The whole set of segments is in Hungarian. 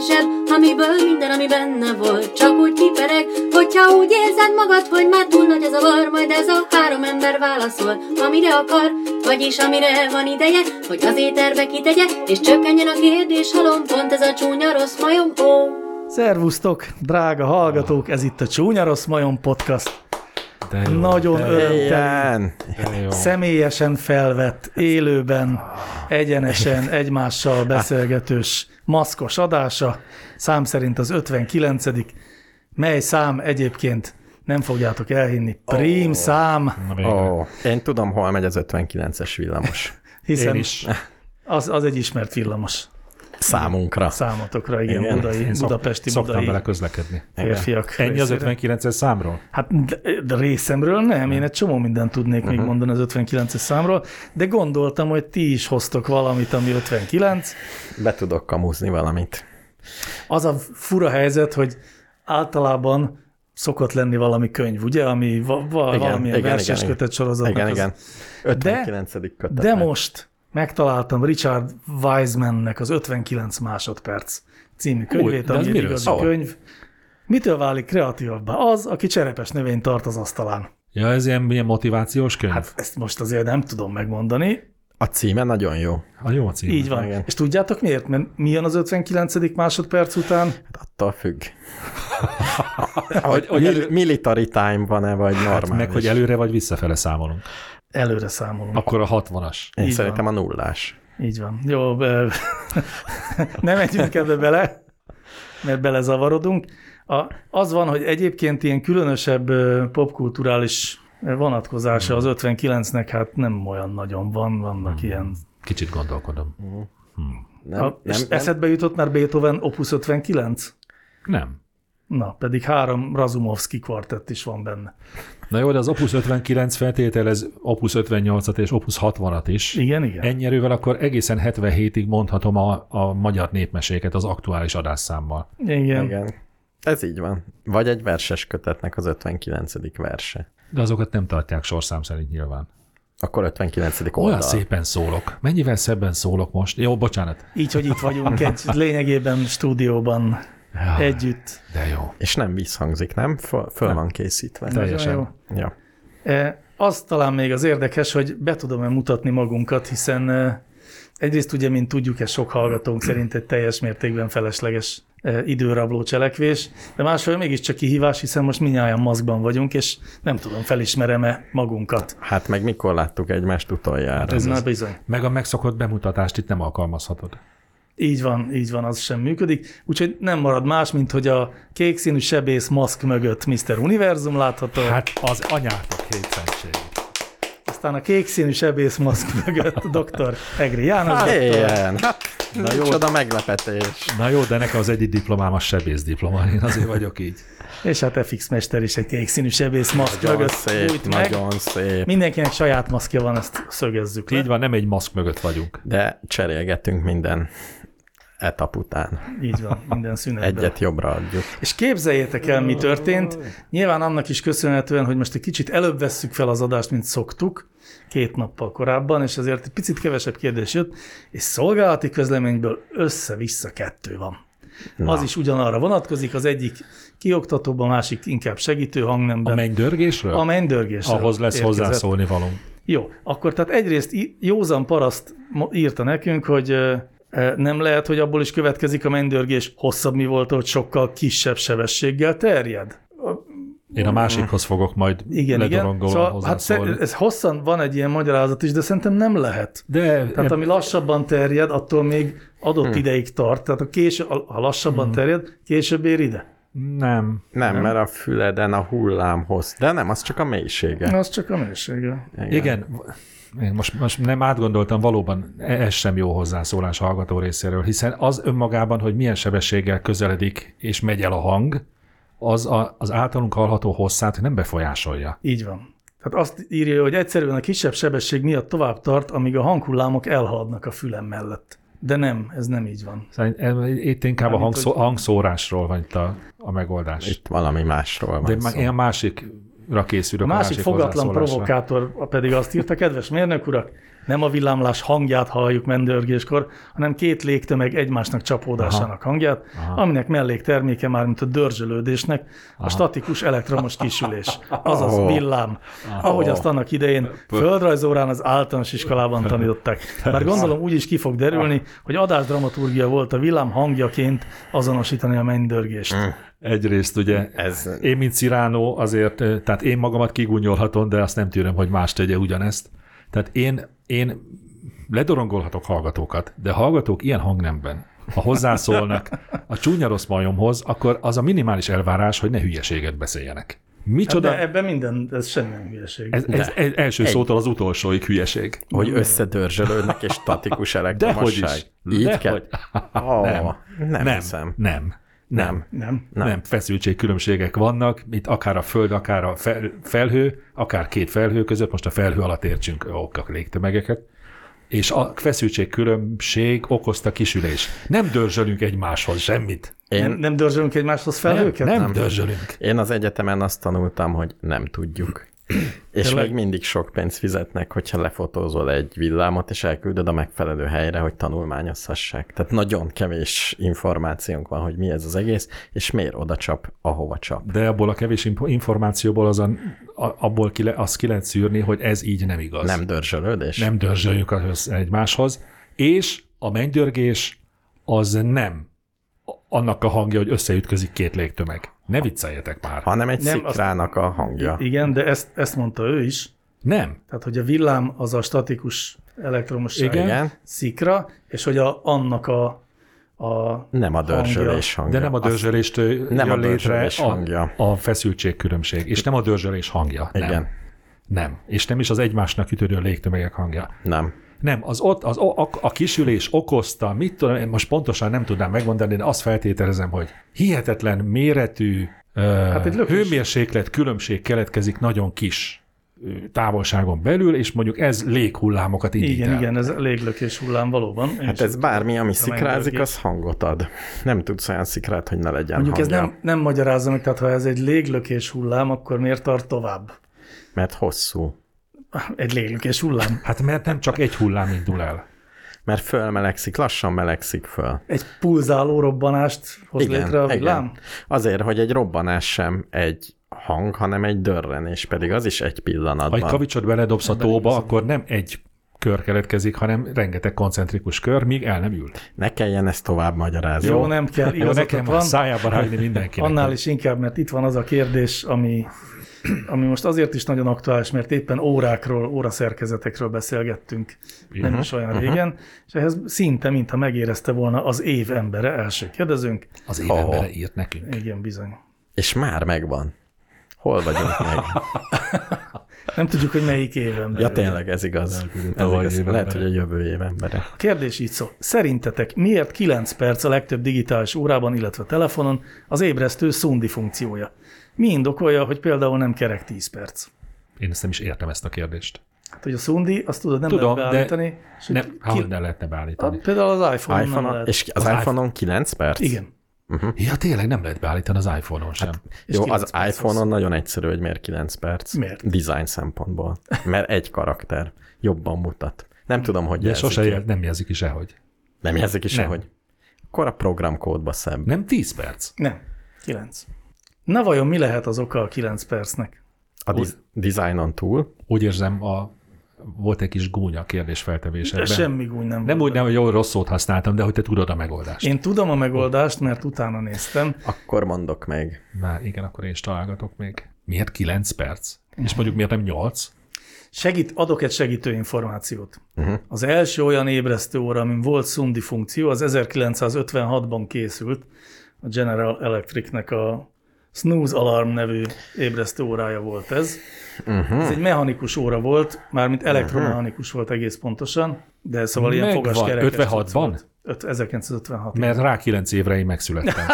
kilukat zseb, amiből minden, ami benne volt, csak úgy kipereg, hogyha úgy érzed magad, hogy már túl nagy a zavar, majd ez a három ember válaszol, amire akar, vagyis amire van ideje, hogy az éterbe kitegye, és csökkenjen a kérdés halom, pont ez a csúnya rossz majom, ó. Szervusztok, drága hallgatók, ez itt a Csúnya Rossz Majom Podcast. De jó, Nagyon örömteli, személyesen felvett, élőben, egyenesen egymással beszélgetős, maszkos adása, szám szerint az 59 mely szám egyébként? Nem fogjátok elhinni, prím szám, Na, végre. Ó, én tudom, hol megy az 59-es villamos. hiszen Én is. Az, az egy ismert villamos Számunkra. számotokra, igen, Igen. budai, Én szok- budapesti, szoktam budai vele közlekedni. férfiak. Ennyi az részére. 59-es számról? Hát de, de részemről nem, én egy csomó mindent tudnék Mhm. még mondani az 59-es számról, de gondoltam, hogy ti is hoztok valamit, ami 59. Be tudok kamuzni valamit. Az a fura helyzet, hogy általában szokott lenni valami könyv, ugye, ami va, va, Igen, valamilyen igen, verses igen, kötet sorozatnak. Igen, az- igen. 59. kötet. De most megtaláltam Richard Wisemannek az 59 másodperc című könyvét, az ami egy igazi szól? könyv. Mitől válik kreatívabbá? Az, aki cserepes növényt tart az asztalán. Ja, ez ilyen, ilyen motivációs könyv? Hát ezt most azért nem tudom megmondani. A címe nagyon jó. a jó cím. Így van. Igen. És tudjátok miért? Mert mi jön az 59. másodperc után? Hát attól függ. Hogy, hogy hogy, elő, military time van-e, vagy normális. hát meg hogy előre vagy visszafele számolunk. Előre számolunk. Akkor a 60-as. Én Így szerintem a nullás. Így van. Jó, be... nem megyünk ebbe bele, mert belezavarodunk. A, az van, hogy egyébként ilyen különösebb popkulturális vonatkozása az 59-nek hát nem olyan nagyon van, vannak ilyen. Kicsit gondolkodom. Nem, a, és nem, nem, eszedbe jutott már Beethoven Opus 59? Nem. Na, pedig három Razumovski kvartett is van benne. Na jó, de az Opus 59 feltételez Opus 58-at és Opus 60-at is. Igen, igen. Ennyi erővel akkor egészen 77-ig mondhatom a, a magyar népmeséket az aktuális adásszámmal. igen. Igen. Ez így van. Vagy egy verses kötetnek az 59. verse. De azokat nem tartják sorszám szerint nyilván. Akkor 59. oldal. Olyan szépen szólok. Mennyivel szebben szólok most? Jó, bocsánat. Így, hogy itt vagyunk egy lényegében stúdióban Ja, együtt. De jó. És nem visszhangzik, nem? Föl, föl van készítve. Teljesen. Jó. Ja. E, Az talán még az érdekes, hogy be tudom-e mutatni magunkat, hiszen e, egyrészt ugye, mint tudjuk, ez sok hallgatónk szerint egy teljes mértékben felesleges e, időrabló cselekvés, de másról mégiscsak kihívás, hiszen most minnyáján maszkban vagyunk, és nem tudom, felismerem-e magunkat. Hát meg mikor láttuk egymást utoljára? Hát ez az. bizony. Meg a megszokott bemutatást itt nem alkalmazhatod. Így van, így van, az sem működik. Úgyhogy nem marad más, mint hogy a kék színű sebész maszk mögött Mr. Univerzum látható, hát. Az anyátok hétszentség. aztán a kék színű sebész maszk mögött dr. Egri János Hát, doktor. ilyen. Hát, Na Na jó. Csoda meglepetés. Na jó, de nekem az egyik diplomám a sebész diploma, én azért vagyok így. És hát FX Mester is egy kék színű sebész maszk Nagyon mögött szép, bújt meg. nagyon szép. Mindenkinek saját maszkja van, ezt szögezzük le. Így van, nem egy maszk mögött vagyunk. De cserélgetünk minden etap után. Így van, minden szünetben. Egyet jobbra adjuk. És képzeljétek el, mi történt. Nyilván annak is köszönhetően, hogy most egy kicsit előbb vesszük fel az adást, mint szoktuk, két nappal korábban, és ezért egy picit kevesebb kérdés jött, és szolgálati közleményből össze-vissza kettő van. Na. Az is ugyanarra vonatkozik, az egyik kioktatóban, a másik inkább segítő A hangnemben. mennydörgésről? A mennydörgésről Ahhoz lesz érkezett. hozzászólni való. Jó, akkor tehát egyrészt józan paraszt írta nekünk, hogy nem lehet, hogy abból is következik a mennydörgés hosszabb mi volt, hogy sokkal kisebb sebességgel terjed. Én a másikhoz fogok majd Igen, igen. ledorongolva Szóval, hát szer- ez hosszan van egy ilyen magyarázat is, de szerintem nem lehet. de Tehát ami lassabban terjed, attól még adott Hm. ideig tart. Tehát a késő, ha lassabban terjed, később ér ide. nem. Nem, nem, mert a füleden a hullámhoz. De nem, az csak a mélysége. Az csak a mélysége. Igen. Én most, most nem átgondoltam, valóban ez sem jó hozzászólás a hallgató részéről, hiszen az önmagában, hogy milyen sebességgel közeledik és megy el a hang, az a, az általunk hallható hosszát nem befolyásolja. Így van. Tehát azt írja, hogy egyszerűen a kisebb sebesség miatt tovább tart, amíg a hanghullámok elhaladnak a fülem mellett. De nem, ez nem így van. Szerintem itt inkább a Mármint, hangszó, hogy- hangszórásról van itt a, a megoldás. Itt valami másról van De szó. én a másikra készülök. A másik fogatlan hozzászólásra. provokátor pedig azt írta, kedves mérnök urak, nem a villámlás hangját halljuk mendörgéskor, hanem két légtömeg egymásnak csapódásának hangját, Aha. aminek mellékterméke már, mint a dörzsölődésnek, a statikus elektromos kisülés, azaz Ó. villám, ahogy azt annak idején földrajzórán az általános iskolában tanították. Bár gondolom úgy is ki fog derülni, hogy adásdramaturgia volt a villám hangjaként azonosítani a mennydörgést. Egyrészt ugye Ez- én, mint Ciránó azért, tehát én magamat kigunyolhatom, de azt nem tűröm, hogy más tegye ugyanezt. Tehát én, én ledorongolhatok hallgatókat, de hallgatók ilyen hangnemben, ha hozzászólnak a csúnya rossz majomhoz, akkor az a minimális elvárás, hogy ne hülyeséget beszéljenek. Micsoda? Hát de ebben minden, ez semmi nem hülyeség. ez, ez, ez első Egy. szótól az utolsóig hülyeség. Hogy összedörzsölődnek és statikus Dehogy elektromosság. is. Így Dehogy. kell? Oh, nem. Nem, nem nem, hiszem. nem, nem. Nem. Nem. nem, feszültségkülönbségek vannak, itt akár a föld, akár a fel, felhő, akár két felhő között, most a felhő alatt értsünk ó, a légtömegeket, és a feszültségkülönbség okozta kisülés. Nem dörzsölünk egymáshoz semmit. Nem, Én, nem dörzsölünk egymáshoz felhőket? nem, nem dörzsölünk. én az egyetemen azt tanultam, hogy nem tudjuk. És Tényleg? még mindig sok pénzt fizetnek, hogyha lefotózol egy villámot, és elküldöd a megfelelő helyre, hogy tanulmányozhassák. Tehát nagyon kevés információnk van, hogy mi ez az egész, és miért oda csap, ahova csap. De abból a kevés információból azon, a, abból ki le, azt ki lehet szűrni, hogy ez így nem igaz. Nem dörzsölődés? nem dörzsöljük az egymáshoz, és a mennydörgés az nem annak a hangja, hogy összeütközik két légtömeg. Ne vicceljetek már. Hanem egy Nem, szikrának a hangja. Igen, de ezt, ezt mondta ő is. Nem. Tehát, hogy a villám az a statikus elektromosság Igen. Szikra, és hogy a, annak a, a nem a dörzsölés hangja. De nem a dörzsölést nem nem a a létre dörzsölés a, hangja. a feszültségkülönbség, és nem a dörzsölés hangja. Nem. Igen. Nem. És nem is az egymásnak ütődő légtömegek hangja. Nem. Nem, az ott, az, a, a kisülés okozta, mit tudom, én most pontosan nem tudnám megmondani, de azt feltételezem, hogy hihetetlen méretű hát egy lökés. hőmérséklet különbség keletkezik nagyon kis távolságon belül, és mondjuk ez léghullámokat indít igen, el. igen, ez léglökés hullám valóban. Hát ez bármi, ami szikrázik, az hangot ad. Nem tudsz olyan szikrát, hogy ne legyen Mondjuk ez hangja, nem, nem magyarázza meg, tehát ha ez egy léglökés hullám, akkor miért tart tovább? mert hosszú. Egy léglökés hullám. Hát mert nem csak egy hullám indul el. Mert fölmelegszik, lassan melegszik föl. Egy pulzáló robbanást hoz létre a villám? Azért, hogy egy robbanás sem egy hang, hanem egy dörrenés, pedig az is egy Ha pillanatban. egy kavicsot beledobsz a tóba, akkor nem egy kör keletkezik, hanem rengeteg koncentrikus kör, míg el nem ül. Ne kelljen ezt tovább magyarázni. Jó, nem kell, Jó, nekem van van. szájába rágni mindenkinek. Annál is inkább, mert itt van az a kérdés, ami, ami most azért is nagyon aktuális, mert éppen órákról, óraszerkezetekről beszélgettünk nem is olyan régen, és ehhez szinte, mintha megérezte volna az év embere, első kérdezőnk. Az év embere Oh. írt nekünk. Igen, bizony. És már megvan. Hol vagyunk meg? Nem tudjuk, hogy melyik év ember. Ja, tényleg, ez igaz. Ez igaz. év Lehet, embere. hogy a jövő év embere. A kérdés így szól. Szerintetek miért 9 perc a legtöbb digitális órában, illetve telefonon az ébresztő szundi funkciója? Mi indokolja, hogy például nem kerek 10 perc? Én ezt nem is értem ezt a kérdést. Hát, hogy a szundi, azt tudod, nem Tudom, lehet de beállítani. hogy Nem, ki- ki... ne lehetne beállítani. a, például az iPhone-on nem iPhone lehet. és az, Az iPhone-on 9 perc? Igen. Ja, tényleg nem lehet beállítani az iPhone-on sem. És Jó, 9 az iPhone-on nagyon egyszerű, hogy miért 9 perc. Miért? Design szempontból. Mert egy karakter jobban mutat. Nem tudom, hogy De sose jel, nem jelzik ki sehogy. Nem jelzik is Nem. sehogy. Akkor a programkódba szebb. Nem 10 perc. Nem. 9. Na vajon mi lehet az oka a 9 percnek? A diz- designon túl. Úgy érzem, a, volt egy kis gúnya a kérdés De feltevésében. semmi gúny nem Nem volt úgy, nem, hogy jól rossz szót használtam, de hogy te tudod a megoldást. Én... Tudom a megoldást, mert utána néztem. Akkor mondok meg. Már igen, akkor én is találgatok még. Miért 9 perc? És mondjuk miért nem 8? Segít, adok egy segítő információt. Uh-huh. Az első olyan ébresztő óra, amin volt szundi funkció, az 1956-ban készült, a General Electricnek a Snooze Alarm nevű ébresztő órája volt ez. Uh-huh. Ez egy mechanikus óra volt, mármint elektromechanikus volt egész pontosan, de szóval ilyen Megvan. fogaskerekes 56-ban? cucc volt. Öt- 1956 Mert rá 9 évre én megszülettem.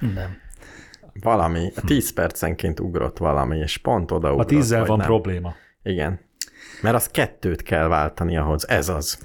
Nem. Valami, 10 percenként ugrott valami, és pont oda A ugrott. 10 vagy van nem. probléma. Igen. Mert az kettőt kell váltani ahhoz. Ez az.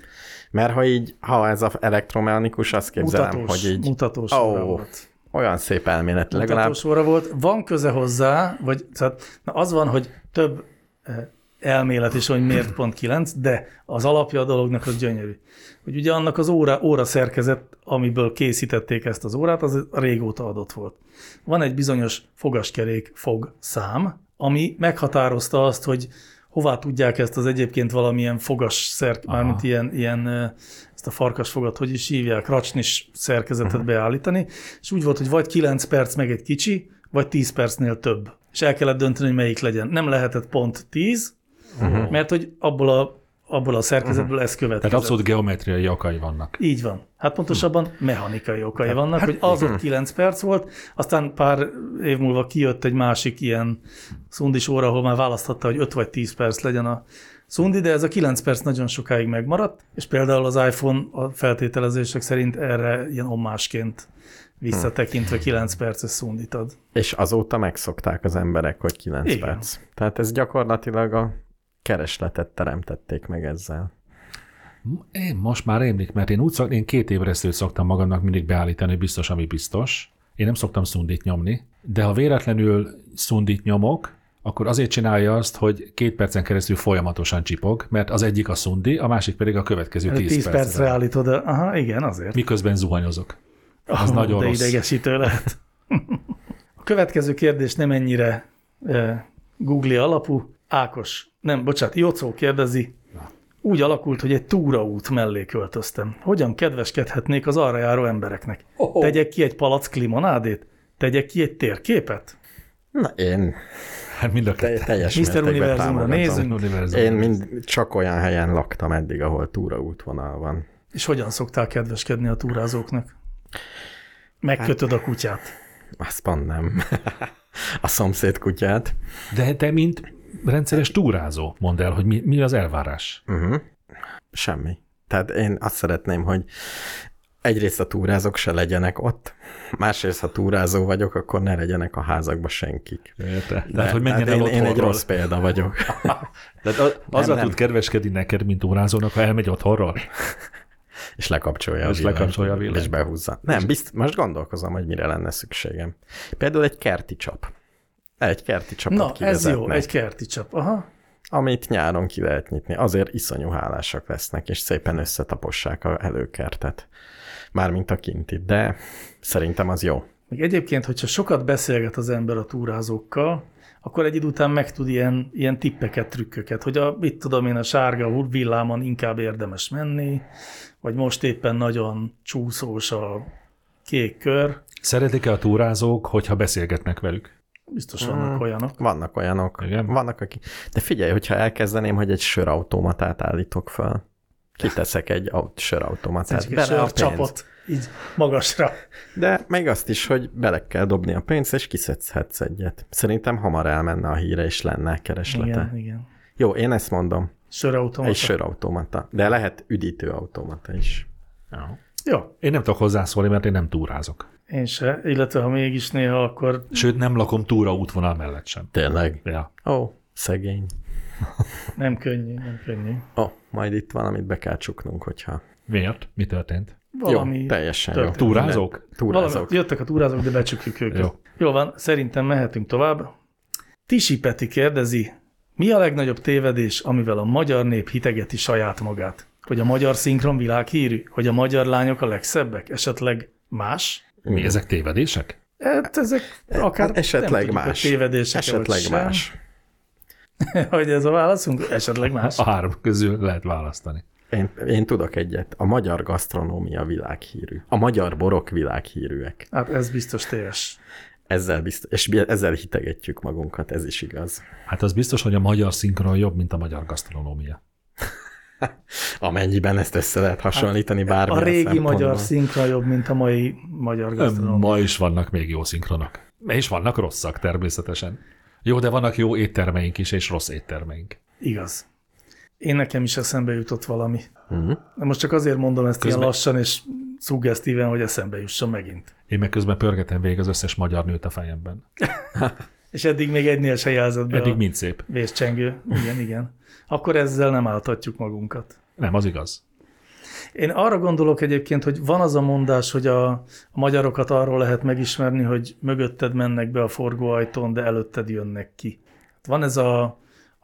Mert ha így, ha ez az elektromechanikus, azt képzelem, Mutatós, hogy így mutatós óra volt. Olyan szép elmélet. Legalább óra volt. Van köze hozzá, vagy tehát, na az van, hogy több eh, elmélet is, hogy miért pont 9, de az alapja a dolognak az gyönyörű. Hogy ugye annak az óra, óra szerkezet, amiből készítették ezt az órát, az régóta adott volt. Van egy bizonyos fogaskerék fog szám, ami meghatározta azt, hogy hová tudják ezt az egyébként valamilyen fogas szerk, mármint ilyen, ilyen ö, ezt a farkasfogat, hogy is hívják, racsnis szerkezetet uh-huh. beállítani, és úgy volt, hogy vagy 9 perc meg egy kicsi, vagy 10 percnél több. És el kellett dönteni, hogy melyik legyen. Nem lehetett pont 10, uh-huh. mert hogy abból a, abból a szerkezetből uh-huh. ez következett. Tehát abszolút geometriai okai vannak. Így van. Hát pontosabban mechanikai okai vannak, hogy az ott 9 perc volt, aztán pár év múlva kijött egy másik ilyen szundis óra, ahol már választhatta, hogy 5 vagy 10 perc legyen a szundi, de ez a 9 perc nagyon sokáig megmaradt, és például az iPhone a feltételezések szerint erre ilyen ommásként visszatekintve 9 perces szundit ad. És azóta megszokták az emberek, hogy 9 Igen. perc. Tehát ez gyakorlatilag a keresletet teremtették meg ezzel. Én most már rémlik, mert én úgy szok, én két ébresztőt szoktam magamnak mindig beállítani, hogy biztos, ami biztos. Én nem szoktam szundit nyomni, de ha véletlenül szundit nyomok, akkor azért csinálja azt, hogy két percen keresztül folyamatosan csipog, mert az egyik a szundi, a másik pedig a következő 10, 10 10 percre állítod, aha, igen, azért. Miközben zuhanyozok. Az Ó, nagyon de rossz. idegesítő lehet. A következő kérdés nem ennyire e, Google alapú. Ákos, nem, bocsánat, Jocó kérdezi, úgy alakult, hogy egy túraút mellé költöztem. Hogyan kedveskedhetnék az arra járó embereknek? Oh. Tegyek ki egy palack limonádét? Tegyek ki egy térképet? Na én Hát mind a kettő. teljes Mr. Univerzumra nézünk. Univerzum. Én mind csak olyan helyen laktam eddig, ahol túraútvonal van. És hogyan szoktál kedveskedni a túrázóknak? Megkötöd a kutyát. Azt pont nem. a szomszéd kutyát. De te, mint rendszeres túrázó, mondd el, hogy mi, mi az elvárás. Uh-huh. Semmi. Tehát én azt szeretném, hogy egyrészt a túrázók se legyenek ott, másrészt, ha túrázó vagyok, akkor ne legyenek a házakba senkik. Érte? De, Tehát, hogy menjen el én, én egy rossz példa vagyok. Tehát az, azzal nem. tud kedveskedni neked, mint órázónak, ha elmegy otthonról? És lekapcsolja És a villanyt. lekapcsolja a villanyt. És behúzza. Nem, bizt, most gondolkozom, hogy mire lenne szükségem. Például egy kerti csap. Egy kerti csapot Na, ez jó, egy kerti csap. Aha. amit nyáron ki lehet nyitni. Azért iszonyú hálásak lesznek, és szépen összetapossák a előkertet. Mármint a kintit, de szerintem az jó. Még egyébként, hogyha sokat beszélget az ember a túrázókkal, akkor egy idő után megtud ilyen, ilyen tippeket, trükköket, hogy a, mit tudom én, a sárga villámon inkább érdemes menni, vagy most éppen nagyon csúszós a kék kör. Szeretik-e a túrázók, hogyha beszélgetnek velük? Biztos vannak olyanok. Vannak olyanok. Igen? Vannak, akik... De figyelj, hogyha elkezdeném, hogy egy sörautomatát állítok fel, kiteszek egy aut- sörautomatát. Egy bele a sör pénz. csapot, így magasra. De még azt is, hogy bele kell dobni a pénzt, és kiszedhetsz egyet. Szerintem hamar elmenne a híre, és lenne kereslete. Igen, igen. Jó, én ezt mondom. Sörautomata. Egy sörautomata. De lehet üdítőautomata is. Jó, Én nem tudok hozzászólni, mert én nem túrázok. én se, illetve ha mégis néha, akkor Sőt, nem lakom túra útvonal mellett sem. Tényleg? Ja. Ó, szegény. nem könnyű, nem könnyű. Ó, majd itt valamit be kell csuknunk, hogyha... Miért? Mi történt? Valami jó, teljesen történt. jó. Túrázók? Túrázók. Valami, jöttek a túrázók, de becsukjuk őket. Jó. Jó van, szerintem mehetünk tovább. Tisi Peti kérdezi, mi a legnagyobb tévedés, amivel a magyar nép hitegeti saját magát? Hogy a magyar szinkron világhírű? Hogy a magyar lányok a legszebbek? Esetleg más? Mi ezek tévedések? Hát ezek akár Esetleg nem tudjuk, más. hogy tévedések Esetleg más. hogy ez a válaszunk? Esetleg más. A három közül lehet választani. Én, én tudok egyet. A magyar gasztronómia világhírű. A magyar borok világhírűek. Hát ez biztos téves. Ezzel biztos, és ezzel hitegetjük magunkat, ez is igaz. Hát az biztos, hogy a magyar szinkron jobb, mint a magyar gasztronómia. Amennyiben ezt össze lehet hasonlítani Hát, A bármilyen régi szempontból. magyar szinkron jobb, mint a mai magyar gasztronómia. Ma is vannak még jó szinkronok. És vannak rosszak természetesen. Jó, de vannak jó éttermeink is, és rossz éttermeink. Igaz. Én nekem is eszembe jutott valami. Mhm. De most csak azért mondom ezt Közben- ilyen lassan és szuggesztíven, hogy eszembe jusson megint. Én meg közben pörgetem végig az összes magyar nőt a fejemben. És eddig még egynél se jelzett be Eddig a mind szép. vészcsengő. Igen, igen. Akkor ezzel nem álltatjuk magunkat. Nem, az igaz. Én arra gondolok egyébként, hogy van az a mondás, hogy a, a magyarokat arról lehet megismerni, hogy mögötted mennek be a forgóajtón, de előtted jönnek ki. Van ez a, a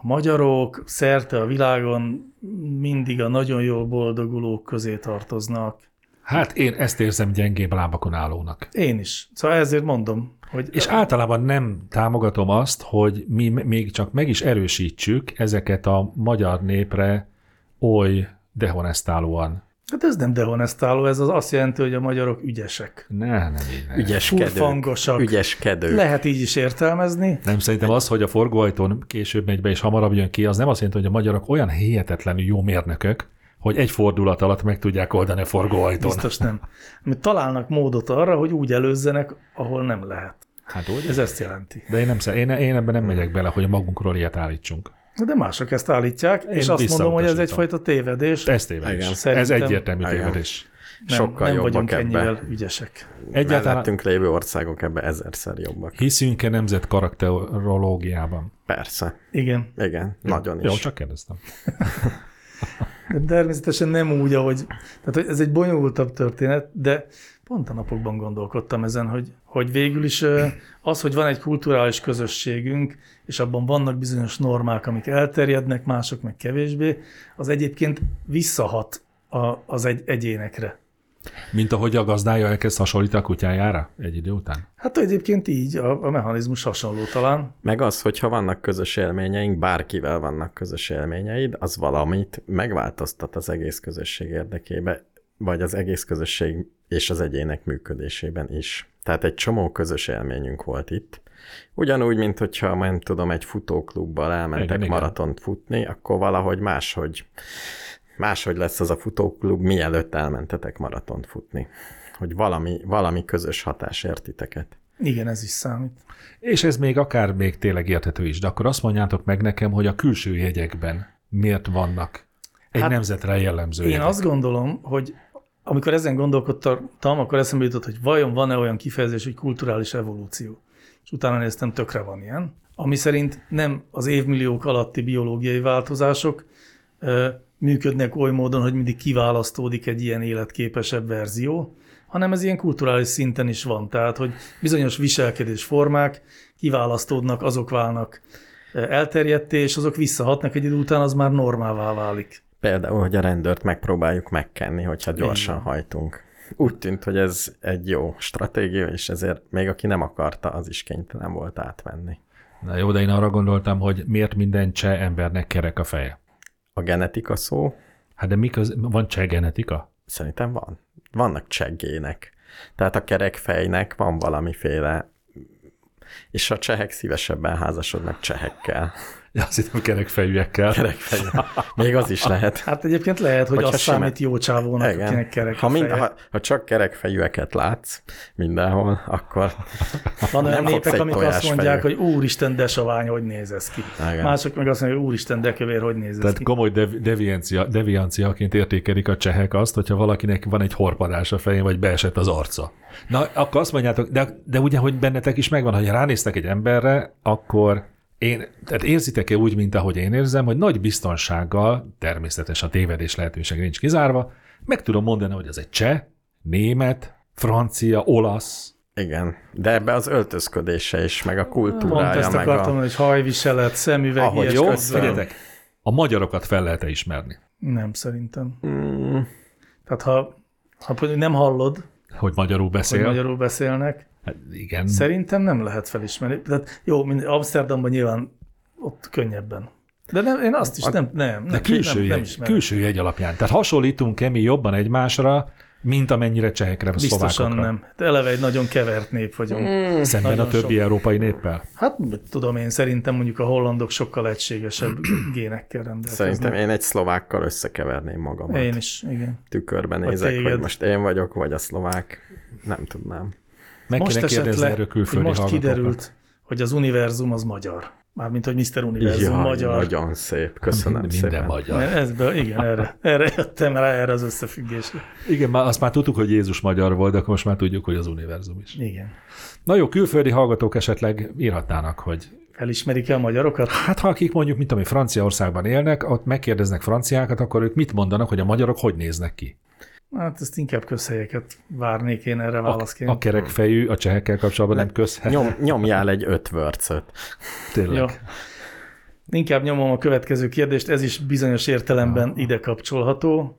a magyarok szerte a világon mindig a nagyon jól boldogulók közé tartoznak. Hát én ezt érzem gyengébb lábakon állónak. Én is. Szóval ezért mondom, hogy És általában nem támogatom azt, hogy mi még csak meg is erősítsük ezeket a magyar népre oly dehonestálóan. Hát ez nem dehonestáló, ez az azt jelenti, hogy a magyarok ügyesek. Ne, nem így. Ne. Ügyeskedők. Furfangosak. Ügyeskedők. Lehet így is értelmezni. Nem, szerintem az, hogy a forgóajtón később megy be és hamarabb jön ki, az nem azt jelenti, hogy a magyarok olyan hihetetlenül jó mérnökök, hogy egy fordulat alatt meg tudják oldani a forgóajtón. Biztos nem. Mert találnak módot arra, hogy úgy előzzenek, ahol nem lehet. Hát úgy? Ez ezt jelenti. De én, nem, szer- én, én ebben nem megyek bele, hogy magunkról ilyet állítsunk. De mások ezt állítják, és Én azt mondom, hogy ez egyfajta tévedés. Ez tévedés. Igen. Ez egyértelmű Igen. tévedés. Nem, Sokkal nem jobbak vagyunk ebbe. ennyivel ügyesek. Egyáltalán Mellettünk lévő országok ebbe ezerszer jobbak. hiszünk-e nemzet karakterológiában? Persze. Igen. Igen, nagyon is. Jó, csak kérdeztem. De természetesen nem úgy, ahogy... Tehát ez egy bonyolultabb történet, de pont a napokban gondolkodtam ezen, hogy, hogy végül is az, hogy van egy kulturális közösségünk, és abban vannak bizonyos normák, amik elterjednek, mások meg kevésbé, az egyébként visszahat a, az egy, egyénekre. Mint ahogy a gazdája elkezd hasonlítani a kutyájára egy idő után? Hát egyébként így, a, a mechanizmus hasonló talán. Meg az, hogyha vannak közös élményeink, bárkivel vannak közös élményeid, az valamit megváltoztat az egész közösség érdekébe, vagy az egész közösség és az egyének működésében is. Tehát egy csomó közös élményünk volt itt. Ugyanúgy, mint hogyha, nem tudom, egy futóklubban elmentek Igen, igen, igen. maratont futni, akkor valahogy máshogy, máshogy lesz az a futóklub, mielőtt elmentetek maratont futni. Hogy valami, valami közös hatás értiteket. Igen, ez is számít. És ez még akár még tényleg érthető is, de akkor azt mondjátok meg nekem, hogy a külső jegyekben miért vannak egy Hát nemzetre jellemző Én jegyek. azt gondolom, hogy amikor ezen gondolkodtam, akkor eszembe jutott, hogy vajon van-e olyan kifejezés, hogy kulturális evolúció. És utána néztem, tökre van ilyen. Ami szerint nem az évmilliók alatti biológiai változások működnek oly módon, hogy mindig kiválasztódik egy ilyen életképesebb verzió, hanem ez ilyen kulturális szinten is van. Tehát, hogy bizonyos viselkedésformák kiválasztódnak, azok válnak elterjedté, és azok visszahatnak egy idő után, az már normává válik. Például, hogy a rendőrt megpróbáljuk megkenni, hogyha gyorsan Igen. hajtunk. Úgy tűnt, hogy ez egy jó stratégia, és ezért még aki nem akarta, az is kénytelen volt átvenni. Na jó, de én arra gondoltam, hogy miért minden cseh embernek kerek a feje. A genetika szó Hát de mi köz... van cseh genetika? szerintem van. Vannak cseggének. Tehát a kerekfejnek van valamiféle és a csehek szívesebben házasodnak csehekkel. Ja, azt hittem kerekfejűekkel. Kerekfej. Még az is lehet. Hát egyébként lehet, hogy Hogyha az sima- számít jó csávónak, Igen. akinek kerek ha, mind, ha, ha csak kerekfejűeket látsz mindenhol, akkor Van olyan népek, amik azt mondják, tojásfejű. hogy úristen, de sovány, hogy néz ez ki. Igen. Mások meg azt mondják, hogy úristen, de kövér, hogy néz ez Tehát ki. komoly dev- deviancia, devianciaként értékelik a csehek azt, hogyha valakinek van egy horpadás a fején, vagy beesett az arca. Na, akkor azt mondjátok, de, de ugye, hogy bennetek is megvan, hogy ránéztek egy emberre, akkor én, tehát érzitek-e úgy, mint ahogy én érzem, hogy nagy biztonsággal, természetes a tévedés lehetőség nincs kizárva, meg tudom mondani, hogy ez egy cseh, német, francia, olasz, Igen, de ebbe az öltözködése is, meg a Pont kultúrája, ezt meg akartam, a... hogy hajviselet, szemüveg, Ahogy jó? Figyeljetek, a magyarokat fel lehet-e ismerni? Nem, szerintem. Mm, Tehát ha, ha nem hallod, Hogy magyarul hogy beszél? magyarul beszélnek, Hát igen. szerintem nem lehet felismerni. Tehát jó, mint Amsterdamban nyilván ott könnyebben. De nem, én azt is nem, nem, De nem, külső, nem, nem jegy, ismerem. külső jegy alapján. Tehát hasonlítunk-e mi jobban egymásra, mint amennyire csehekre, vagy Biztosan szlovákokra? nem. De eleve egy nagyon kevert nép vagyunk. Mm. Szemben a többi sok. európai néppel? Hát tudom én, szerintem mondjuk a hollandok sokkal egységesebb génekkel rendelkeznek. szerintem én egy szlovákkal összekeverném magamat. Én is, igen. Tükörben nézek, hogy most én vagyok, vagy a szlovák. Nem tudnám. Meg Most kéne kérdezni le, erről külföldi most kiderült, hogy az univerzum az magyar. Mármint, hogy Mr. Univerzum Jaj, magyar. nagyon szép. Köszönöm Minden szépen. magyar. Ezből, igen, erre, erre jöttem rá, erre az összefüggésre. Igen, már azt már tudtuk, hogy Jézus magyar volt, de akkor most már tudjuk, hogy az univerzum is. Igen. Na jó, külföldi hallgatók esetleg írhatnának, hogy Felismerik-e a magyarokat? hát ha akik mondjuk, mint ami Franciaországban élnek, ott megkérdeznek franciákat, akkor ők mit mondanak, hogy a magyarok hogy néznek ki? Hát ezt inkább közhelyeket várnék én erre A, válaszként. a kerekfejű a csehekkel kapcsolatban nem közhet. Nyom, nyomjál egy öt vörcöt. Tényleg. Jó. Inkább nyomom a következő kérdést, ez is bizonyos értelemben ide kapcsolható.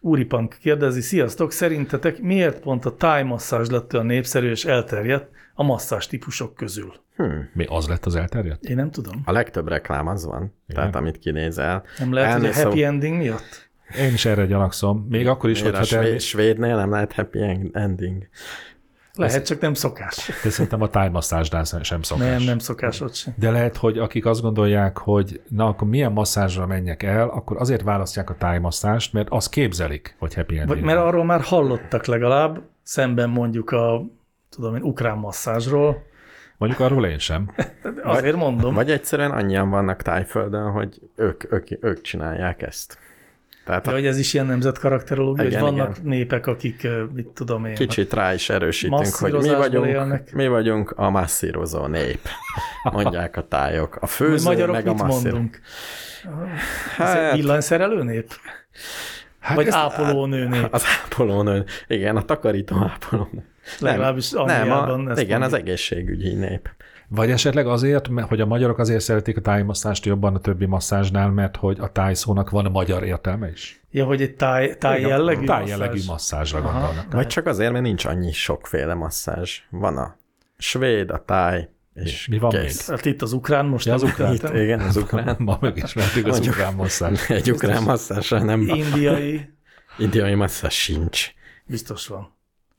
Úri Punk kérdezi, sziasztok, szerintetek miért pont a táj masszázs lett a népszerű és elterjedt a masszázs típusok közül? Hmm. Mi az lett az elterjedt? Én nem tudom. A legtöbb reklám az van, Igen. tehát amit kinézel. Nem lehet, hogy a Elmész happy ending miatt? Én is erre gyanakszom. Még akkor is, Miért a hogyha te... svéd, svédnél nem lehet happy ending. Lehet, csak nem szokás. De szerintem a tájmasszázsnál sem szokás. Nem, nem szokás ott sem. De lehet, hogy akik azt gondolják, hogy na akkor milyen masszázsra menjek el, akkor azért választják a tájmasszást, mert azt képzelik, hogy happy ending. Vagy, mert arról már hallottak legalább, szemben mondjuk a tudom én, ukrán masszázsról. Mondjuk arról én sem. Azért mondom. Vagy egyszerűen annyian vannak tájföldön, hogy ők, ők, ők csinálják ezt. Tehát a hogy ez is ilyen nemzetkarakterológia, hogy Igen, vannak igen. népek, akik, mit tudom én, kicsit rá is erősítünk, hogy mi vagyunk, élnek. mi vagyunk a masszírozó nép. Mondják a tájok. A hogy főző, magyarok meg a mit masszírozó. mondunk? Ez Hát, villanyszerelő nép? Hát Vagy ez- ápolónő nép? az ápolónő, igen, a takarító ápolónő. Legalábbis nem, Angliában a, ezt igen, az mondjuk. egészségügyi nép. Vagy esetleg azért, mert- hogy a magyarok azért szeretik a tájmasszást jobban a többi masszázsnál, mert hogy a tájszónak van a magyar értelme is. Ja, hogy egy táj, táj Igen, jellegű Táj jellegű masszázs. masszázsra Aha. gondolnak. Vagy csak azért, mert nincs annyi sokféle masszázs. Van a svéd, a táj, és Mi van kész. Hát itt az ukrán most. Ja, az ukrán. Itt, igen, az ukrán. Ma megismertük az Mondjuk- ukrán masszázs. Egy ukrán masszázsra nem Indiai, indiai masszázs sincs. biztos van.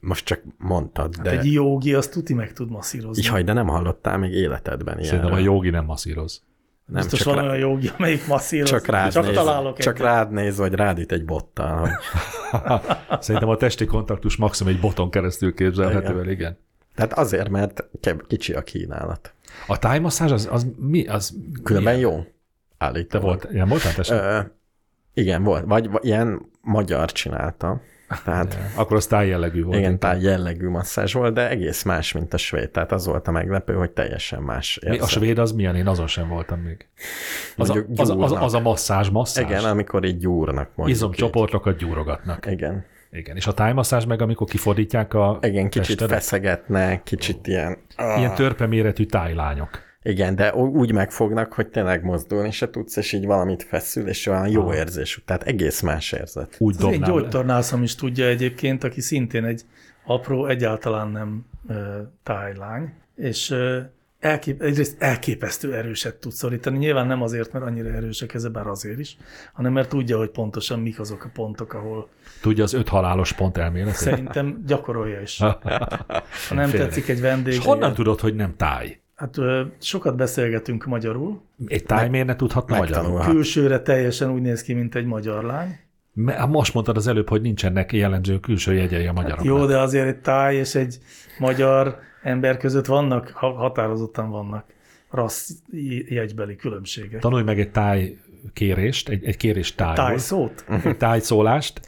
Most csak mondtad, Hát de... egy jogi azt tuti meg tud masszírozni. Jaj, de nem hallottál még életedben Szerintem ilyenről. a jogi nem masszíroz. nem, biztos csak, van rá, olyan jogi, amelyik masszíroz. csak rád csak néz, találok csak egyet. rád néz, vagy rád üt egy bottal. Hogy... Szerintem a testi kontaktus maximum egy boton keresztül képzelhető el, igen. Tehát azért, mert kicsi a kínálat. A tájmasszázs az, az mi? Az Különben milyen? jó. Te Állítólag. volt, ilyen voltál te sem? Ö, igen, volt. Vagy, vagy ilyen magyar csinálta. Tehát Akkor az tájjellegű volt. igen, tehát jellegű masszázs volt, de egész más, mint a svéd. Tehát az volt a meglepő, hogy teljesen más Mi, a svéd az milyen? Én azon sem voltam még. Az a, az, az, az a masszázs, masszázs. Igen, amikor így gyúrnak mondjuk. Izomcsoportokat gyúrogatnak. Igen. Igen. És a tájmasszázs meg, amikor kifordítják a Igen, kicsit testedet, feszegetnek, kicsit ilyen... ilyen törpeméretű tájlányok. Igen, de úgy megfognak, hogy tényleg mozdulni se tudsz, és így valamit feszül, és olyan jó Aha. érzés. Tehát egész más érzet. Úgy Ez egy gyógytornászom is tudja egyébként, aki szintén egy apró, egyáltalán nem ö, tájlány, és ö, elkép, egyrészt elképesztő erőset tud szorítani. Nyilván nem azért, mert annyira erős a keze, bár azért is, hanem mert tudja, hogy pontosan mik azok a pontok, ahol Tudja az öt halálos pont elméletet. szerintem gyakorolja is. Ha nem Félre. tetszik egy vendég. És honnan tudod, hogy nem táj? Hát ö, sokat beszélgetünk magyarul. Egy táj miért ne tudhatna magyarul? Megtanulhat. Külsőre teljesen úgy néz ki, mint egy magyar lány. Me- Most mondtad az előbb, hogy nincsenek jellemző külső jegyei a magyaroknak. Jó, de azért egy táj és egy magyar ember között vannak, ha- határozottan vannak rassz jegybeli különbségek. Tanulj meg egy táj kérést, egy, egy kérés tájról. Tájszót? Egy tájszólást.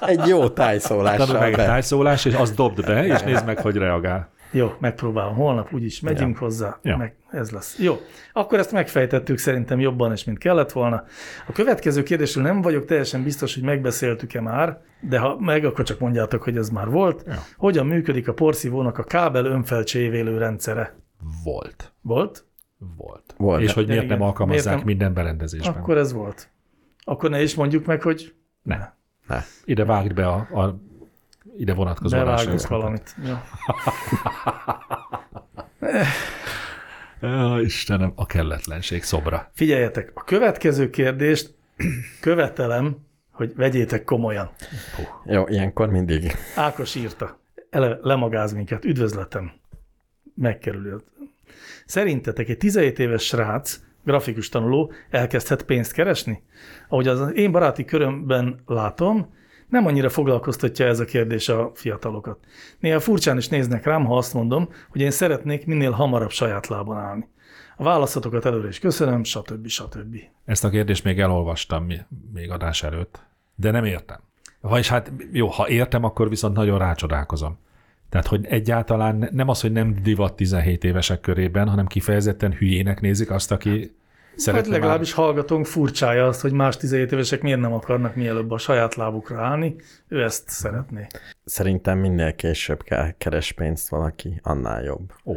Egy jó tájszólással Tanulj meg egy tájszólást, és azt dobd be, és nézd meg, hogy reagál. Jó, megpróbálom. Holnap úgyis megyünk hozzá. Ja. Meg ez lesz. Jó, akkor ezt megfejtettük szerintem jobban is, mint kellett volna. A következő kérdésről nem vagyok teljesen biztos, hogy megbeszéltük-e már, de ha meg, akkor csak mondjátok, hogy ez már volt. Ja. Hogyan működik a porszívónak a kábel önfelcsévélő rendszere? Volt. Volt? Volt. Volt. És hogy miért igen. nem alkalmazzák Miért nem? minden berendezésben. Akkor ez volt. Akkor ne is mondjuk meg, hogy Ne. Ne. Ide vágd be a, a ide vonatkozó adásrészletet. valamit. Ja. Ja, Istenem, a kelletlenség szobra. Figyeljetek, a következő kérdést követelem, hogy vegyétek komolyan. Jó, ilyenkor mindig. Ákos írta. Ele, lemagáz minket. Üdvözletem. Megkerülő. Szerintetek egy 17 éves srác, grafikus tanuló elkezdhet pénzt keresni? Ahogy az én baráti körömben látom, nem annyira foglalkoztatja ez a kérdés a fiatalokat. Néha furcsán is néznek rám, ha azt mondom, hogy én szeretnék minél hamarabb saját lábon állni. A válaszatokat előre is köszönöm, stb. stb. Ezt a kérdést még elolvastam még adás előtt, de nem értem. Vagyis hát jó, ha értem, akkor viszont nagyon rácsodálkozom. Tehát, hogy egyáltalán ne- nem az, hogy nem divat 17 évesek körében, hanem kifejezetten hülyének nézik azt, aki Hát szeretne már... legalábbis hallgatónk furcsája azt, hogy más 17 évesek miért nem akarnak mielőbb a saját lábukra állni. Ő ezt szeretné. Szerintem minél később kell keres pénzt valaki, annál jobb. Ó,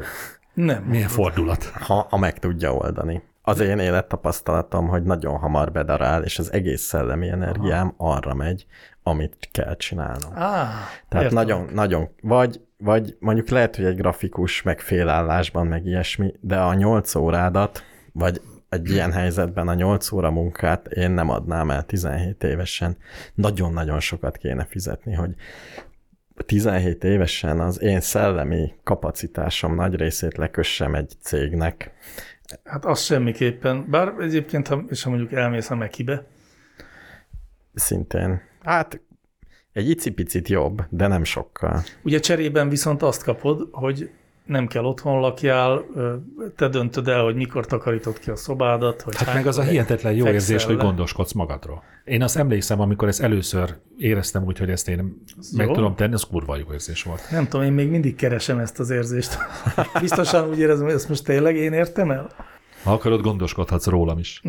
Nem. milyen fordulat. Ha, ha meg tudja oldani. az én élettapasztalatom, hogy nagyon hamar bedarál, és az egész szellemi energiám Aha. arra megy, amit kell csinálnom. Á, Tehát értem. nagyon, nagyon, vagy, vagy mondjuk lehet, hogy egy grafikus meg félállásban, meg ilyesmi, de a nyolc órádat, vagy egy ilyen helyzetben a 8 óra munkát én nem adnám el 17 évesen. Nagyon-nagyon sokat kéne fizetni, hogy 17 évesen az én szellemi kapacitásom nagy részét lekössem egy cégnek. Hát az semmiképpen. Bár egyébként, ha, és ha mondjuk elmész a Mekibe, Szintén. Hát egy icipicit jobb, de nem sokkal. ugye cserében viszont azt kapod, hogy nem kell otthon lakjál, te döntöd el, hogy mikor takarítod ki a szobádat, hogy Hát hány- meg az a hihetetlen jó érzés, hogy le. gondoskodsz magadról. Én azt emlékszem, amikor ezt először éreztem úgy, hogy ezt én meg jó. tudom tenni, az kurva jó érzés volt. Nem tudom, én még mindig keresem ezt az érzést. Biztosan úgy érzem, hogy ezt most tényleg én értem el? Ha akarod, gondoskodhatsz rólam is.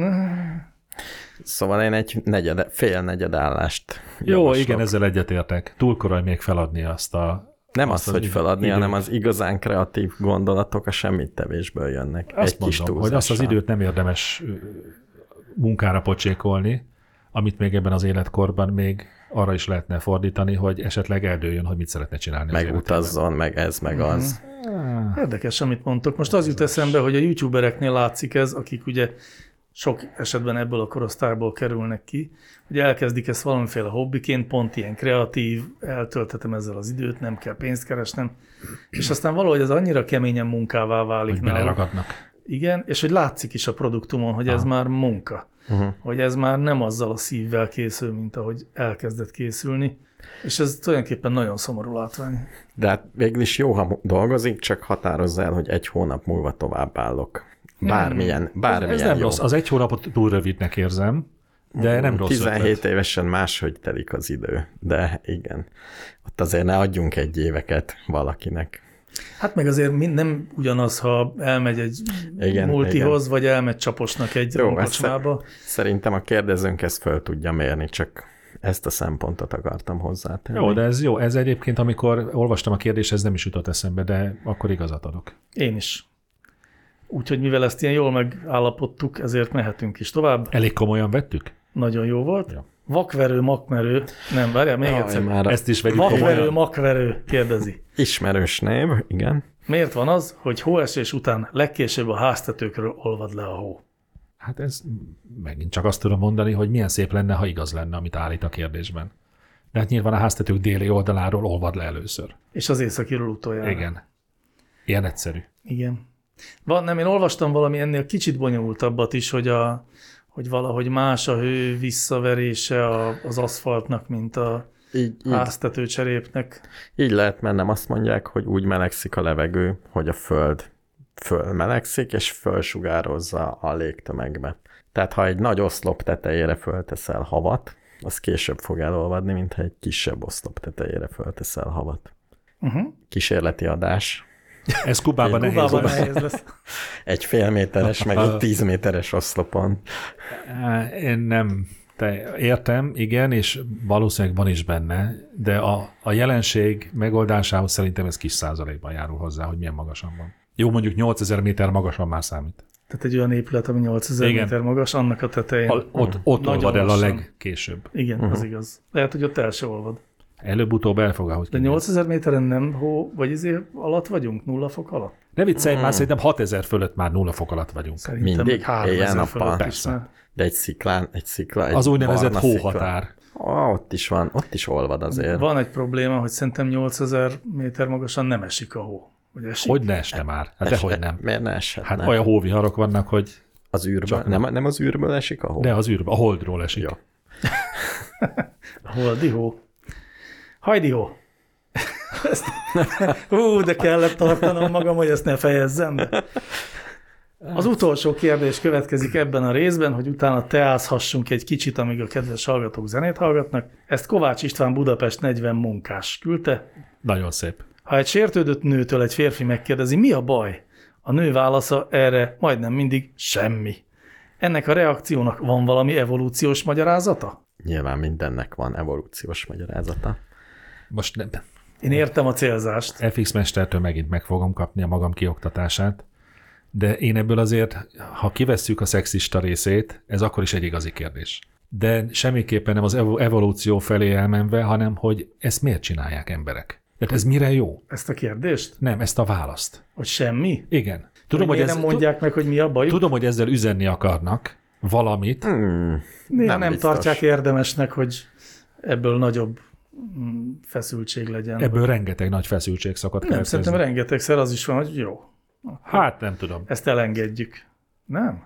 Szóval én egy negyed, fél negyed állást Jó, javaslok. igen, ezzel egyetértek. Túl korai még feladni azt a... Nem azt az, hogy feladni, időt. hanem az igazán kreatív gondolatok a semmit tevésből jönnek. Azt egy kis mondom, hogy azt az túlzással. időt nem érdemes munkára pocsékolni, amit még ebben az életkorban még arra is lehetne fordítani, hogy esetleg eldőjön, hogy mit szeretne csinálni. az Meg ez, meg Mhm. az. Érdekes, amit mondtok. Most az jut eszembe, hogy a youtubereknél látszik ez, akik ugye sok esetben ebből a korosztályból kerülnek ki, hogy elkezdik ezt valamiféle hobbiként, pont ilyen kreatív, eltöltetem ezzel az időt, nem kell pénzt keresnem, és aztán valahogy ez annyira keményen munkává válik Hogy náluk. Igen, és hogy látszik is a produktumon, hogy ez már munka. Uh-huh. Hogy ez már nem azzal a szívvel készül, mint ahogy elkezdett készülni. És ez tulajdonképpen nagyon szomorú látvány. De hát végül is jó, ha dolgozik, csak határozza el, hogy egy hónap múlva tovább állok. Bármilyen, bármilyen Ez nem jó. rossz. Az egy hónapot túl rövidnek érzem, de nem rossz 17 ötlet. évesen máshogy telik az idő, de igen. Ott azért ne adjunk egy éveket valakinek. Hát meg azért nem ugyanaz, ha elmegy egy Igen, multihoz, igen. vagy elmegy csaposnak egy Jó, romkocsmába. Szerintem a kérdezőnk ezt föl tudja mérni, csak ezt a szempontot akartam hozzátenni. Jó, de ez jó. Ez egyébként, amikor olvastam a kérdést, ez nem is jutott eszembe, de akkor igazat adok. Én is. Úgyhogy mivel ezt ilyen jól megállapodtuk, ezért mehetünk is tovább. Elég komolyan vettük? Nagyon jó volt. Ja. Vakverő, makmerő. Nem, várjál, még Jaj, egyszer. már Ezt is vegyük Vakverő, komolyan. makverő, kérdezi. ismerős név, igen. Miért van az, hogy hóesés után legkésőbb a háztetőkről olvad le a hó? Hát ez megint csak azt tudom mondani, hogy milyen szép lenne, ha igaz lenne, amit állít a kérdésben. De hát nyilván a háztetők déli oldaláról olvad le először. És az északiról utoljára. Igen. Ilyen egyszerű. Igen. Van, nem, én olvastam valami ennél kicsit bonyolultabbat is, hogy, a, hogy valahogy más a hő visszaverése a, az aszfaltnak, mint a Így, így, háztető cserépnek. így lehet, mert nem azt mondják, hogy úgy melegszik a levegő, hogy a föld fölmelegszik, és fölsugározza a légtömegbe. Tehát ha egy nagy oszlop tetejére fölteszel havat, az később fog elolvadni, mint ha egy kisebb oszlop tetejére fölteszel havat. Uh-huh. Kísérleti adás. Ez Kubában nehéz. Kubában nehéz lesz. Egy fél méteres, meg egy tíz méteres oszlopon. Én nem te, értem, igen, és valószínűleg van is benne, de a, a jelenség megoldásához szerintem ez kis százalékban járul hozzá, hogy milyen magasan van. Jó, mondjuk 8000 méter magasan már számít. Tehát egy olyan épület, ami 8000 Igen. méter magas, annak a tetején. Ha, ott ott olvad el a legkésőbb. Igen, Mhm. uh-huh. az igaz. Lehet, hogy ott el se olvad. Előbb-utóbb el fog, ahogy De kinéz. 8000 méteren nem hó, vagy izé alatt vagyunk? Nulla fok alatt? Ne viccelj, már szerintem 6000 fölött már nulla fok alatt vagyunk. Szerintem Mindig? még 3000 Éjjel-nappal? fölött is Persze. De egy sziklán, egy szikla, egy Az úgynevezett barna szikla. hóhatár. Ó, ott is van, ott is olvad azért. Van egy probléma, hogy szerintem 8000 méter magasan nem esik a hó. Vagy esik? Hogy ne este már? Hát dehogy nem. Miért ne eshetne? Hát olyan hóviharok vannak, hogy Az űrből, Csak nem, nem az űrből esik a hó? de az űrbe, a holdról esik. Jó. Hol dihó? Hajdihó. Ezt... Hú, de kellett tartanom magam, hogy ezt ne fejezzem be. Az utolsó kérdés következik ebben a részben, hogy utána teázhassunk egy kicsit, amíg a kedves hallgatók zenét hallgatnak. Ezt Kovács István Budapest 40 munkás küldte. Nagyon szép. Ha egy sértődött nőtől egy férfi megkérdezi, mi a baj? A nő válasza erre majdnem mindig semmi. Ennek a reakciónak van valami evolúciós magyarázata? Nyilván mindennek van evolúciós magyarázata. Most nem. Én értem a célzást. FX mestertől megint meg fogom kapni a magam kioktatását. De én ebből azért, ha kivesszük a szexista részét, ez akkor is egy igazi kérdés. De semmiképpen nem az evo- evolúció felé elmenve, hanem hogy ezt miért csinálják emberek. Tehát ez mire jó? Ezt a kérdést? Nem, ezt a választ. Hogy semmi? Igen. Tudom, hogy, hogy ez, nem mondják meg, hogy mi a bajuk? Tudom, hogy ezzel üzenni akarnak valamit. Hmm, Néha nem nem, biztos. tartják érdemesnek, hogy ebből nagyobb feszültség legyen. Ebből rengeteg nagy feszültség szokott nem, szerintem keletkezni. rengetegszer az is van, hogy jó, Hát nem tudom. ezt elengedjük. Nem?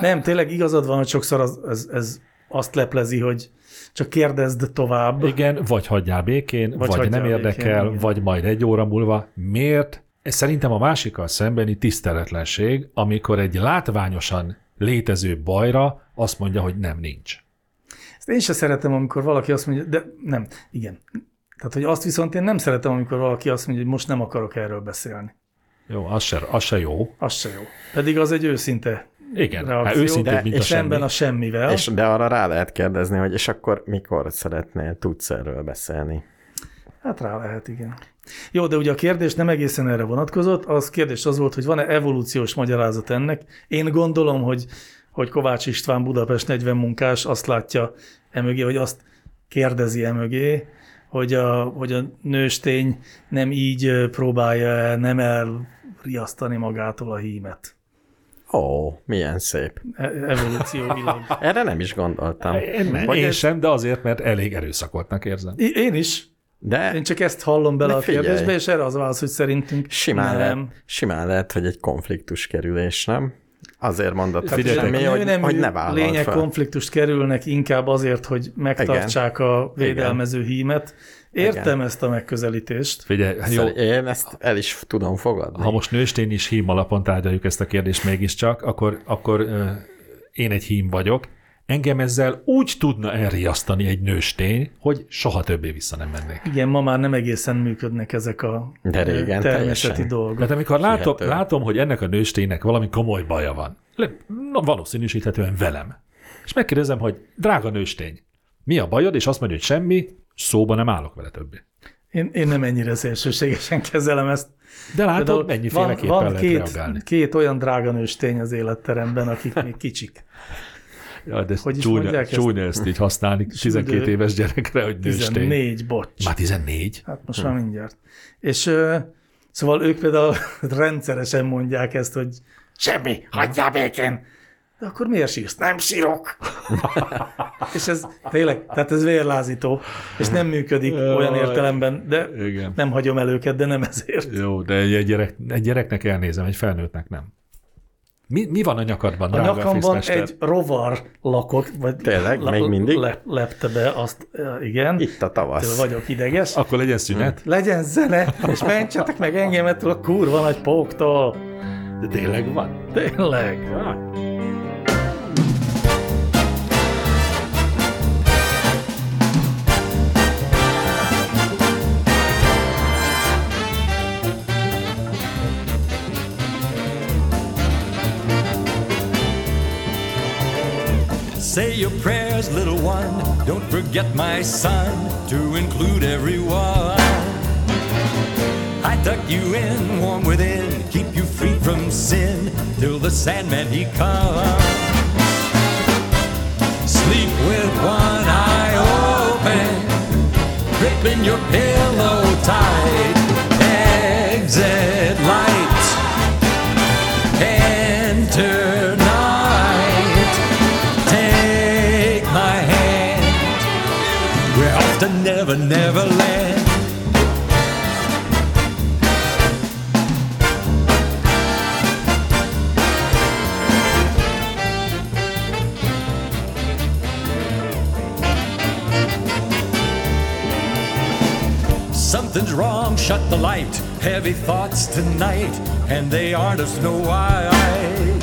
Nem, tényleg igazad van, hogy sokszor az, ez, ez azt leplezi, hogy csak kérdezd tovább. Igen, vagy hagyjál békén, vagy, Vagy hagyjál nem érdekel, békén, vagy majd egy óra múlva. Miért? Ez szerintem a másikkal szembeni tiszteletlenség, amikor egy látványosan létező bajra azt mondja, hogy nem nincs. Én se szeretem, amikor valaki azt mondja, de nem, igen. Tehát, hogy azt viszont én nem szeretem, amikor valaki azt mondja, hogy most nem akarok erről beszélni. Jó, az se, az se jó. Az se jó. Pedig az egy őszinte Igen, hát reakció, őszintébb, de, mint a és semmi. szemben a semmivel. És, de arra rá lehet kérdezni, hogy és akkor mikor szeretnél, tudsz erről beszélni? Hát rá lehet, igen. Jó, de ugye a kérdés nem egészen erre vonatkozott, az kérdés az volt, hogy van-e evolúciós magyarázat ennek. Én gondolom, hogy, hogy Kovács István Budapest 40 munkás azt látja emögé, vagy azt kérdezi emögé, hogy a, hogy a nőstény nem így próbálja nem elriasztani magától a hímet. Ó, milyen szép. E- Evolúcióvilag. Erre nem is gondoltam. Én, Hogy én ez- sem, de azért, mert elég erőszakoltnak érzem. I- Én is. De Én csak ezt hallom bele De a figyelj. kérdésbe, és erre az válasz, hogy szerintünk simán, nem. lehet, simán lehet, hogy egy konfliktus kerülés, nem? Azért mondod, hogy Figyeljetek, semmi, a hogy, nőnemű hogy ne vállal lények fel. konfliktust kerülnek inkább azért, hogy megtartsák a védelmező hímet. Értem Igen. ezt a megközelítést. Figyelj, jó, Szóval én ezt el is tudom fogadni. ha most nőstény is hím alapon tárgyaljuk ezt a kérdést mégiscsak, akkor, akkor én egy hím vagyok. Engem ezzel úgy tudna elriasztani egy nőstény, hogy soha többé vissza nem mennék. Igen, ma már nem egészen működnek ezek a De régen természeti teljesen. dolgok. Mert amikor látom, Hihető. látom, hogy ennek a nősténynek valami komoly baja van, na, valószínűsíthetően velem. És megkérdezem, hogy drága nőstény, mi a bajod? És azt mondja, hogy semmi, szóba nem állok vele többé. Én, én nem ennyire szélsőségesen kezelem ezt. De látod, Például mennyiféleképpen van, van lehet két, reagálni. két olyan drága nőstény az életteremben, akik még kicsik. Ja, de Hogy hogy is csúnya, mondják ezt? csúnya ezt így használni 12 Süldő- éves gyerekre, hogy nőstény. 14, bocs. Már 14? Hát most már mindjárt. És szóval ők például rendszeresen mondják ezt, hogy semmi, hagyjál békén. De akkor miért sírsz? Nem sírok. és ez tényleg, tehát ez vérlázító, és nem működik olyan értelemben, de Igen. nem hagyom el őket, de nem ezért. Jó, de egy, gyerek, egy gyereknek elnézem, egy felnőttnek nem. Mi, mi van a nyakadban, A nyakamban egy rovar lakott, vagy Tényleg? Még mindig? Le, lepte be azt, ö, igen. Itt a tavasz. Től vagyok ideges. Akkor legyen szünet? Legyen zene, és mentsetek meg engem ettől a kurva nagy póktól. De tényleg van? Tényleg. Say your prayers, little one. Don't forget, my son, to include everyone. I tuck you in, warm within, keep you free from sin till the Sandman he comes. Sleep with one eye open, gripping your pillow tight. Exit Never Never Land. Something's wrong, shut the light. Heavy thoughts tonight, and they aren't of Snow White.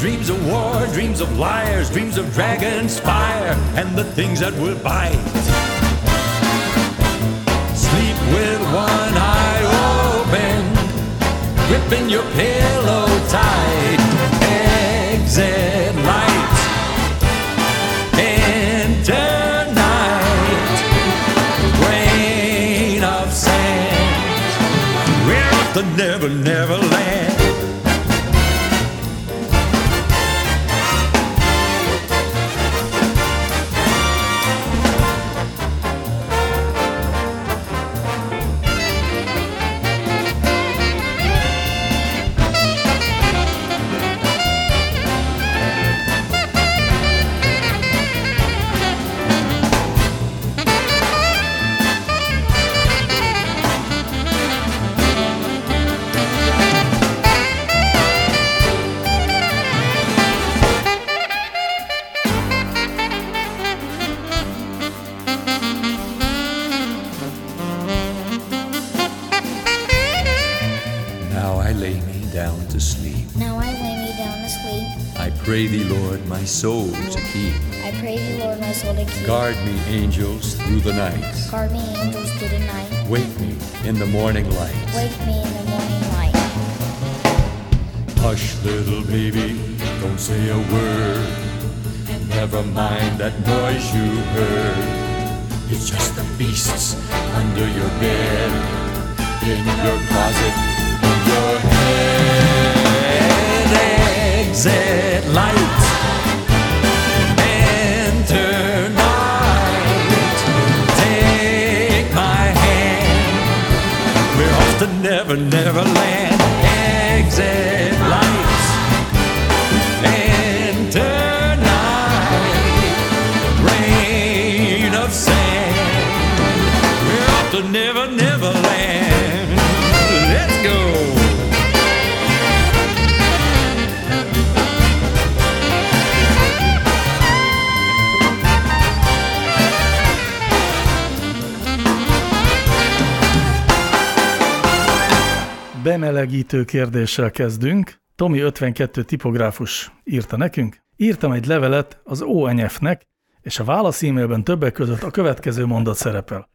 Dreams of war, dreams of liars, dreams of dragons, fire, and the things that will bite. With one eye open, gripping your pillow tight. Exit light, enter night grain of sand. We're off the never, never land. Soul to keep. I pray thee, Lord, my soul to keep. Guard me, angels, through the night. Guard me, angels, through the night. Wake me in the morning light. Wake me in the morning light. Hush, little baby, don't say a word. Never mind that noise you heard. It's just the beasts under your bed, in your closet, in your head. Exit light. Never, Land. Exit Bemelegítő kérdéssel kezdünk. Tomi 52 tipográfus írta nekünk. Írtam egy levelet az ONF-nek, és a válasz e-mailben többek között a következő mondat szerepel.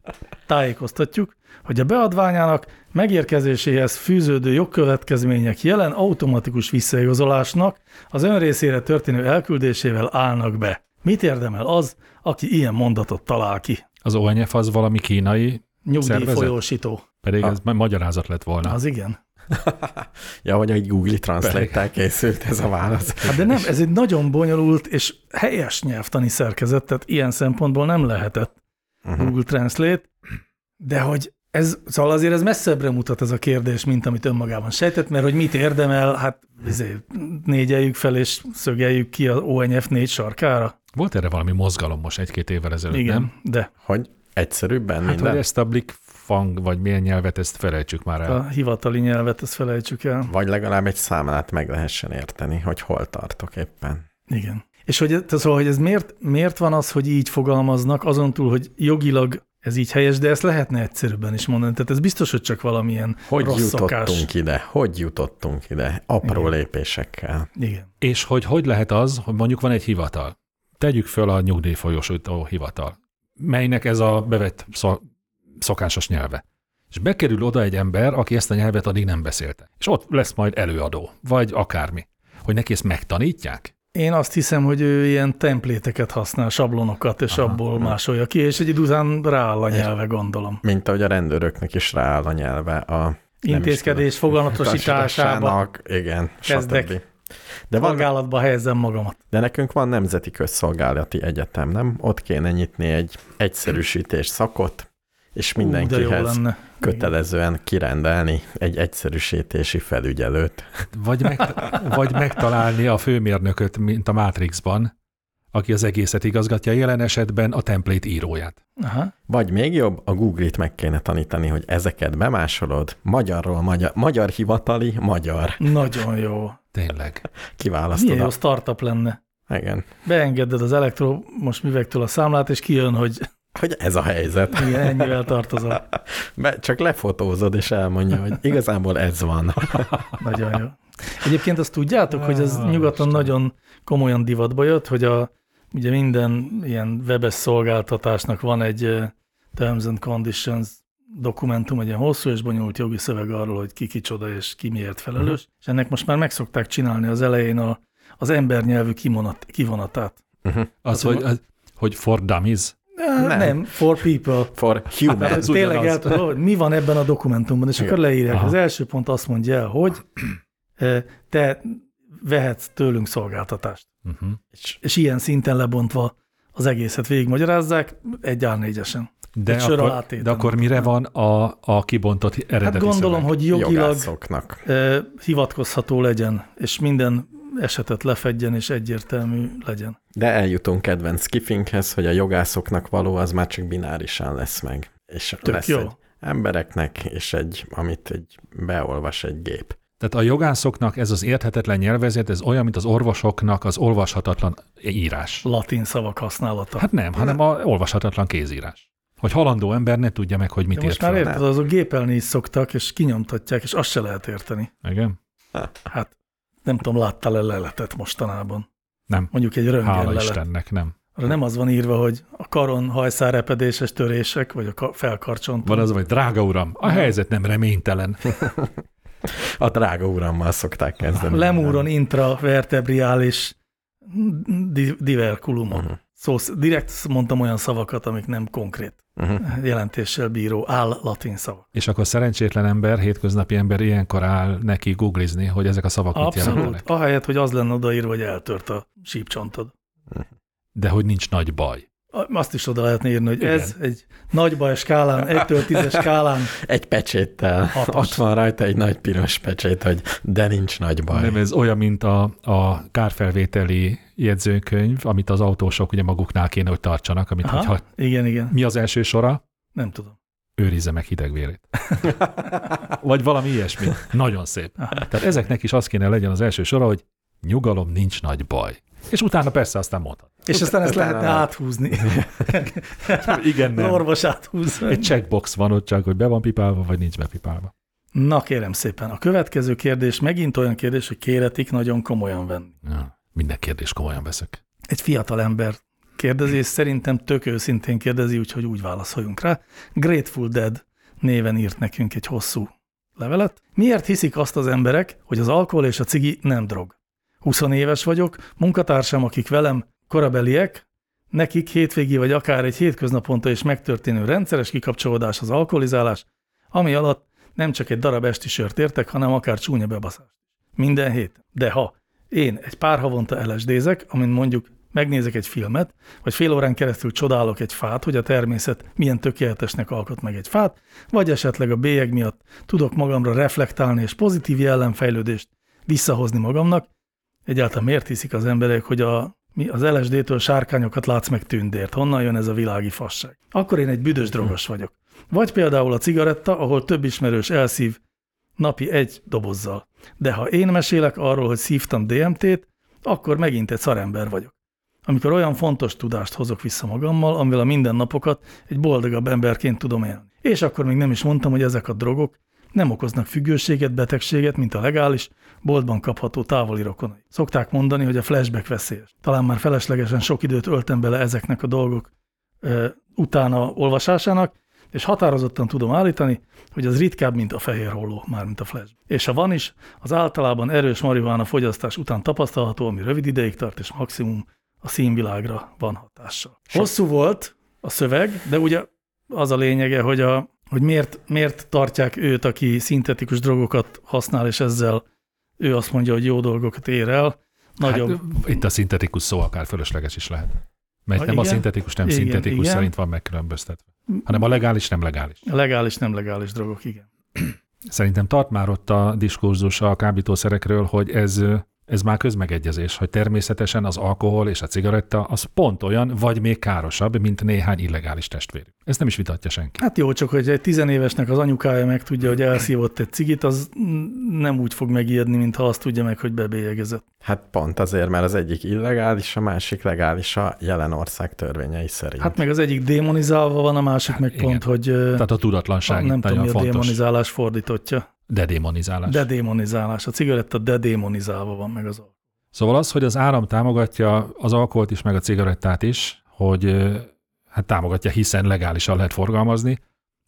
Tájékoztatjuk, hogy a beadványának megérkezéséhez fűződő jogkövetkezmények jelen automatikus visszaigazolásnak az ön részére történő elküldésével állnak be. Mit érdemel az, aki ilyen mondatot talál ki? Az ONF az valami kínai, Nyugdíjfolyósító. pedig ez ma- magyarázat lett volna. Az igen. Ja, hogy egy Google Translate-tel készült ez a válasz. Hát de nem, ez egy nagyon bonyolult és helyes nyelvtani szerkezet, tehát ilyen szempontból nem lehetett uh-huh. Google Translate, de hogy ez, szóval azért ez messzebbre mutat ez a kérdés, mint amit önmagában sejtett, mert hogy mit érdemel, hát ezért négyeljük fel és szögeljük ki az ONF négy sarkára. Volt erre valami mozgalom most egy-két évvel ezelőtt, Igen, nem? de Hogy egyszerűbben Hát, minden? hogy ezt a Blick Fang, vagy milyen nyelvet, ezt felejtsük már el. a hivatali nyelvet, ezt felejtsük el. Vagy legalább egy számlát meg lehessen érteni, hogy hol tartok éppen. Igen. És hogy, tehát szóval, hogy ez miért, miért van az, hogy így fogalmaznak, azon túl, hogy jogilag ez így helyes, de ezt lehetne egyszerűbben is mondani. Tehát ez biztos, hogy csak valamilyen Hogy rossz jutottunk szokás. ide? Hogy jutottunk ide? Apró Igen. lépésekkel. Igen. És hogy hogy lehet az, hogy mondjuk van egy hivatal. Tegyük föl a nyugdíjfolyosító hivatal, melynek ez a bevett szó- szokásos nyelve. És bekerül oda egy ember, aki ezt a nyelvet addig nem beszélte. És ott lesz majd előadó, vagy akármi. Hogy neki ezt megtanítják? Én azt hiszem, hogy ő ilyen templéteket használ, sablonokat, és Aha, abból másolja ki, és egy idő után rááll a nyelve, gondolom. Mint ahogy a rendőröknek is rááll a nyelve a Intézkedés utasításának, Igen, kezdek. stb. De, van, szolgálatba helyezem magamat. de nekünk van Nemzeti Közszolgálati Egyetem, nem? Ott kéne nyitni egy egyszerűsítés szakot, és Ú, de jó mindenkihez lenne. kötelezően kirendelni egy egyszerűsítési felügyelőt. Vagy, meg, vagy megtalálni a főmérnököt, mint a Matrixban, aki az egészet igazgatja, jelen esetben a template íróját. Aha. Vagy még jobb, a Google-t meg kéne tanítani, hogy ezeket bemásolod, magyarról magyar, magyar hivatali, magyar. Nagyon jó. Tényleg. Kiválasztod. Milyen jó A... startup lenne. Igen. Beengeded az elektromos művektől a számlát, és kijön, hogy Hogy ez a helyzet. igen, ennyivel tartozol. Be, csak lefotózod, és elmondja, hogy igazából ez van. Nagyon jó. Egyébként azt tudjátok, hogy ez nyugaton nagyon komolyan divatba jött, hogy a, ugye minden ilyen webes szolgáltatásnak van egy Terms and Conditions dokumentum, egy ilyen hosszú és bonyolult jogi szöveg arról, hogy ki kicsoda és ki miért felelős, és ennek most már meg szokták csinálni az elején a, az embernyelvű kimonat, kivonatát. Az, hogy, az, hogy for dummies. Nem. Nem. for people. For human. Ez tényleg ugyanaz. el hogy mi van ebben a dokumentumban, és akkor leírják. Aha. Az első pont azt mondja el, hogy eh, te vehetsz tőlünk szolgáltatást. Uh-huh. És ilyen szinten lebontva az egészet végigmagyarázzák, egy A4-esen. De, Egy akkor, de akkor mire van a, a kibontott eredeti Hát gondolom, szöveg? hogy jogilag eh, hivatkozható legyen, és minden esetet lefedjen, és egyértelmű legyen. De eljutunk kedvenc skiffinghez, hogy a jogászoknak való az már csak binárisan lesz meg. És Tök lesz jó. egy embereknek, és egy, amit egy beolvas egy gép. Tehát a jogászoknak ez az érthetetlen nyelvezet, ez olyan, mint az orvosoknak az olvashatatlan írás. Latin szavak használata. Hát nem, hanem a olvashatatlan kézírás. Hogy halandó ember ne tudja meg, hogy mit De ért most már érted, azok gépelni is szoktak, és kinyomtatják, és azt se lehet érteni. Igen? Hát nem tudom, láttál-e leletet mostanában? Nem. Mondjuk egy Hála röntgenlelet. Istennek, nem. Arra nem az van írva, hogy a karon hajszárepedéses törések, vagy a ka- felkarcsonton. Van az, hogy drága uram, a helyzet nem reménytelen. A drága urammal szokták kezdeni. Lemúron intravertebriális di- diverkulumon. Uh-huh. Szó, direkt mondtam olyan szavakat, amik nem konkrét Mhm. jelentéssel bíró áll latin szavak. És akkor szerencsétlen ember, hétköznapi ember ilyenkor áll neki googlizni, hogy ezek a szavak mit Abszolút. jelentenek. Ahelyett, hogy az lenne odaírva, hogy eltört a sípcsontod. De hogy nincs nagy baj. Azt is oda lehetne írni, hogy Igen. ez egy nagy baj skálán, 1-től 10 skálán. Egy pecséttel. Hatos. Ott van rajta egy nagy piros pecsét, hogy de nincs nagy baj. Nem, ez olyan, mint a, a kárfelvételi jegyzőkönyv, amit az autósok ugye maguknál kéne, hogy tartsanak, amit Aha, hogyha, igen, igen. mi az első sora? Nem tudom. Őrizze meg hidegvérét. Vagy valami ilyesmi. Nagyon szép. Tehát ezeknek is az kéne legyen az első sora, hogy nyugalom, nincs nagy baj. És utána persze aztán mondhat. És aztán ezt lehetne lehet. áthúzni. Igen, Az orvos áthúz. Egy checkbox van ott csak, hogy be van pipálva, vagy nincs bepipálva. Na kérem szépen, a következő kérdés megint olyan kérdés, hogy kéretik nagyon komolyan venni. Ja, minden kérdés komolyan veszek. Egy fiatal ember kérdezi, és szerintem tök őszintén kérdezi, úgyhogy úgy válaszoljunk rá. Grateful Dead néven írt nekünk egy hosszú levelet. Miért hiszik azt az emberek, hogy az alkohol és a cigi nem drog? 20 éves vagyok, munkatársam, akik velem korabeliek, nekik hétvégi vagy akár egy hétköznaponta is megtörténő rendszeres kikapcsolódás az alkoholizálás, ami alatt nem csak egy darab esti sört értek, hanem akár csúnya bebaszást. Minden hét. De ha én egy pár havonta LSD-zek, amin mondjuk megnézek egy filmet, vagy fél órán keresztül csodálok egy fát, hogy a természet milyen tökéletesnek alkot meg egy fát, vagy esetleg a bélyeg miatt tudok magamra reflektálni és pozitív jellemfejlődést visszahozni magamnak, egyáltalán miért hiszik az emberek, hogy a, mi az LSD-től sárkányokat látsz meg tündért, honnan jön ez a világi fasság. Akkor én egy büdös drogos vagyok. Vagy például a cigaretta, ahol több ismerős elszív napi egy dobozzal. De ha én mesélek arról, hogy szívtam DMT-t, akkor megint egy szarember vagyok. Amikor olyan fontos tudást hozok vissza magammal, amivel a mindennapokat egy boldogabb emberként tudom élni. És akkor még nem is mondtam, hogy ezek a drogok nem okoznak függőséget, betegséget, mint a legális, boltban kapható távoli rokonai. Szokták mondani, hogy a flashback veszélyes. Talán már feleslegesen sok időt öltem bele ezeknek a dolgok ö, utána olvasásának, és határozottan tudom állítani, hogy az ritkább, mint a fehér holló, már mint a flash. És ha van is, az általában erős marihuána fogyasztás után tapasztalható, ami rövid ideig tart, és maximum a színvilágra van hatással. Hosszú volt a szöveg, de ugye az a lényege, hogy, a, hogy miért, miért tartják őt, aki szintetikus drogokat használ, és ezzel ő azt mondja, hogy jó dolgokat ér el. Nagyobb, Hát, itt a szintetikus szó akár fölösleges is lehet. Mert Ha, nem a igen. szintetikus, nem Igen, szintetikus igen. szerint van megkülönböztetve, hanem a legális, nem legális. a legális, nem legális drogok, igen. Szerintem tart már ott a diskurzus a kábítószerekről, hogy ez, ez már közmegegyezés, hogy természetesen az alkohol és a cigaretta az pont olyan, vagy még károsabb, mint néhány illegális testvérük. Ezt nem is vitatja senki. Hát jó, csak hogy egy tizenévesnek az anyukája meg tudja, hogy elszívott egy cigit, az nem úgy fog megijedni, mintha azt tudja meg, hogy bebélyegezett. Hát pont azért, mert az egyik illegális, a másik legális a jelen ország törvényei szerint. Hát meg az egyik démonizálva van, a másik meg igen. pont, hogy Tehát a tudatlanság nem tudom, mi a fontos. démonizálás fordítottja. Dedémonizálás. Dedémonizálás. A cigaretta dedémonizálva van meg az alkohol. Szóval az, hogy az áram támogatja az alkoholt is, meg a cigarettát is, hogy hát támogatja, hiszen legálisan lehet forgalmazni,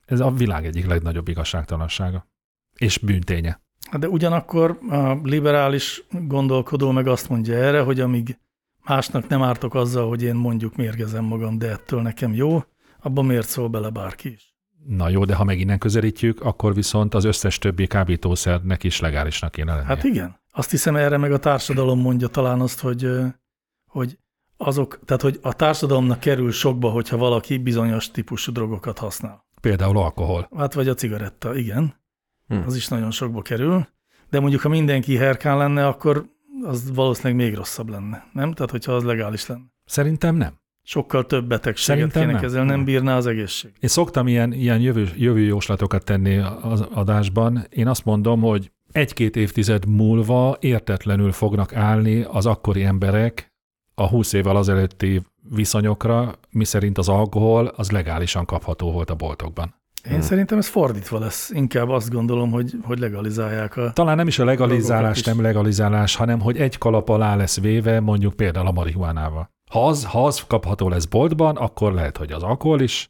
ez a világ egyik legnagyobb igazságtalansága. És bűnténye. Hát De ugyanakkor a liberális gondolkodó meg azt mondja erre, hogy amíg másnak nem ártok azzal, hogy én mondjuk mérgezem magam, de ettől nekem jó, abban miért szól bele bárki is? Na jó, de ha meg innen közelítjük, akkor viszont az összes többi kábítószernek is legálisnak kéne lennie. Hát igen. Azt hiszem erre meg a társadalom mondja talán azt, hogy, hogy azok, tehát hogy a társadalomnak kerül sokba, hogyha valaki bizonyos típusú drogokat használ. Például alkohol. Hát vagy a cigaretta, igen. Hm. Az is nagyon sokba kerül. De mondjuk, ha mindenki herkán lenne, akkor az valószínűleg még rosszabb lenne, nem? Tehát, hogyha az legális lenne. Szerintem nem. Sokkal több betegséget Szerintem kéne nem. kezelni, nem bírná az egészség. Én szoktam ilyen, ilyen jövő, jövő jóslatokat tenni az adásban. Én azt mondom, hogy egy-két évtized múlva értetlenül fognak állni az akkori emberek a 20 évvel azelőtti viszonyokra, miszerint az alkohol az legálisan kapható volt a boltokban. Én hmm. szerintem ez fordítva lesz. Inkább azt gondolom, hogy, hogy legalizálják a... Talán nem is a legalizálás, nem legalizálás, hanem hogy egy kalap alá lesz véve mondjuk például a marihuánával. Ha az, ha az kapható lesz boltban, akkor lehet, hogy az alkohol is.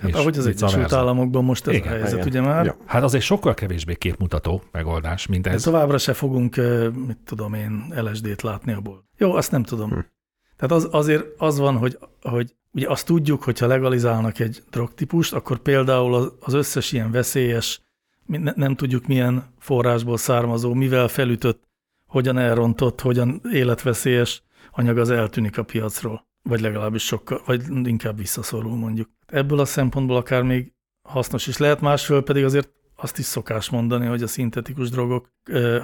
Hát ahogy az Egyesült. Államokban most ez Igen, a helyzet, igen. ugye már? Ja. Hát az egy sokkal kevésbé képmutató megoldás, mint De ez. továbbra se fogunk, mit tudom én, LSD-t látni abból. Jó, azt nem tudom. Hm. Tehát az, azért az van, hogy, hogy ugye azt tudjuk, hogyha legalizálnak egy drogtípust, akkor például az, összes ilyen veszélyes, nem tudjuk milyen forrásból származó, mivel felütött, hogyan elrontott, hogyan életveszélyes anyag az eltűnik a piacról. Vagy legalábbis sokkal, vagy inkább visszaszorul mondjuk. Ebből a szempontból akár még hasznos is lehet, másfél pedig azért azt is szokás mondani, hogy a szintetikus drogok,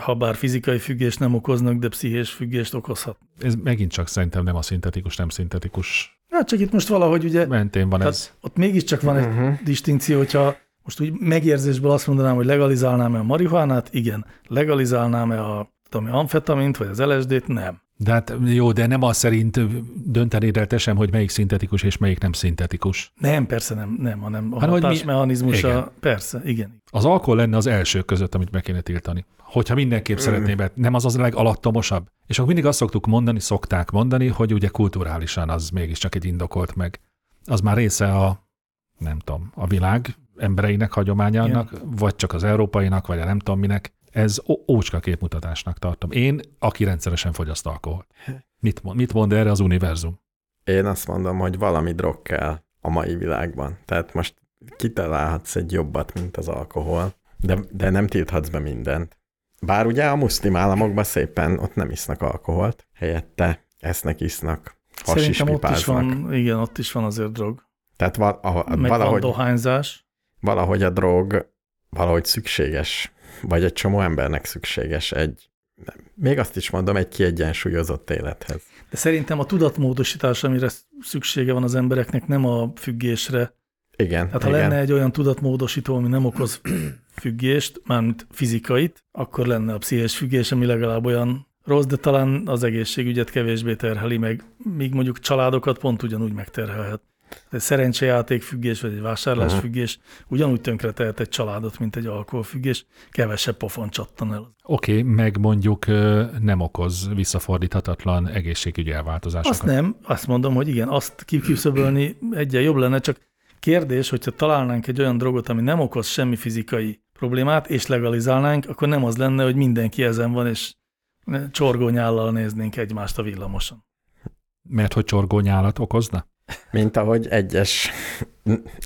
ha bár fizikai függést nem okoznak, de pszichés függést okozhat. Ez megint csak szerintem nem a szintetikus, nem szintetikus Hát csak itt most valahogy ugye, mentén van ez. ott mégiscsak van egy uh-huh. distinkció, hogyha most úgy megérzésből azt mondanám, hogy legalizálnám-e a marihuánát, igen. Legalizálnám-e a tudom, amfetamint, vagy az LSD-t, nem. De hát jó, de nem az szerint döntenéd el te sem, hogy melyik szintetikus és melyik nem szintetikus. Nem, persze nem, nem, hanem a Hát, hogy mi- hatásmechanizmusa, Igen. persze, igen. Az alkohol lenne az első között, amit meg kéne tiltani. Hogyha mindenképp szeretné be, nem az az a legalattomosabb. És akkor mindig azt szoktuk mondani, szokták mondani, hogy ugye kulturálisan az mégiscsak egy indokolt meg. Az már része a, nem tudom, a világ embereinek hagyományának, vagy csak az európainak, vagy a nem tudom minek. Ez ócska képmutatásnak tartom. Én, aki rendszeresen fogyaszt alkoholt. Mit mond, mit mond erre az univerzum? Én azt mondom, hogy valami drog kell a mai világban. Tehát most kitalálhatsz egy jobbat, mint az alkohol, de, de nem tilthatsz be mindent. Bár ugye a muszlim államokban szépen ott nem isznak alkoholt, helyette esznek, isznak, has is Szerintem ott is van, igen, ott is van azért drog. Tehát val- a, Meg van valahogy, dohányzás. valahogy a drog valahogy szükséges, vagy egy csomó embernek szükséges egy, még azt is mondom, egy kiegyensúlyozott élethez. De szerintem a tudatmódosítás, amire szüksége van az embereknek, nem a függésre. Igen, Hát ha igen. lenne egy olyan tudatmódosító, ami nem okoz függést, mármint fizikait, akkor lenne a pszichés függés, ami legalább olyan rossz, de talán az egészségügyet kevésbé terheli meg, míg mondjuk családokat pont ugyanúgy megterhelhet. Egy szerencsejáték függés, vagy egy vásárlás Aha. függés ugyanúgy tönkre tehet egy családot, mint egy alkoholfüggés, kevesebb pofon csattan el. Oké, okay, meg mondjuk nem okoz visszafordíthatatlan egészségügyi elváltozásokat. Azt nem, azt mondom, hogy igen, azt kiküszöbölni egyen jobb lenne, csak kérdés, hogyha találnánk egy olyan drogot, ami nem okoz semmi fizikai problémát, és legalizálnánk, akkor nem az lenne, hogy mindenki ezen van, és csorgónyállal néznénk egymást a villamoson. Mert hogy csorgónyálat okozna? Mint ahogy egyes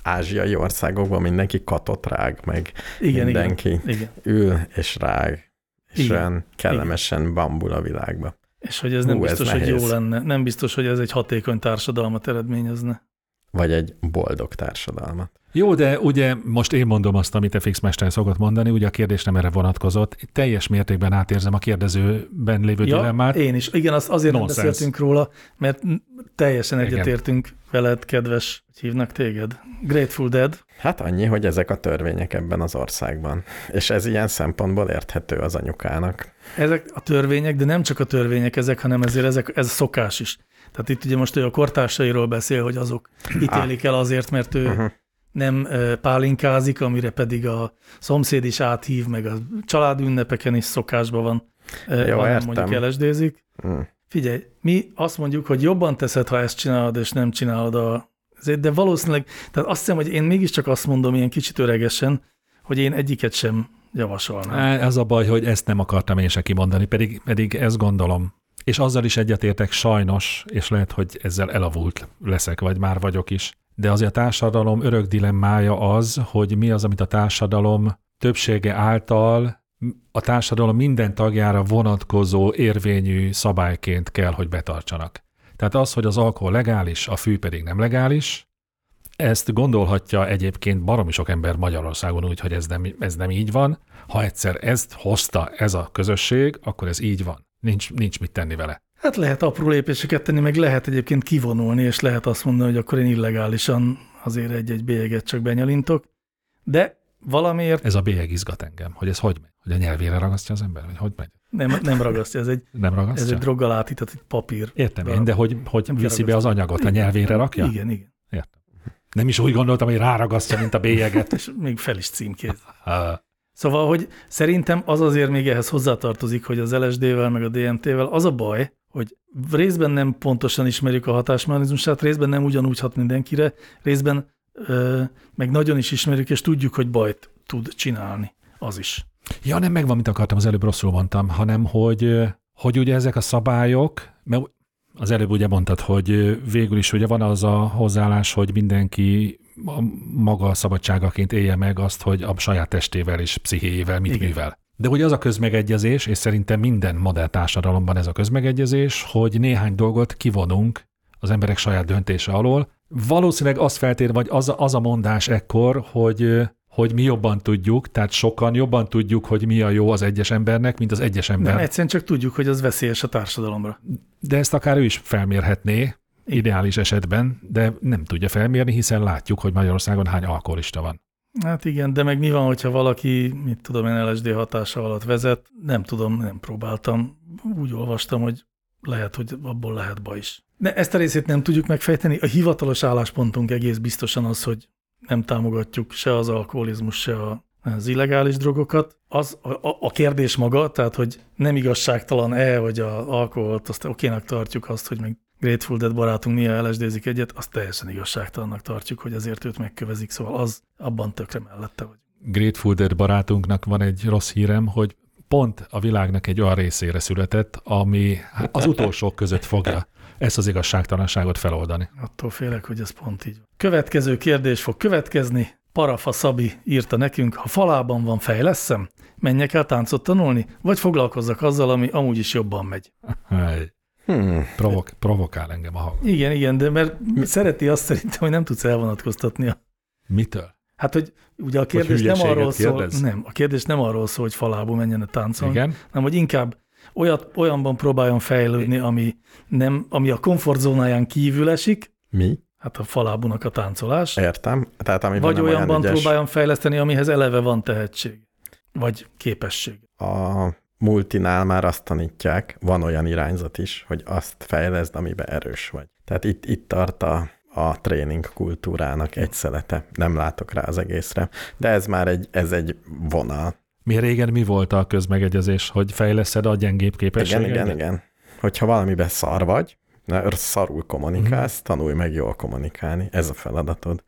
ázsiai országokban mindenki katot rág, meg Igen, mindenki igen, igen. ül és rág, és Igen, olyan kellemesen bambul a világba. És hogy ez nem Hú, ez biztos, hogy jó lenne. Nem biztos, hogy ez egy hatékony társadalmat eredményezne. Vagy egy boldog társadalmat. Jó, de ugye most én mondom azt, amit a fixmester szokott mondani, ugye a kérdés nem erre vonatkozott. Teljes mértékben átérzem a kérdezőben lévő ja, dilemmát. én is. Igen, azt azért nem Nonsense. beszéltünk róla, mert teljesen egyetértünk veled, kedves, hogy hívnak téged. Grateful Dead. Hát annyi, hogy ezek a törvények ebben az országban. És ez ilyen szempontból érthető az anyukának. Ezek a törvények, de nem csak a törvények ezek, hanem ezért ezek, ez a szokás is. Tehát itt ugye most ő a kortársairól beszél, hogy azok ítélik el azért, mert ő Uh-huh. nem pálinkázik, amire pedig a szomszéd is áthív, meg a családünnepeken is szokásban van, Jó, ha nem értem. mondjuk elesdézik. Mm. Figyelj, mi azt mondjuk, hogy jobban teszed, ha ezt csinálod, és nem csinálod a... De valószínűleg, tehát azt hiszem, hogy én mégiscsak azt mondom ilyen kicsit öregesen, hogy én egyiket sem javasolnám. Ez a baj, hogy ezt nem akartam én se kimondani, pedig, pedig ezt gondolom. És azzal is egyetértek sajnos, és lehet, hogy ezzel elavult leszek, vagy már vagyok is. De azért a társadalom örök dilemmája az, hogy mi az, amit a társadalom többsége által a társadalom minden tagjára vonatkozó érvényű szabályként kell, hogy betartsanak. Tehát az, hogy az alkohol legális, a fű pedig nem legális, ezt gondolhatja egyébként baromi sok ember Magyarországon úgy, hogy ez nem, ez nem így van. Ha egyszer ezt hozta ez a közösség, akkor ez így van. Nincs, nincs mit tenni vele. Hát lehet apró lépéseket tenni, meg lehet egyébként kivonulni, és lehet azt mondani, hogy akkor én illegálisan azért egy-egy bélyeget csak benyalintok, de valamiért Ez a bélyeg izgat engem, hogy ez hogy megy? Hogy a nyelvére ragasztja az ember, vagy hogy megy? nem, nem ragasztja, ez egy, Nem ragasztja? ez egy droggal átított papír. Értem én, de hogy, hogy viszi be az anyagot, a nyelvére rakja? Igen, igen. Értem. Nem is úgy gondoltam, hogy ráragasztja, mint a bélyeget. És még fel is címkéz. Szóval, hogy szerintem az azért még ehhez hozzátartozik, hogy az LSD-vel meg a DMT-vel az a baj, hogy részben nem pontosan ismerjük a hatásmechanizmusát, részben nem ugyanúgy hat mindenkire, részben ö, meg nagyon is ismerjük, és tudjuk, hogy bajt tud csinálni. Az is. Ja, nem megvan, mint akartam, az előbb rosszul mondtam, hanem hogy, hogy ugye ezek a szabályok, mert az előbb ugye mondtad, hogy végül is ugye van az a hozzáállás, hogy mindenki a maga szabadságaként élje meg azt, hogy a saját testével és pszichéjével mit Igen. művel. De ugye az a közmegegyezés, és szerintem minden modern társadalomban ez a közmegegyezés, hogy néhány dolgot kivonunk az emberek saját döntése alól. Valószínűleg azt feltér, vagy az a, az a mondás ekkor, hogy hogy mi jobban tudjuk, tehát sokan jobban tudjuk, hogy mi a jó az egyes embernek, mint az egyes ember. Nem, egyszerűen csak tudjuk, hogy az veszélyes a társadalomra. De ezt akár ő is felmérhetné, ideális esetben, de nem tudja felmérni, hiszen látjuk, hogy Magyarországon hány alkoholista van. Hát igen, de meg mi van, hogyha valaki, mit tudom én, LSD hatása alatt vezet? Nem tudom, nem próbáltam. Úgy olvastam, hogy lehet, hogy abból lehet baj is. De ezt a részét nem tudjuk megfejteni. A hivatalos álláspontunk egész biztosan az, hogy nem támogatjuk se az alkoholizmus, se a, az illegális drogokat. Az a, a, a kérdés maga, tehát hogy nem igazságtalan-e, hogy a alkoholt azt okénak tartjuk azt, hogy meg Grateful Dead barátunk néha lsd egyet, azt teljesen igazságtalannak tartjuk, hogy ezért őt megkövezik, szóval az abban tökre mellette vagy. Grateful Dead barátunknak van egy rossz hírem, hogy pont a világnak egy olyan részére született, ami az utolsók között fogja ezt az igazságtalanságot feloldani. Attól félek, hogy ez pont így van. Következő kérdés fog következni. Parafa Szabi írta nekünk, ha falában van fejleszem, menjek el táncot tanulni, vagy foglalkozzak azzal, ami amúgy is jobban megy. Hely. Hmm. Provok, provokál engem a hang. Igen, igen, de mert szereti azt szerintem, hogy nem tudsz elvonatkoztatni. a- Mitől? Hát, hogy ugye a kérdés nem arról szól, kérdez? nem, a kérdés nem arról szól, hogy falából menjen a táncolni, Igen? hanem hogy inkább olyat, olyanban próbáljon fejlődni, ami, nem, ami a komfortzónáján kívül esik, Mi? hát a falábunak a táncolás, Értem. Tehát amiben vagy nem olyan olyanban ügyes. próbáljon fejleszteni, amihez eleve van tehetség, vagy képesség. A multinál már azt tanítják, van olyan irányzat is, hogy azt fejleszd, amiben erős vagy. Tehát itt, itt tart a, a tréning kultúrának egy szelete. Nem látok rá az egészre. De ez már egy, ez egy vonal. Mi régen mi volt a közmegegyezés, hogy fejleszed a gyengébb Igen, képességeidet? igen, igen. Hogyha valamiben szar vagy, szarul kommunikálsz, Mhm. tanulj meg jól kommunikálni. Ez a feladatod.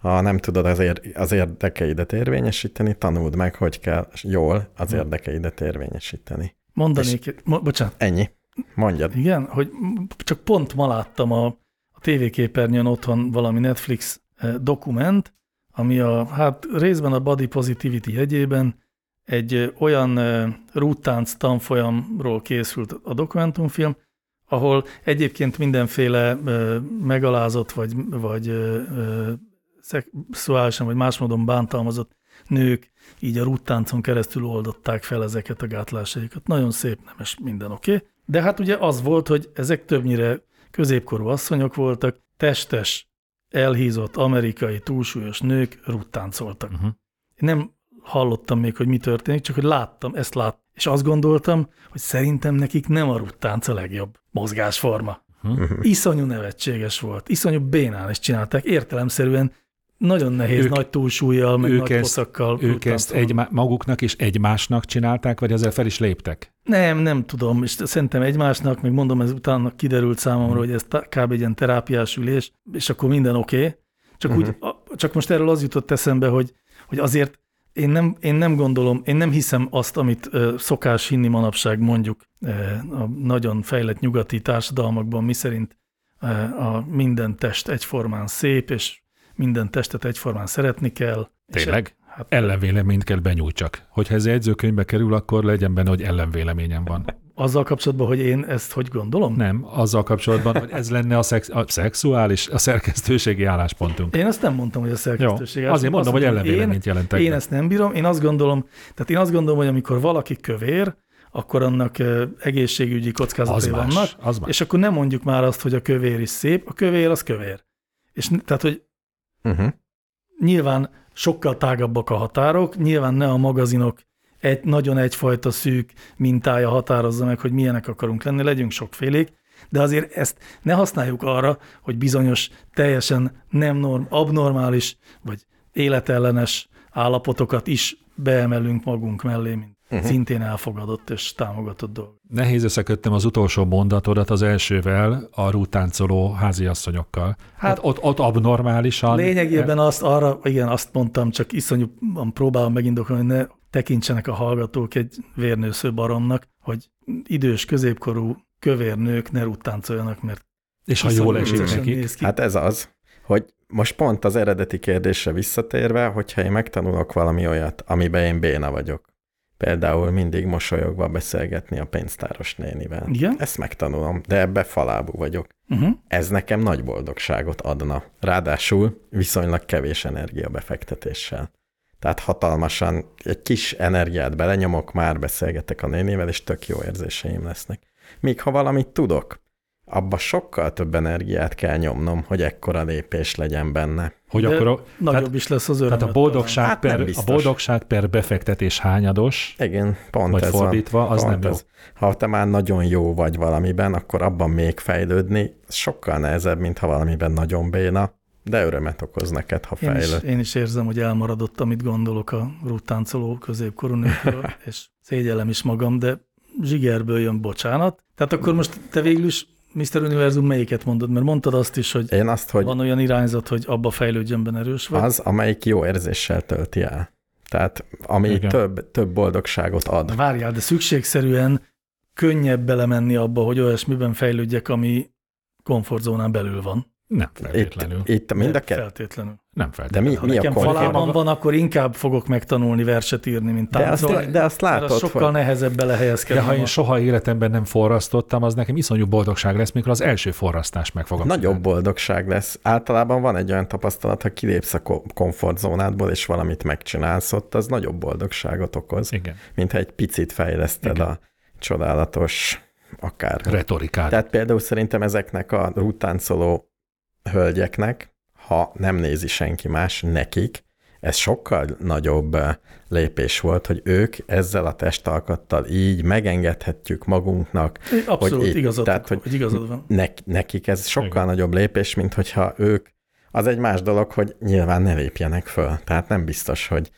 Ha nem tudod az, ér, az érdekeidet érvényesíteni, tanuld meg, hogy kell jól az Mhm. érdekeidet érvényesíteni. Mondanék, mo- bocsánat, Ennyi. Mondjad. igen, hogy csak pont ma láttam a, a tévéképernyőn otthon valami Netflix eh, dokument, ami a, hát részben a body positivity jegyében egy eh, olyan eh, rúttánc tanfolyamról készült a dokumentumfilm, ahol egyébként mindenféle megalázott vagy, vagy szexuálisan vagy más módon bántalmazott nők így a rúttáncon keresztül oldották fel ezeket a gátlásaikat. Nagyon szép, nemes, minden oké. Okay. De hát ugye az volt, hogy ezek többnyire középkorú asszonyok voltak, testes, elhízott amerikai túlsúlyos nők rúttáncoltak. Uh-huh. Nem hallottam még, hogy mi történik, csak hogy láttam, ezt lát. És azt gondoltam, hogy szerintem nekik nem a ruttánc a legjobb mozgásforma. Uh-huh. Iszonyú nevetséges volt, iszonyú bénán is csinálták, értelemszerűen nagyon nehéz, Ők- nagy túlsúlyjal, meg ők nagy ezt- poszakkal. Ők ezt egy, maguknak és egymásnak csinálták, vagy ezzel fel is léptek? Nem, nem tudom, és szerintem egymásnak, meg mondom, ez utána kiderült számomra, hogy ez kb. egy ilyen terápiás ülés, és akkor minden oké. Okay. Csak, uh-huh. úgy, a, csak most erről az jutott eszembe, hogy, hogy azért én nem, én nem gondolom, én nem hiszem azt, amit ö, szokás hinni manapság mondjuk ö, a nagyon fejlett nyugati társadalmakban, miszerint ö, a minden test egyformán szép, és minden testet egyformán szeretni kell. És Tényleg? Hát, Ellenvéleményt kell benyújtsak. Hogyha ez jegyzőkönyvbe kerül, akkor legyen benne, hogy ellenvéleményem van. azzal kapcsolatban, hogy én ezt hogy gondolom? Nem, azzal kapcsolatban, hogy ez lenne a, szex, a szexuális, a szerkesztőségi álláspontunk. Én azt nem mondtam, hogy a szerkesztőség. Jó, azért mondom, Azt hogy ellenvéleményt én, jelentek Én be. ezt nem bírom, én azt gondolom, tehát én azt gondolom, hogy amikor valaki kövér, akkor annak egészségügyi kockázatai Az más, vannak, az más. és akkor nem mondjuk már azt, hogy a kövér is szép, a kövér az kövér. És tehát, hogy Uh-huh. nyilván sokkal tágabbak a határok, nyilván ne a magazinok egy nagyon egyfajta szűk mintája határozza meg, hogy milyenek akarunk lenni, legyünk sokfélék, de azért ezt ne használjuk arra, hogy bizonyos teljesen nem norm, abnormális vagy életellenes állapotokat is beemelünk magunk mellé, mint uh-huh. szintén elfogadott és támogatott dolog. Nehéz összeköttem az utolsó mondatodat az elsővel, a rútáncoló háziasszonyokkal. Hát, hát ott, ott abnormálisan... Lényegében azt arra, igen, azt mondtam, csak iszonyúan próbálom megindokolni, hogy ne tekintsenek a hallgatók egy vérnősző baromnak, hogy idős, középkorú kövér nők ne rúttáncoljanak, mert és ha jól esik nekik. Hát ez az, hogy most pont az eredeti kérdésre visszatérve, hogyha én megtanulok valami olyat, amiben én béna vagyok, például mindig mosolyogva beszélgetni a pénztáros nénivel. Igen? Ezt megtanulom, de ebbe falábú vagyok. Uh-huh. Ez nekem nagy boldogságot adna. Ráadásul viszonylag kevés energiabefektetéssel. Tehát hatalmasan egy kis energiát belenyomok, már beszélgetek a nénivel, és tök jó érzéseim lesznek. Míg ha valamit tudok, abba sokkal több energiát kell nyomnom, hogy ekkora lépés legyen benne. Hogy De akkor a, Nagyobb tehát, is lesz az öröm. tehát a boldogság, Hát per, a boldogság per befektetés hányados, Igen, pont Vagy ez fordítva, van. az pont nem jó. Ha te már nagyon jó vagy valamiben, akkor abban még fejlődni sokkal nehezebb, mint ha valamiben nagyon béna, de örömet okoz neked, ha Én is, fejlőd. én is érzem, hogy elmaradott, amit gondolok a rúttáncoló középkorú nőkről, és szégyellem is magam, de zsigerből jön bocsánat. Tehát akkor most te végül is, Mr. Univerzum, melyiket mondod? Mert mondtad azt is, hogy Én azt, hogy van olyan irányzat, hogy abba fejlődjön benne erős vagy. az, amelyik jó érzéssel tölti el. Tehát ami Igen. több, több boldogságot De ad. várjál, de szükségszerűen könnyebb belemenni abba, hogy olyasmiben fejlődjek, ami komfortzónán belül van. Nem Itt, feltétlenül. itt mind a De kettő. Feltétlenül. Nem De feltétlenül. mi, Ha mi a nekem komfort? falában van, akkor inkább fogok megtanulni verset írni, mint De azt, táncolni. de azt látod, az sokkal hogy nehezebb De belehelyezkedni. ha én a- soha életemben nem forrasztottam, az nekem iszonyú boldogság lesz, mikor az első forrasztást meg fogom nagyobb csinálni. boldogság lesz. Általában van egy olyan tapasztalat, ha kilépsz a ko- komfortzónádból, és valamit megcsinálsz ott, az nagyobb boldogságot okoz, Igen. mint ha egy picit fejleszted Igen. a csodálatos akár. Retorikát. Tehát például szerintem ezeknek a rútáncoló hölgyeknek, ha nem nézi senki más, nekik, ez sokkal nagyobb lépés volt, hogy ők ezzel a testalkattal így megengedhetjük magunknak, Abszolút hogy így- igazad, tehát, hogy, hogy igazad van. ne, nekik ez sokkal Igen. nagyobb lépés, mint hogyha ők, az egy más dolog, hogy nyilván ne lépjenek föl. Tehát nem biztos, hogy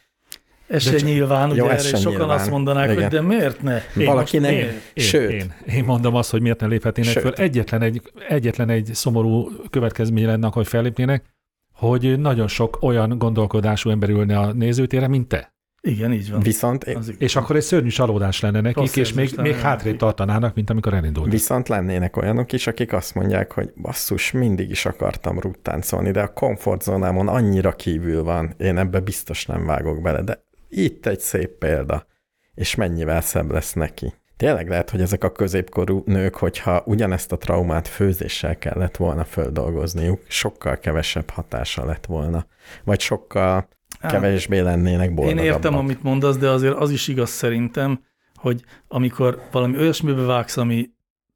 Ez se nyilván, ugye Jó, ez erre sokan nyilván. azt mondanák, Igen. hogy de miért ne? Én valakinek, most Én, sőt, én, én mondom azt, hogy miért ne léphetnének Sőt. föl. Egyetlen egy, egyetlen egy szomorú következmény lenne, hogy fellépnének, hogy nagyon sok olyan gondolkodású ember ülne a nézőtére, mint te. Igen, így van. viszont. És akkor egy szörnyű csalódás lenne nekik, Rossz és még, lenne még hátrébb tartanának, mint amikor elindultak. viszont lennének olyanok is, akik azt mondják, hogy basszus, mindig is akartam rúttáncolni, de a komfortzónámon annyira kívül van, én ebbe biztos nem vágok bele, de itt egy szép példa, és mennyivel szebb lesz neki. Tényleg lehet, hogy ezek a középkorú nők, hogyha ugyanezt a traumát főzéssel kellett volna földolgozniuk, sokkal kevesebb hatása lett volna, vagy sokkal kevésbé lennének Én boldogabbak. értem, amit mondasz, de azért az is igaz szerintem, hogy amikor valami olyasmibe vágsz, ami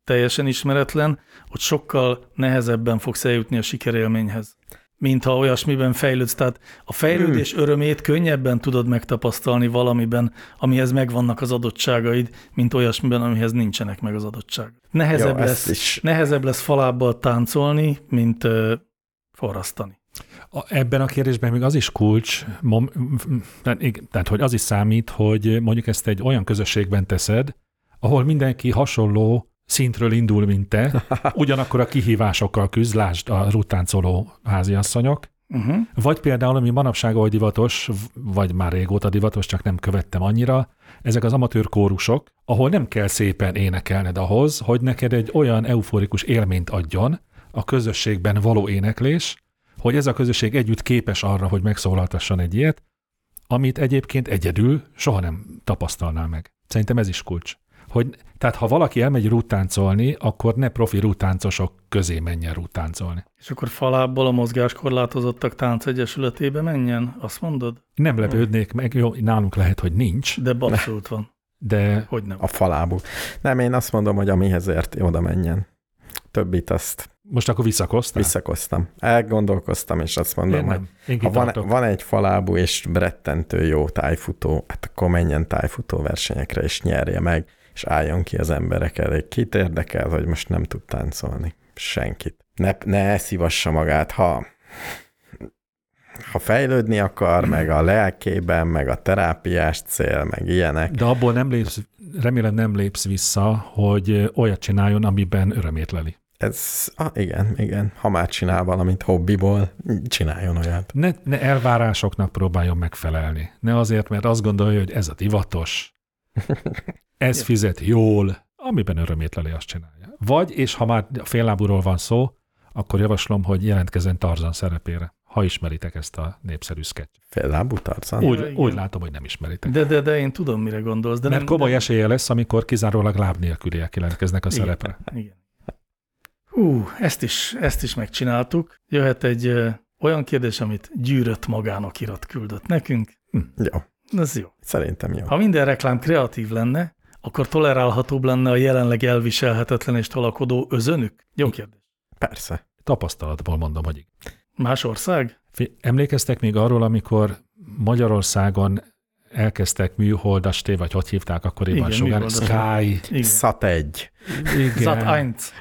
teljesen ismeretlen, ott sokkal nehezebben fogsz eljutni a sikerélményhez, mint ha olyasmiben fejlődsz. Tehát a fejlődés Hmm. örömét könnyebben tudod megtapasztalni valamiben, amihez megvannak az adottságaid, mint olyasmiben, amihez nincsenek meg az adottság. Nehezebb, Jó, lesz, is. nehezebb lesz falábbal táncolni, mint ö, forrasztani. A, ebben a kérdésben még az is kulcs, mom, tehát hogy az is számít, hogy mondjuk ezt egy olyan közösségben teszed, ahol mindenki hasonló szintről indul, mint te, ugyanakkor a kihívásokkal küzd, lásd a rutáncoló háziasszonyok, Uh-huh. vagy például, ami manapság oly divatos, vagy már régóta divatos, csak nem követtem annyira, ezek az amatőr kórusok, ahol nem kell szépen énekelned ahhoz, hogy neked egy olyan euforikus élményt adjon a közösségben való éneklés, hogy ez a közösség együtt képes arra, hogy megszólaltasson egy ilyet, amit egyébként egyedül soha nem tapasztalnál meg. Szerintem ez is kulcs. Hogy, tehát ha valaki elmegy rútáncolni, akkor ne profi rútáncosok közé menjen rútáncolni. És akkor falából a mozgáskorlátozottak táncegyesületébe menjen, azt mondod? Nem lepődnék meg, jó, nálunk lehet, hogy nincs, De abszolút van. de Hogy nem. a falábú. Nem, én azt mondom, hogy amihez ért, oda menjen. Többit azt most akkor visszakoztál? visszakoztam. Elgondolkoztam, és azt mondom, Én hogy nem. Én ha van, van egy falábú és rettentő jó tájfutó, hát akkor menjen tájfutó versenyekre, és nyerje meg, és álljon ki az emberek elé. Kit érdekel, hogy most nem tud táncolni? Senkit. Ne, ne szívassa magát, ha ha fejlődni akar, meg a lelkében, meg a terápiás cél, meg ilyenek. De abból nem lépsz, remélem nem lépsz vissza, hogy olyat csináljon, amiben örömét leli. Ez, ah, igen, igen. Ha már csinál valamit hobbiból, csináljon olyat. Ne, ne elvárásoknak próbáljon megfelelni. Ne azért, mert azt gondolja, hogy ez a divatos, ez fizet jól, amiben örömét leli, azt csinálja. Vagy, és ha már féllábúról van szó, akkor javaslom, hogy jelentkezzen Tarzan szerepére, ha ismeritek ezt a népszerű sketch. Féllábú Tarzan? Úgy, úgy látom, hogy nem ismeritek. De, de, de én tudom, mire gondolsz. De Mert nem, komoly de, esélye lesz, amikor kizárólag láb nélküliek jelentkeznek a szerepre. Igen. Hú, ezt is, ezt is megcsináltuk. Jöhet egy ö, olyan kérdés, amit gyűrött magának irat küldött nekünk. Jó, Ez jó. szerintem jó. Ha minden reklám kreatív lenne, akkor tolerálhatóbb lenne a jelenleg elviselhetetlen és tolakodó özönük? Jó kérdés. Persze. Tapasztalatból mondom, hogy. Más ország? Emlékeztek még arról, amikor Magyarországon elkezdtek műholdas té, vagy hogy hívták akkoriban, Igen, sugár. Sky, Igen. Egy. igen. Zat eins.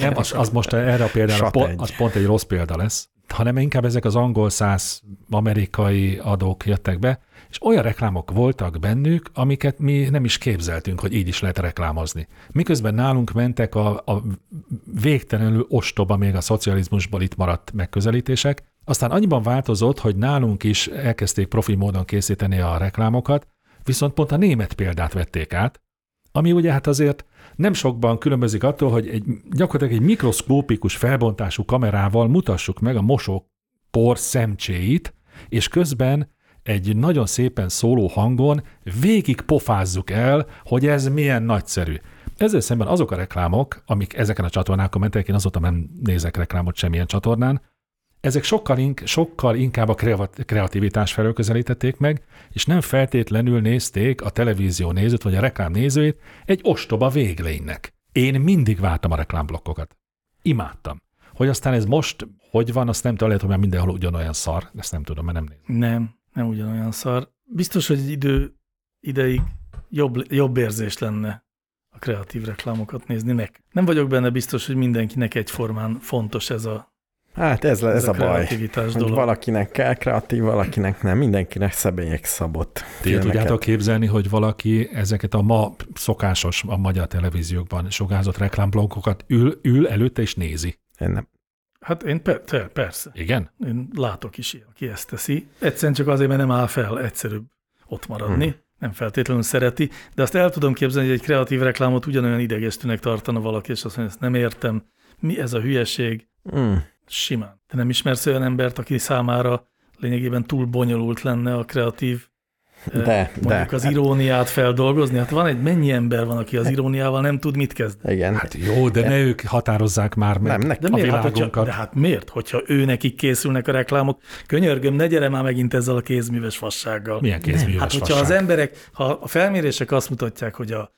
Nem, az, az most erre a példára Sat po, egy. az pont egy rossz példa lesz, hanem inkább ezek az angol száz amerikai adók jöttek be, és olyan reklámok voltak bennük, amiket mi nem is képzeltünk, hogy így is lehet reklámozni. Miközben nálunk mentek a, a végtelenül ostoba, még a szocializmusból itt maradt megközelítések, aztán annyiban változott, hogy nálunk is elkezdték profi módon készíteni a reklámokat, viszont pont a német példát vették át, ami ugye hát azért nem sokban különbözik attól, hogy egy, gyakorlatilag egy mikroszkópikus felbontású kamerával mutassuk meg a mosópor szemcséit, és közben egy nagyon szépen szóló hangon végig pofázzuk el, hogy ez milyen nagyszerű. Ezzel szemben azok a reklámok, amik ezeken a csatornákon mentek, én azóta nem nézek reklámot semmilyen csatornán, ezek sokkal, ink, sokkal inkább a kreat- kreativitás felől közelítették meg, és nem feltétlenül nézték a televízió nézőt, vagy a reklám nézőjét egy ostoba véglénynek. Én mindig vártam a reklámblokkokat. Imádtam. Hogy aztán ez most hogy van, azt nem tudom, lehet, hogy már mindenhol ugyanolyan szar, ezt nem tudom, mert nem nézem. Nem, nem ugyanolyan szar. Biztos, hogy egy idő ideig jobb, jobb érzés lenne a kreatív reklámokat nézni nek. Nem vagyok benne biztos, hogy mindenkinek egyformán fontos ez a, Hát ez, ez, ez a, a baj. dolog. valakinek kell kreatív, valakinek nem. Mindenkinek személyek szabott Ti tudjátok képzelni, hogy valaki ezeket a ma szokásos a magyar televíziókban sugázott reklámblokkokat ül, ül előtte és nézi. Én nem. Hát én per, te, persze. Igen? Én látok is ilyen, aki ezt teszi. Egyszerűen csak azért, mert nem áll fel, egyszerűbb ott maradni. Hmm. Nem feltétlenül szereti, de azt el tudom képzelni, hogy egy kreatív reklámot ugyanolyan idegestőnek tartana valaki, és azt mondja, ezt nem értem. Mi ez a hülyeség? Mm. Simán. Te nem ismersz olyan embert, aki számára lényegében túl bonyolult lenne a kreatív De, mondjuk de. az iróniát feldolgozni. Hát van egy, mennyi ember van, aki az iróniával nem tud mit kezdeni. Igen. Hát jó, de ne ők határozzák már meg Nem, ne- De a miért? Hát, hogyha, világunkat. de hát miért? Hogyha ő nekik készülnek a reklámok, könyörgöm, ne gyere már megint ezzel a kézműves fassággal. Milyen kézműves Hát, hogyha fasság? az emberek, ha a felmérések azt mutatják, hogy a,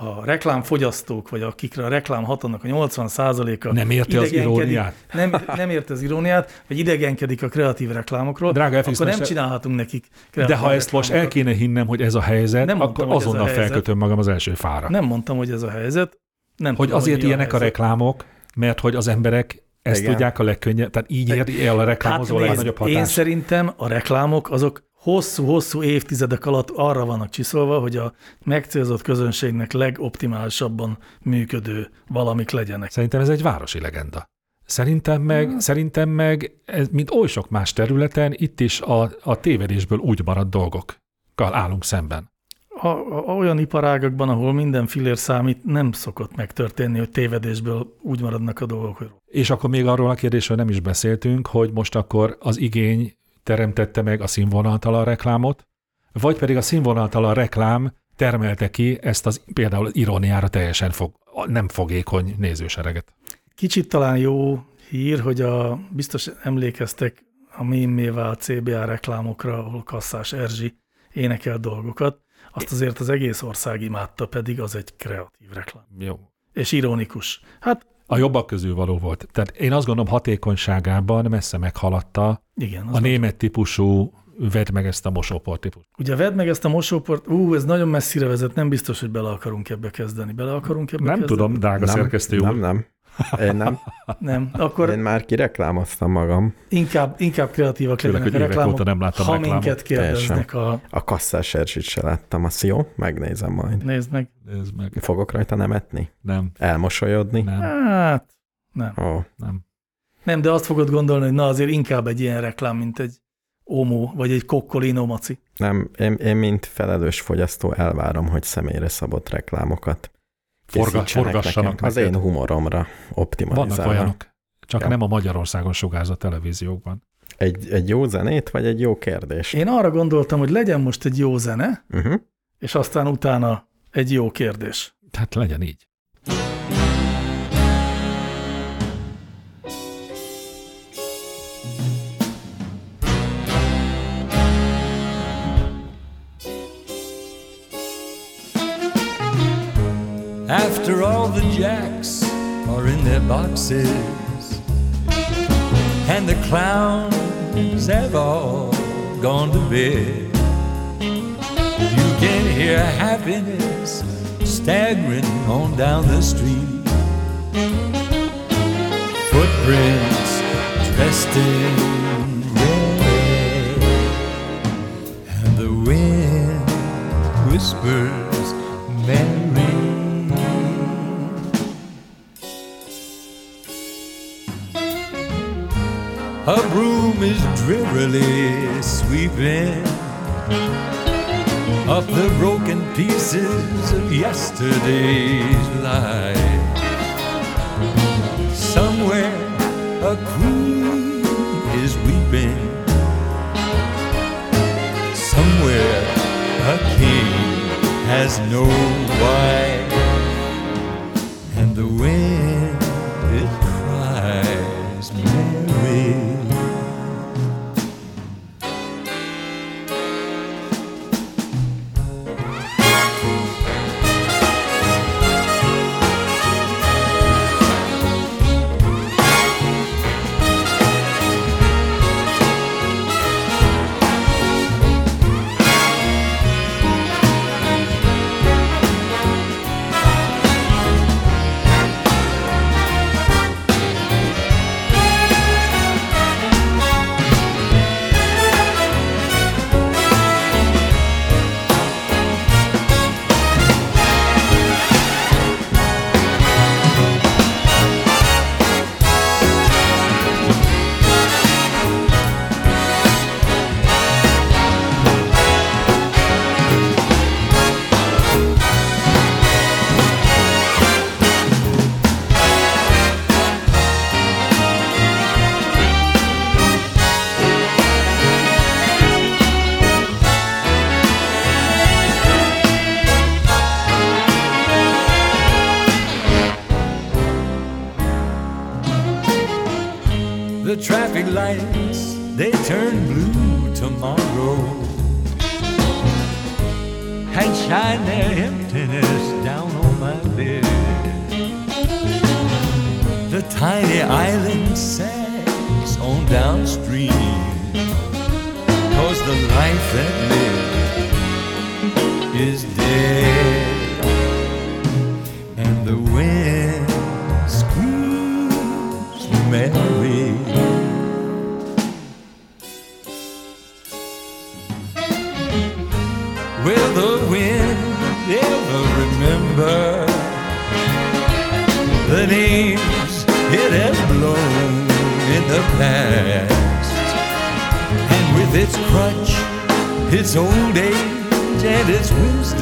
a reklámfogyasztók, vagy akikre a reklám hat, annak a 80%-a Nem érti az iróniát? Nem, nem érti az iróniát, vagy idegenkedik a kreatív reklámokról, Drága akkor nem csinálhatunk nekik De kreatív ha ezt most el kéne hinnem, hogy ez a helyzet, Nem mondtam, akkor hogy a azonnal helyzet. felkötöm magam az első fára. Nem mondtam, hogy ez a helyzet. Nem hogy tudom, azért mi ilyenek a helyzet. reklámok, mert hogy az emberek ezt Igen. tudják a legkönnyebb, tehát így éri el a reklámozó Hát a legnagyobb én hatást. szerintem a reklámok azok hosszú-hosszú évtizedek alatt arra vannak csiszolva, hogy a megcélzott közönségnek legoptimálisabban működő valamik legyenek. Szerintem ez egy városi legenda. Szerintem meg, Hmm. szerintem meg ez, mint oly sok más területen, itt is a, a tévedésből úgy maradt dolgokkal állunk szemben. A, a, olyan iparágakban, ahol minden fillér számít, nem szokott megtörténni, hogy tévedésből úgy maradnak a dolgok, És akkor még arról a kérdésről nem is beszéltünk, hogy most akkor az igény teremtette meg a színvonaltalan reklámot, vagy pedig a színvonaltalan reklám termelte ki ezt az például iróniára teljesen fog, nem fogékony nézősereget. Kicsit talán jó hír, hogy a, biztos emlékeztek a mémé vált CBA reklámokra, ahol Kasszás Erzsi énekel dolgokat, azt azért az egész ország imádta, pedig az egy kreatív reklám. Jó. És ironikus. Hát A jobbak közül való volt. Tehát én azt gondolom hatékonyságában messze meghaladta igen, az a német típusú vedd meg ezt a mosópor típus. Ugye vedd meg ezt a mosóport, ú, ez nagyon messzire vezet, nem biztos, hogy bele akarunk ebbe kezdeni. Bele akarunk ebbe Nem kezdeni? tudom, drága szerkesztő úr. nem, nem. Én nem. Nem, akkor Én már kireklámoztam magam. inkább, inkább kreatívak Főleg, legyenek a reklámok. óta nem láttam ha reklámot. minket kérdeznek, a... A kasszás erzsit se láttam, azt jó? Megnézem majd. nézd meg. Nézd meg. Fogok rajta nemetni? Nem, Elmosolyodni? nem, Hát, nem. Ó, nem. Nem, de azt fogod gondolni, hogy na azért inkább egy ilyen reklám, mint egy Omo, vagy egy Kokkolino maci. nem, én, én mint felelős fogyasztó elvárom, hogy személyre szabott reklámokat Forga, forgassanak nekem. Az neked. én humoromra optimalizálva. Vannak olyanok. Csak Ja. nem a Magyarországon sugárzott televíziókban. Egy, egy jó zenét, vagy egy jó kérdést? Én arra gondoltam, hogy legyen most egy jó zene, Uh-huh. és aztán utána egy jó kérdés. Hát legyen így. After all the jacks are in their boxes and the clowns have all gone to bed, you can hear happiness staggering on down the street. Footprints dressed in red, and the wind whispers. A broom is drearily sweeping up the broken pieces of yesterday's life. Somewhere a queen is weeping. Somewhere a king has no wife.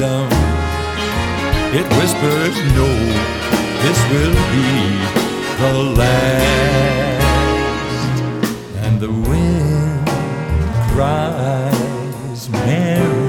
Wisdom, it whispers, No, this will be the last. And the wind cries, Mary.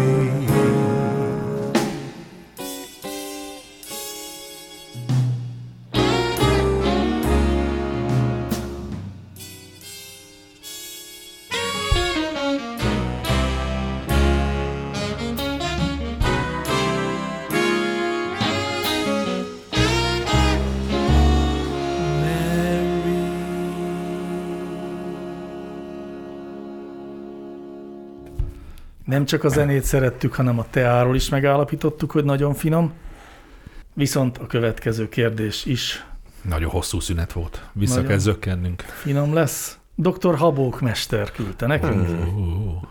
Nem csak a zenét szerettük, hanem a teáról is megállapítottuk, hogy nagyon finom. Viszont a következő kérdés is Nagyon hosszú szünet volt. Vissza Nagyon. kell zökkennünk. finom lesz. Dr. Habók mester küldte nekünk. Uh,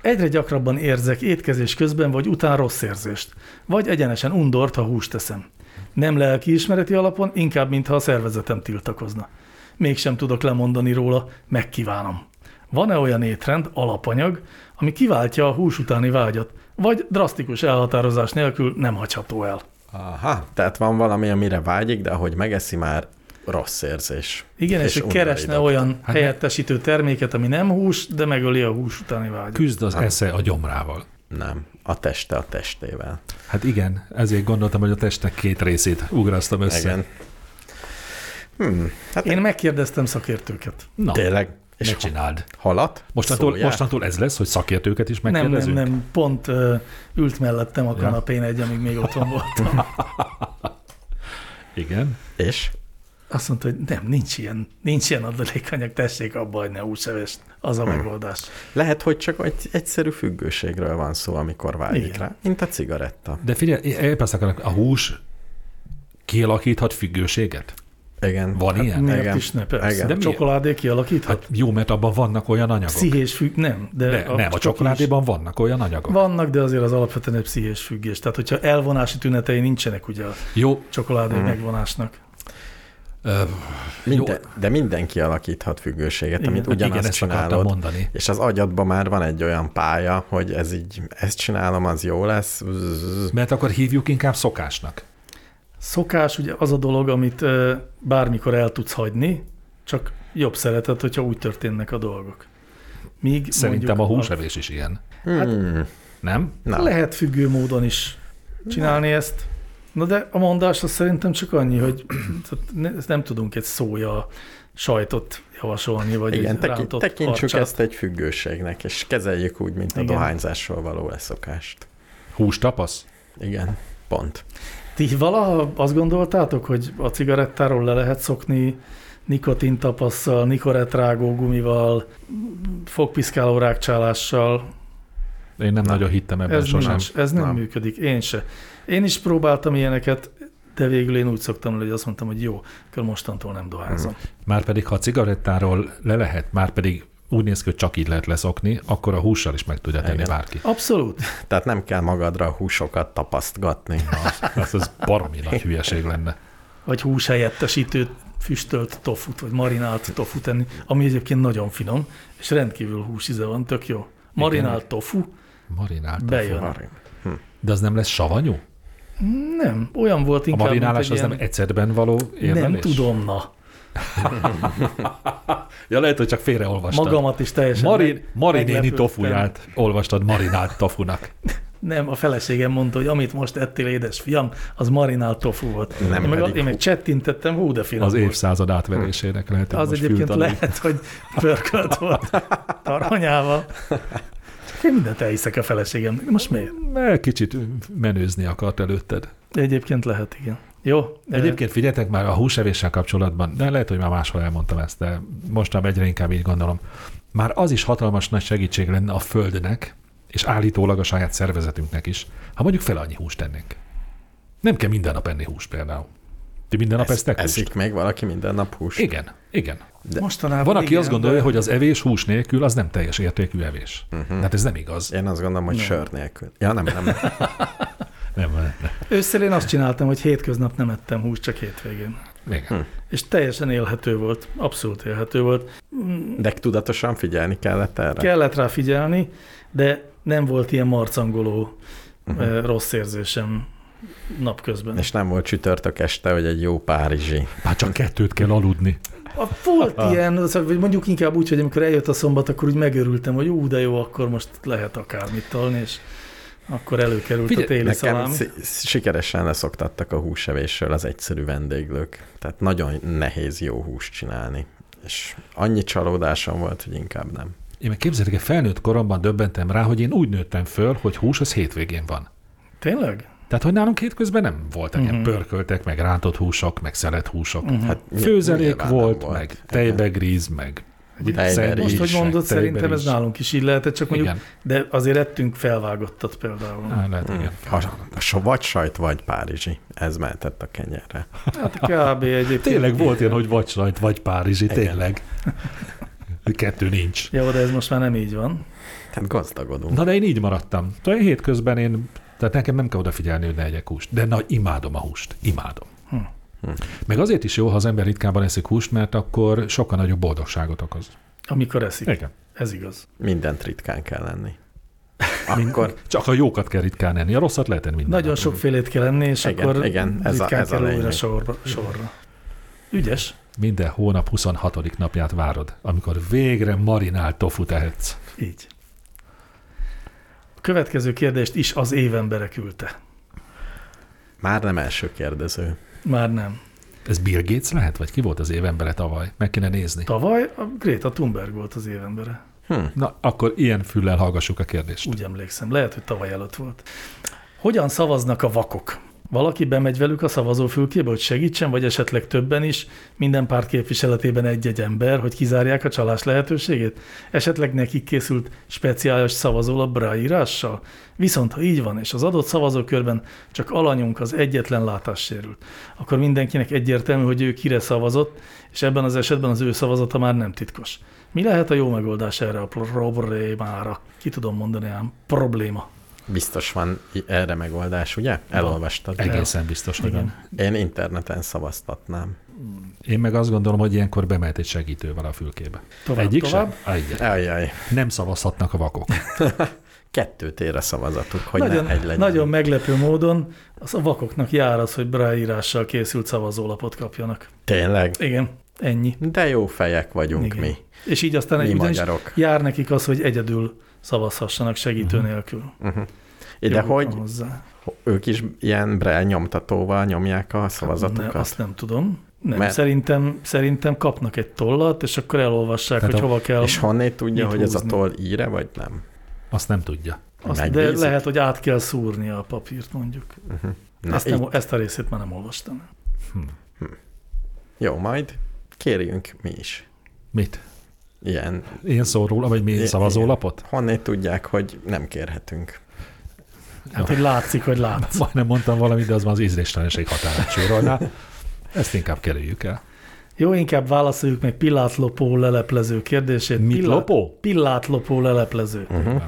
Egyre gyakrabban érzek étkezés közben vagy után rossz érzést, vagy egyenesen undort, ha húst teszem. Nem lelkiismereti alapon, inkább, mintha a szervezetem tiltakozna. Mégsem tudok lemondani róla, megkívánom. Van-e olyan étrend, alapanyag, ami kiváltja a hús utáni vágyat, vagy drasztikus elhatározás nélkül nem hagyható el? Aha, tehát van valami, amire vágyik, de ahogy megeszi már rossz érzés. Igen, és, és keresne olyan Hát helyettesítő terméket, ami nem hús, de megöli a hús utáni vágyat. küzd az esze a gyomrával. Nem, a teste a testével. Hát igen, ezért gondoltam, hogy a testnek két részét ugrasztam össze. Igen. Hmm, hát Én megkérdeztem szakértőket. Na, tényleg. És ne csináld. halat? Mostantól, mostantól ez lesz, hogy szakértőket is Nem, nem, megkérdezünk? nem, pont uh, ült mellettem a kanapén egy, amíg még otthon voltam. Igen. És? Azt mondta, hogy nem, nincs ilyen, nincs ilyen adalékanyag, tessék abba, hogy ne húsevest. Az a megoldás. Lehet, hogy csak egy egyszerű függőségről van szó, amikor vágyik Igen. rá. Mint a cigaretta. De figyelj, épp azt akarom, a hús kialakíthat függőséget? Igen. Van ilyen? Miért igen. is ne, persze. Igen. De miért? csokoládé kialakíthat? Hát jó, mert abban vannak olyan anyagok. Pszichés függ, nem. De De, nem, a csokoládéban vannak olyan anyagok. is. Vannak, de azért az alapvetően egy pszichés függés. Tehát, hogyha elvonási tünetei nincsenek ugye a Jó, csokoládé Mhm. megvonásnak. Minden, jó. de mindenki alakíthat függőséget, Igen. amit Hát igen, ugyanazt akartam csinálod. mondani. És az agyadban már van egy olyan pálya, hogy ez így, ezt csinálom, az jó lesz. Mert akkor hívjuk inkább szokásnak. Szokás ugye az a dolog, amit bármikor el tudsz hagyni, csak jobb szeretet, hogyha úgy történnek a dolgok. Míg Szerintem a húsevés is ilyen. Hmm. Nem? Na, Lehet függő módon is csinálni ezt. Na de a mondás az szerintem csak annyi, hogy nem tudunk egy szója sajtot javasolni, vagy igen, egy teki, rántott tekintsük harcsát. ezt egy függőségnek, és kezeljük úgy, mint a Igen. dohányzásról való leszokást. Hús tapasz? Igen, pont. Ti valaha azt gondoltátok, hogy a cigarettáról le lehet szokni nikotintapasszal, nikoretrágó gumival, fogpiszkáló rákcsálással? Én nem, nagyon hittem ebben Ez, sosem. nincs, ez nem, Nem. működik, én se. Én is próbáltam ilyeneket, de végül én úgy szoktam, hogy azt mondtam, hogy jó, akkor mostantól nem dohányzom. Márpedig, ha a cigarettáról le lehet, márpedig úgy néz ki, hogy csak így lehet leszokni, akkor a hússal is meg tudja tenni Igen. bárki. Abszolút. Tehát nem kell magadra a húsokat tapasztgatni. Ez az baromi nagy hülyeség lenne. Vagy hús helyettesítő füstölt tofut, vagy marinált tofut enni, ami egyébként nagyon finom, és rendkívül húsíze van, tök jó. Marinált tofu, Marinált. bejön. Marin. De az nem lesz savanyú? Nem, olyan volt A inkább, marinálás mint az egy nem ilyen... egyszerben való érvelés? Nem tudom, na. Ja, lehet, hogy csak félreolvastad. Magamat is teljesen Marin, meg- Marinéni tofuját olvastad marinált tofunak. Nem, a feleségem mondta, hogy amit most ettél, édes fiam, az marinált tofu volt. Nem én, meg, pedig én meg csettintettem, hú, de finom Az volt. évszázad átverésének lehet. Az most egyébként fültanul. lehet, hogy pörkölt volt tarhonyával. Csak én mindent elhiszek a feleségem. Most miért? Mert kicsit menőzni akart előtted. Egyébként lehet, igen. Jó. Egyébként figyeljetek már a húsevéssel kapcsolatban, de lehet, hogy már máshol elmondtam ezt, de mostanában egyre inkább így gondolom. Már az is hatalmas nagy segítség lenne a Földnek, és állítólag a saját szervezetünknek is, ha mondjuk fel annyi húst tennénk. Nem kell minden nap enni húst például. Ti minden nap Ez, esztek húst? eszik még valaki minden nap húst? Igen, igen. De Mostanában Van, aki igen, azt gondolja, de- hogy az evés hús nélkül az nem teljes értékű evés. Uh-huh. Hát ez nem igaz. Én azt gondolom, hogy Nem. sör nélkül. Ja, nem, nem. Nem, nem. Ősszel én azt csináltam, hogy hétköznap nem ettem húst, csak hétvégén. Igen. Hm. És teljesen élhető volt, abszolút élhető volt. De tudatosan figyelni kellett erre? Kellett rá figyelni, de nem volt ilyen marcangoló uh-huh. rossz érzésem napközben. És nem volt csütörtök este, hogy egy jó párizsi. Már csak kettőt kell aludni. A, volt ilyen, az- vagy mondjuk inkább úgy, hogy amikor eljött a szombat, akkor úgy megörültem, hogy ú, de jó, akkor most lehet akármit tolni, és akkor előkerült Figyelj, a téli Nekem szalámi. sz- sikeresen leszoktattak a húsevésről az egyszerű vendéglők. Tehát nagyon nehéz jó húst csinálni. És annyi csalódásom volt, hogy inkább nem. Én meg képzeljétek, el, felnőtt koromban döbbentem rá, hogy én úgy nőttem föl, hogy hús az hétvégén van. Tényleg? Tehát, hogy nálunk hétközben nem voltak uh-huh. ilyen pörköltek, meg rántott húsok, meg szelet húsok. Uh-huh. Hát Főzelék nem volt, meg tejbegríz, meg Szerintem- Most, hogy mondod, szerintem ez is. nálunk is így lehetett, csak mondjuk, Igen. de azért ettünk felvágottat például. Á, lehet, igen. A, a so, vagy sajt, vagy párizsi. Ez mehetett a kenyerre. Hát kb. egyébként. Tényleg volt ilyen, hogy vagy sajt, vagy párizsi, tényleg. Kettő nincs. Jó, de ez most már nem így van. Tehát gazdagodunk. Na de én így maradtam. Tehát hétközben én, tehát nekem nem kell odafigyelni, hogy ne egyek húst. De nagy, imádom a húst. Imádom. Hm. Meg azért is jó, ha az ember ritkában eszik húst, mert akkor sokkal nagyobb boldogságot okoz. Amikor eszik. Igen. Ez igaz. Mindent ritkán kell lenni. Akkor Csak a jókat kell ritkán enni, a rosszat lehet enni minden Nagyon nap. sokfélét kell enni, és Igen, akkor igen, ez a- ritkán ez a kell újra lényeg. sorra, sorra. Ügyes. Minden hónap 26. napját várod, amikor végre marinált tofu tehetsz. Így. A következő kérdést is az évembere küldte. már nem első kérdező. Már nem. Ez Bill Gates lehet, vagy ki volt az évembere tavaly? Meg kéne nézni. Tavaly a Greta Thunberg volt az évembere. Na, akkor ilyen füllel hallgassuk a kérdést. Úgy emlékszem. Lehet, hogy tavaly előtt volt. Hogyan szavaznak a vakok? Valaki bemegy velük a szavazófülkébe, hogy segítsen, vagy esetleg többen is, minden párt képviseletében egy-egy ember, hogy kizárják a csalás lehetőségét? Esetleg nekik készült speciális szavazólap ráírással? Viszont ha így van, és az adott szavazókörben csak alanyunk az egyetlen látássérült, akkor mindenkinek egyértelmű, hogy ő kire szavazott, és ebben az esetben az ő szavazata már nem titkos. Mi lehet a jó megoldás erre a problémára? Ki tudom mondani ám. Probléma. Biztos van erre megoldás, ugye? Elolvastad. Egészen biztos, hogy van. Én interneten szavaztatnám. Én meg azt gondolom, hogy ilyenkor bemehet egy segítővel a fülkébe. Tovább, Egyik tovább. sem? Egyet. Ajjaj, Nem szavazhatnak a vakok. kettőt ér a szavazatuk, hogy nagyon, ne egy legyen. nagyon meglepő módon az a vakoknak jár az, hogy ráírással készült szavazólapot kapjanak. Tényleg? Igen, ennyi. De jó fejek vagyunk Igen. mi. És így aztán Mi egy magyarok. jár nekik az, hogy egyedül szavazhassanak segítő Mhm. nélkül. Uh-huh. De Joguk hogy Hozzá. ők is ilyen braille nyomtatóval nyomják a szavazatukat? Ne, azt nem tudom. Nem, Mert- szerintem, szerintem kapnak egy tollat, és akkor elolvassák, Tehát hogy a- hova kell. És honnét tudja, hogy ez a húzni? toll íre, vagy nem? Azt nem tudja. Azt, de lehet, hogy át kell szúrnia a papírt, mondjuk. Na, Ezt, így, nem, ezt a részét már nem olvastam. Jó, majd kérjünk mi is. Mit? Ilyen, Én szól róla, vagy mi szavazólapot? honnét tudják, hogy nem kérhetünk. Hát, hogy látszik, hogy látsz. Majdnem mondtam valamit, de az már az ízléstelenség határát súrolná. Ezt inkább kerüljük el. Jó, inkább válaszoljuk meg pillátlopó leleplező kérdését. Mit Pillát- lopó? Pillátlopó leleplező. Mhm. Uh-huh.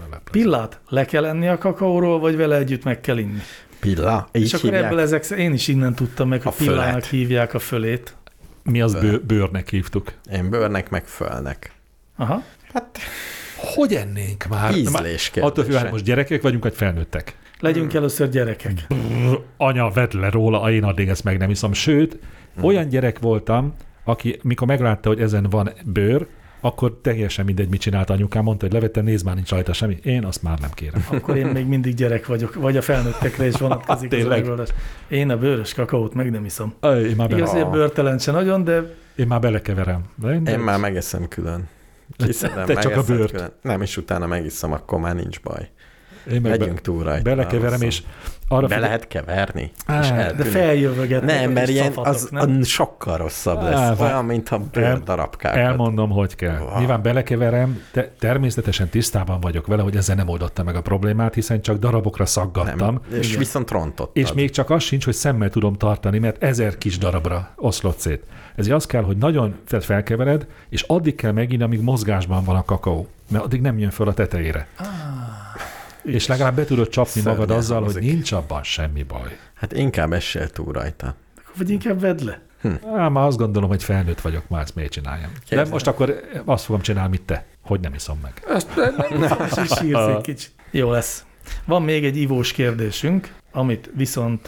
Leplez. Pillát le kell enni a kakaóról, vagy vele együtt meg kell inni? Pilla, így és akkor hívják? ebből ezek, én is innen tudtam meg, hogy A fölet. pillának hívják a fölét. Mi az bő, bőrnek hívtuk. Én bőrnek, meg fölnek. Aha. Hogy ennénk már? Ízlés Már- kérdése. Attól függ, hát most gyerekek vagyunk, vagy felnőttek. Legyünk először gyerekek. Anya, vedd le róla, én addig ezt meg nem iszom. Sőt, olyan gyerek voltam, aki mikor meglátta, hogy ezen van bőr, akkor teljesen mindegy, mit csinált anyukám, mondta, hogy levettem, nézd már, nincs rajta semmi. Én azt már nem kérem. Akkor én még mindig gyerek vagyok, vagy a felnőttekre is vonatkozik az megoldás. Én a bőrös kakaót meg nem iszom. Én már, Igaz, bele, hogy a bőrtelen se nagyon, de én már belekeverem. De én, Én már megeszem külön. Kiszedem, Te csak a bőrt. Külön. Nem, és utána megiszom, akkor már nincs baj. Én meg Megyünk túl rajta. belekeverem, és arra Be figyel- lehet keverni? Á, és de feljövögetnek, Nem, mert ilyen szafatok, az, nem? sokkal rosszabb lesz. Á, vá- Olyan, mintha bőr El- darabkákat. Elmondom, hogy kell. Wow. Nyilván belekeverem, de természetesen tisztában vagyok vele, hogy ezzel nem oldotta meg a problémát, hiszen csak darabokra szaggattam. Nem. És Igen. viszont rontottad. És még csak az sincs, hogy szemmel tudom tartani, mert ezer kis darabra oszlott szét. Ezért az kell, hogy nagyon felkevered, és addig kell meginni, amíg mozgásban van a kakaó, mert addig nem jön föl a tetejére. És legalább be tudod csapni Szörnyen magad azzal, hangzik. hogy nincs abban semmi baj. Hát inkább essél túl rajta. Vagy inkább vedd le. Á, már azt gondolom, hogy felnőtt vagyok, már ezt miért csináljam. De most akkor azt fogom csinálni, mint te, hogy nem iszom meg. És is sírsz egy kicsit. Jó lesz. Van még egy ivós kérdésünk, amit viszont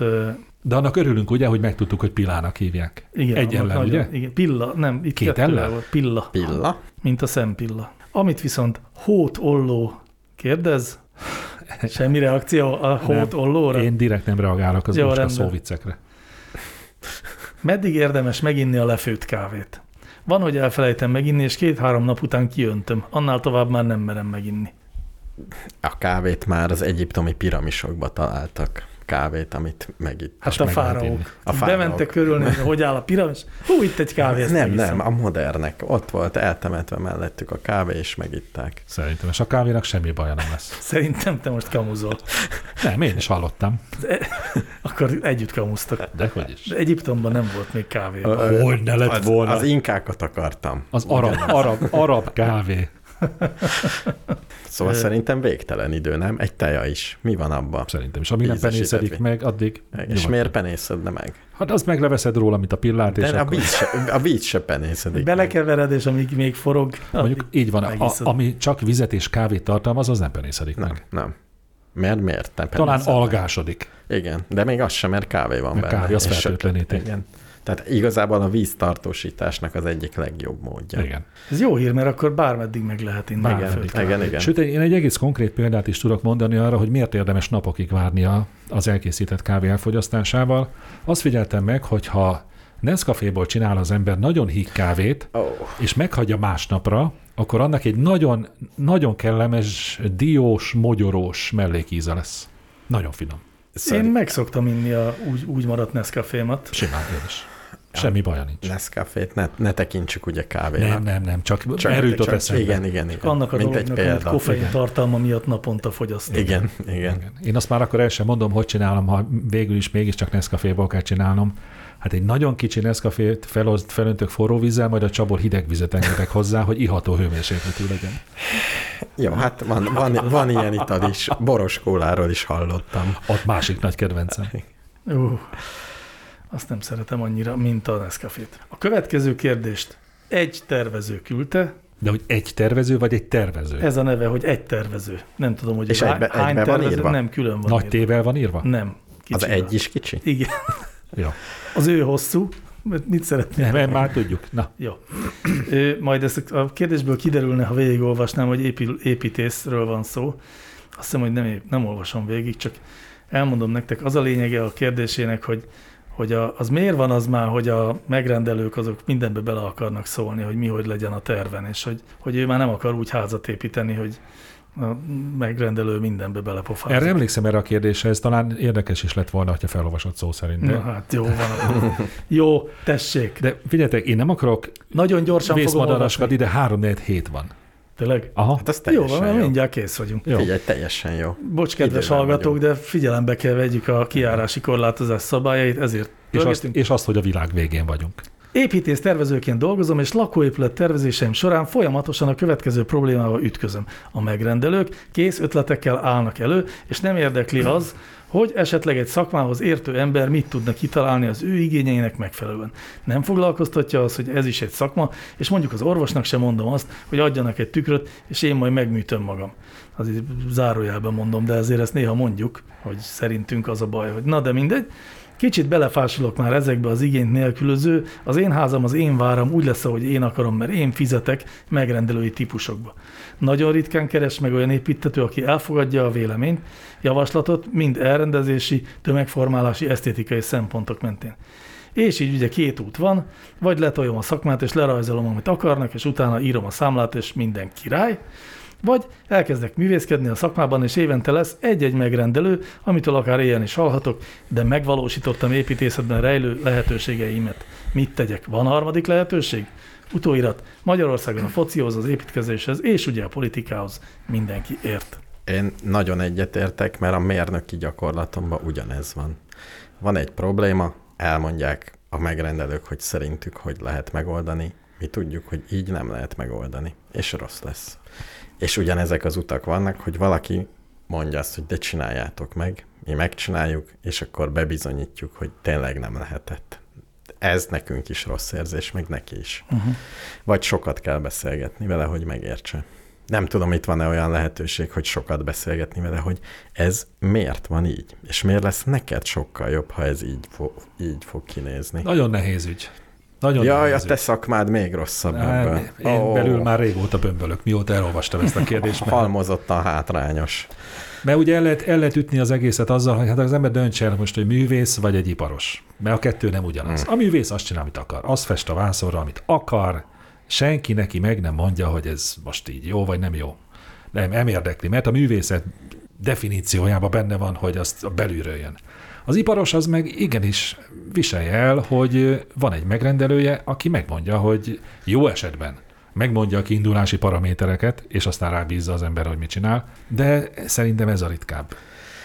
De annak örülünk, ugye, hogy megtudtuk, hogy Pilának hívják. igen, Egy ellen, ugye? Igen, pilla, nem, itt Két ellen? volt. Pilla, Pilla? mint a szempilla. Amit viszont Hót Olló kérdez, semmi reakció a Hót Nem. Ollóra? Én direkt nem reagálok az Jó, most a szóviccekre. Meddig érdemes meginni a lefőtt kávét? Van, hogy elfelejtem meginni, és két-három nap után kiöntöm. Annál tovább már nem merem meginni. A kávét már az egyiptomi piramisokba találtak. Kávét, amit megitt. Hát a fáraók. A fáraók. Bementek körülnézni, hogy áll a piramis. Hú, itt egy kávé, ezt Nem, nem, a modernek. Ott volt eltemetve mellettük a kávé, és megitták. Szerintem, és a kávénak semmi baja nem lesz. Szerintem te most kamuzol. Nem, én is hallottam. Akkor együtt kamuztak. De hogy is. De Egyiptomban nem volt még kávé. Hogy ne lett Az, volna. az inkákat akartam. Az arab, arab, arab kávé. Szóval szerintem végtelen idő, nem? Egy teja is. Mi van abban? Szerintem is. Amíg nem penészedik vi- meg, addig És nyugodtan. miért penészedne meg? Hát azt megleveszed róla, mint a pillát, és De a akkor víz, se, a víz se penészedik. Belekevered, és amíg még forog, mondjuk így van, a, ami csak vizet és kávét tartalmaz, az nem penészedik Nem, meg. nem. Miért? Miért? Nem Talán algásodik. Igen, de még az sem, mert kávé van Mert benne. kávé, az és fertőtleníti. Igen. Tehát igazából a víztartósításnak az egyik legjobb módja. Igen. Ez jó hír, mert akkor bármeddig meg lehet inni. Igen, kávét. igen. Sőt, én egy egész konkrét példát is tudok mondani arra, hogy miért érdemes napokig várnia az elkészített kávé elfogyasztásával. Azt figyeltem meg, hogy ha Nescaféból csinál az ember nagyon híg kávét, Oh. és meghagyja másnapra, akkor annak egy nagyon, nagyon kellemes, diós, mogyorós mellékíze lesz. Nagyon finom. Én Szerint meg szoktam inni a úgy, úgy maradt Nescafémat. Simán én is. Semmi baja nincs. Nescafét ne, ne tekintsük ugye kávénak. Nem, nem, nem, csak, Csak, csak erőt csak, eszembe. Igen, igen, igen. Annak a Mint egy dolognak, amit példa. koffein igen. tartalma miatt naponta fogyasztok. Igen, igen. Én azt már akkor el sem mondom, hogy csinálom, ha végül is mégiscsak Nescaféból kell csinálnom. Hát egy nagyon kicsi Nescafét felozt, felöntök forró vízzel, majd a csabor hideg vizet engedek hozzá, hogy iható hőmérsékletű legyen. Jó, hát van, van, van ilyen ital is. Boros kóláról is hallottam. Ott másik nagy kedvencem. Uh, azt nem szeretem annyira, mint a Nescafét. A következő kérdést egy tervező küldte, De hogy egy tervező, vagy egy tervező? ez a neve, hogy egy tervező. Nem tudom, hogy És há- egybe- hány egybe van tervező, írva? nem külön van Nagy írva. tével van írva? Nem. Az kicsivel. egy is kicsi? Igen. Jó. Az ő hosszú. Mert Mit szeretnél? Nem, már tudjuk. Na, Jó. Ö, majd ezt a kérdésből kiderülne, ha végigolvasnám, hogy épül, építészről van szó. Azt hiszem, hogy nem, nem olvasom végig, csak elmondom nektek, az a lényege a kérdésének, hogy, hogy a, az miért van az már, hogy a megrendelők azok mindenbe bele akarnak szólni, hogy mi hogy legyen a terven, és hogy, hogy ő már nem akar úgy házat építeni, hogy a megrendelő mindenbe belepofázik. erre emlékszem erre a kérdésre, ez talán érdekes is lett volna, ha felolvasott szó szerint. Na De, hát jó van. Jó, tessék. de figyeljetek, én nem akarok Nagyon gyorsan fogom olvasni. vészmadaraskodni, de három hét van. Tényleg? Aha. Hát az Jó, van, jó. mindjárt kész vagyunk. Jó. Figyelj, teljesen jó. Bocs, kedves hallgatók, vagyunk. de figyelembe kell vegyük a kiárási korlátozás szabályait, ezért És azt, és azt, hogy a világ végén vagyunk. Építész tervezőként dolgozom, és lakóépület tervezéseim során folyamatosan a következő problémával ütközöm. A megrendelők kész ötletekkel állnak elő, és nem érdekli az, hogy esetleg egy szakmához értő ember mit tudna kitalálni az ő igényeinek megfelelően. Nem foglalkoztatja az, hogy ez is egy szakma, és mondjuk az orvosnak sem mondom azt, hogy adjanak egy tükröt, és én majd megműtöm magam. Azért zárójelben mondom, de ezért ezt néha mondjuk, hogy szerintünk az a baj, hogy na de mindegy. Kicsit belefásulok már ezekbe az igényt nélkülöző, az én házam, az én váram úgy lesz, ahogy én akarom, mert én fizetek megrendelői típusokba. Nagyon ritkán keres meg olyan építető, aki elfogadja a véleményt, javaslatot, mind elrendezési, tömegformálási, esztétikai szempontok mentén. És így ugye két út van, vagy letoljom a szakmát, és lerajzolom, amit akarnak, és utána írom a számlát, és minden király, vagy elkezdek művészkedni a szakmában, és évente lesz egy-egy megrendelő, amitől akár ilyen is hallhatok, de megvalósítottam építészetben rejlő lehetőségeimet. Mit tegyek? Van harmadik lehetőség? Utóirat. Magyarországon a focihoz, az építkezéshez, és ugye a politikához mindenki ért. Én nagyon egyetértek, mert a mérnöki gyakorlatomban ugyanez van. Van egy probléma, elmondják a megrendelők, hogy szerintük hogy lehet megoldani. Mi tudjuk, hogy így nem lehet megoldani, és rossz lesz. És ugyanezek az utak vannak, hogy valaki mondja azt, hogy de csináljátok meg, mi megcsináljuk, és akkor bebizonyítjuk, hogy tényleg nem lehetett. Ez nekünk is rossz érzés, meg neki is. Uh-huh. Vagy sokat kell beszélgetni vele, hogy megértse. Nem tudom, itt van-e olyan lehetőség, hogy sokat beszélgetni vele, hogy ez miért van így, és miért lesz neked sokkal jobb, ha ez így, fo- így fog kinézni. Nagyon nehéz ügy. Nagyon Jaj, a te szakmád még rosszabb Nem, ebből. Én Ó, belül már régóta bömbölök, mióta elolvastam ezt a kérdést. Mert, Halmozottan hátrányos. mert ugye el lehet, el lehet ütni az egészet azzal, hogy hát az ember döntse el most, hogy művész vagy egy iparos. Mert a kettő nem ugyanaz. A művész azt csinál, amit akar. Az fest a vászorra, amit akar. Senki neki meg nem mondja, hogy ez most így jó vagy nem jó. Nem, nem érdekli, mert a művészet definíciójában benne van, hogy azt belülről jön. Az iparos az meg igenis viselje el, hogy van egy megrendelője, aki megmondja, hogy jó esetben megmondja a kiindulási paramétereket, és aztán rábízza az ember, hogy mit csinál, de szerintem ez a ritkább.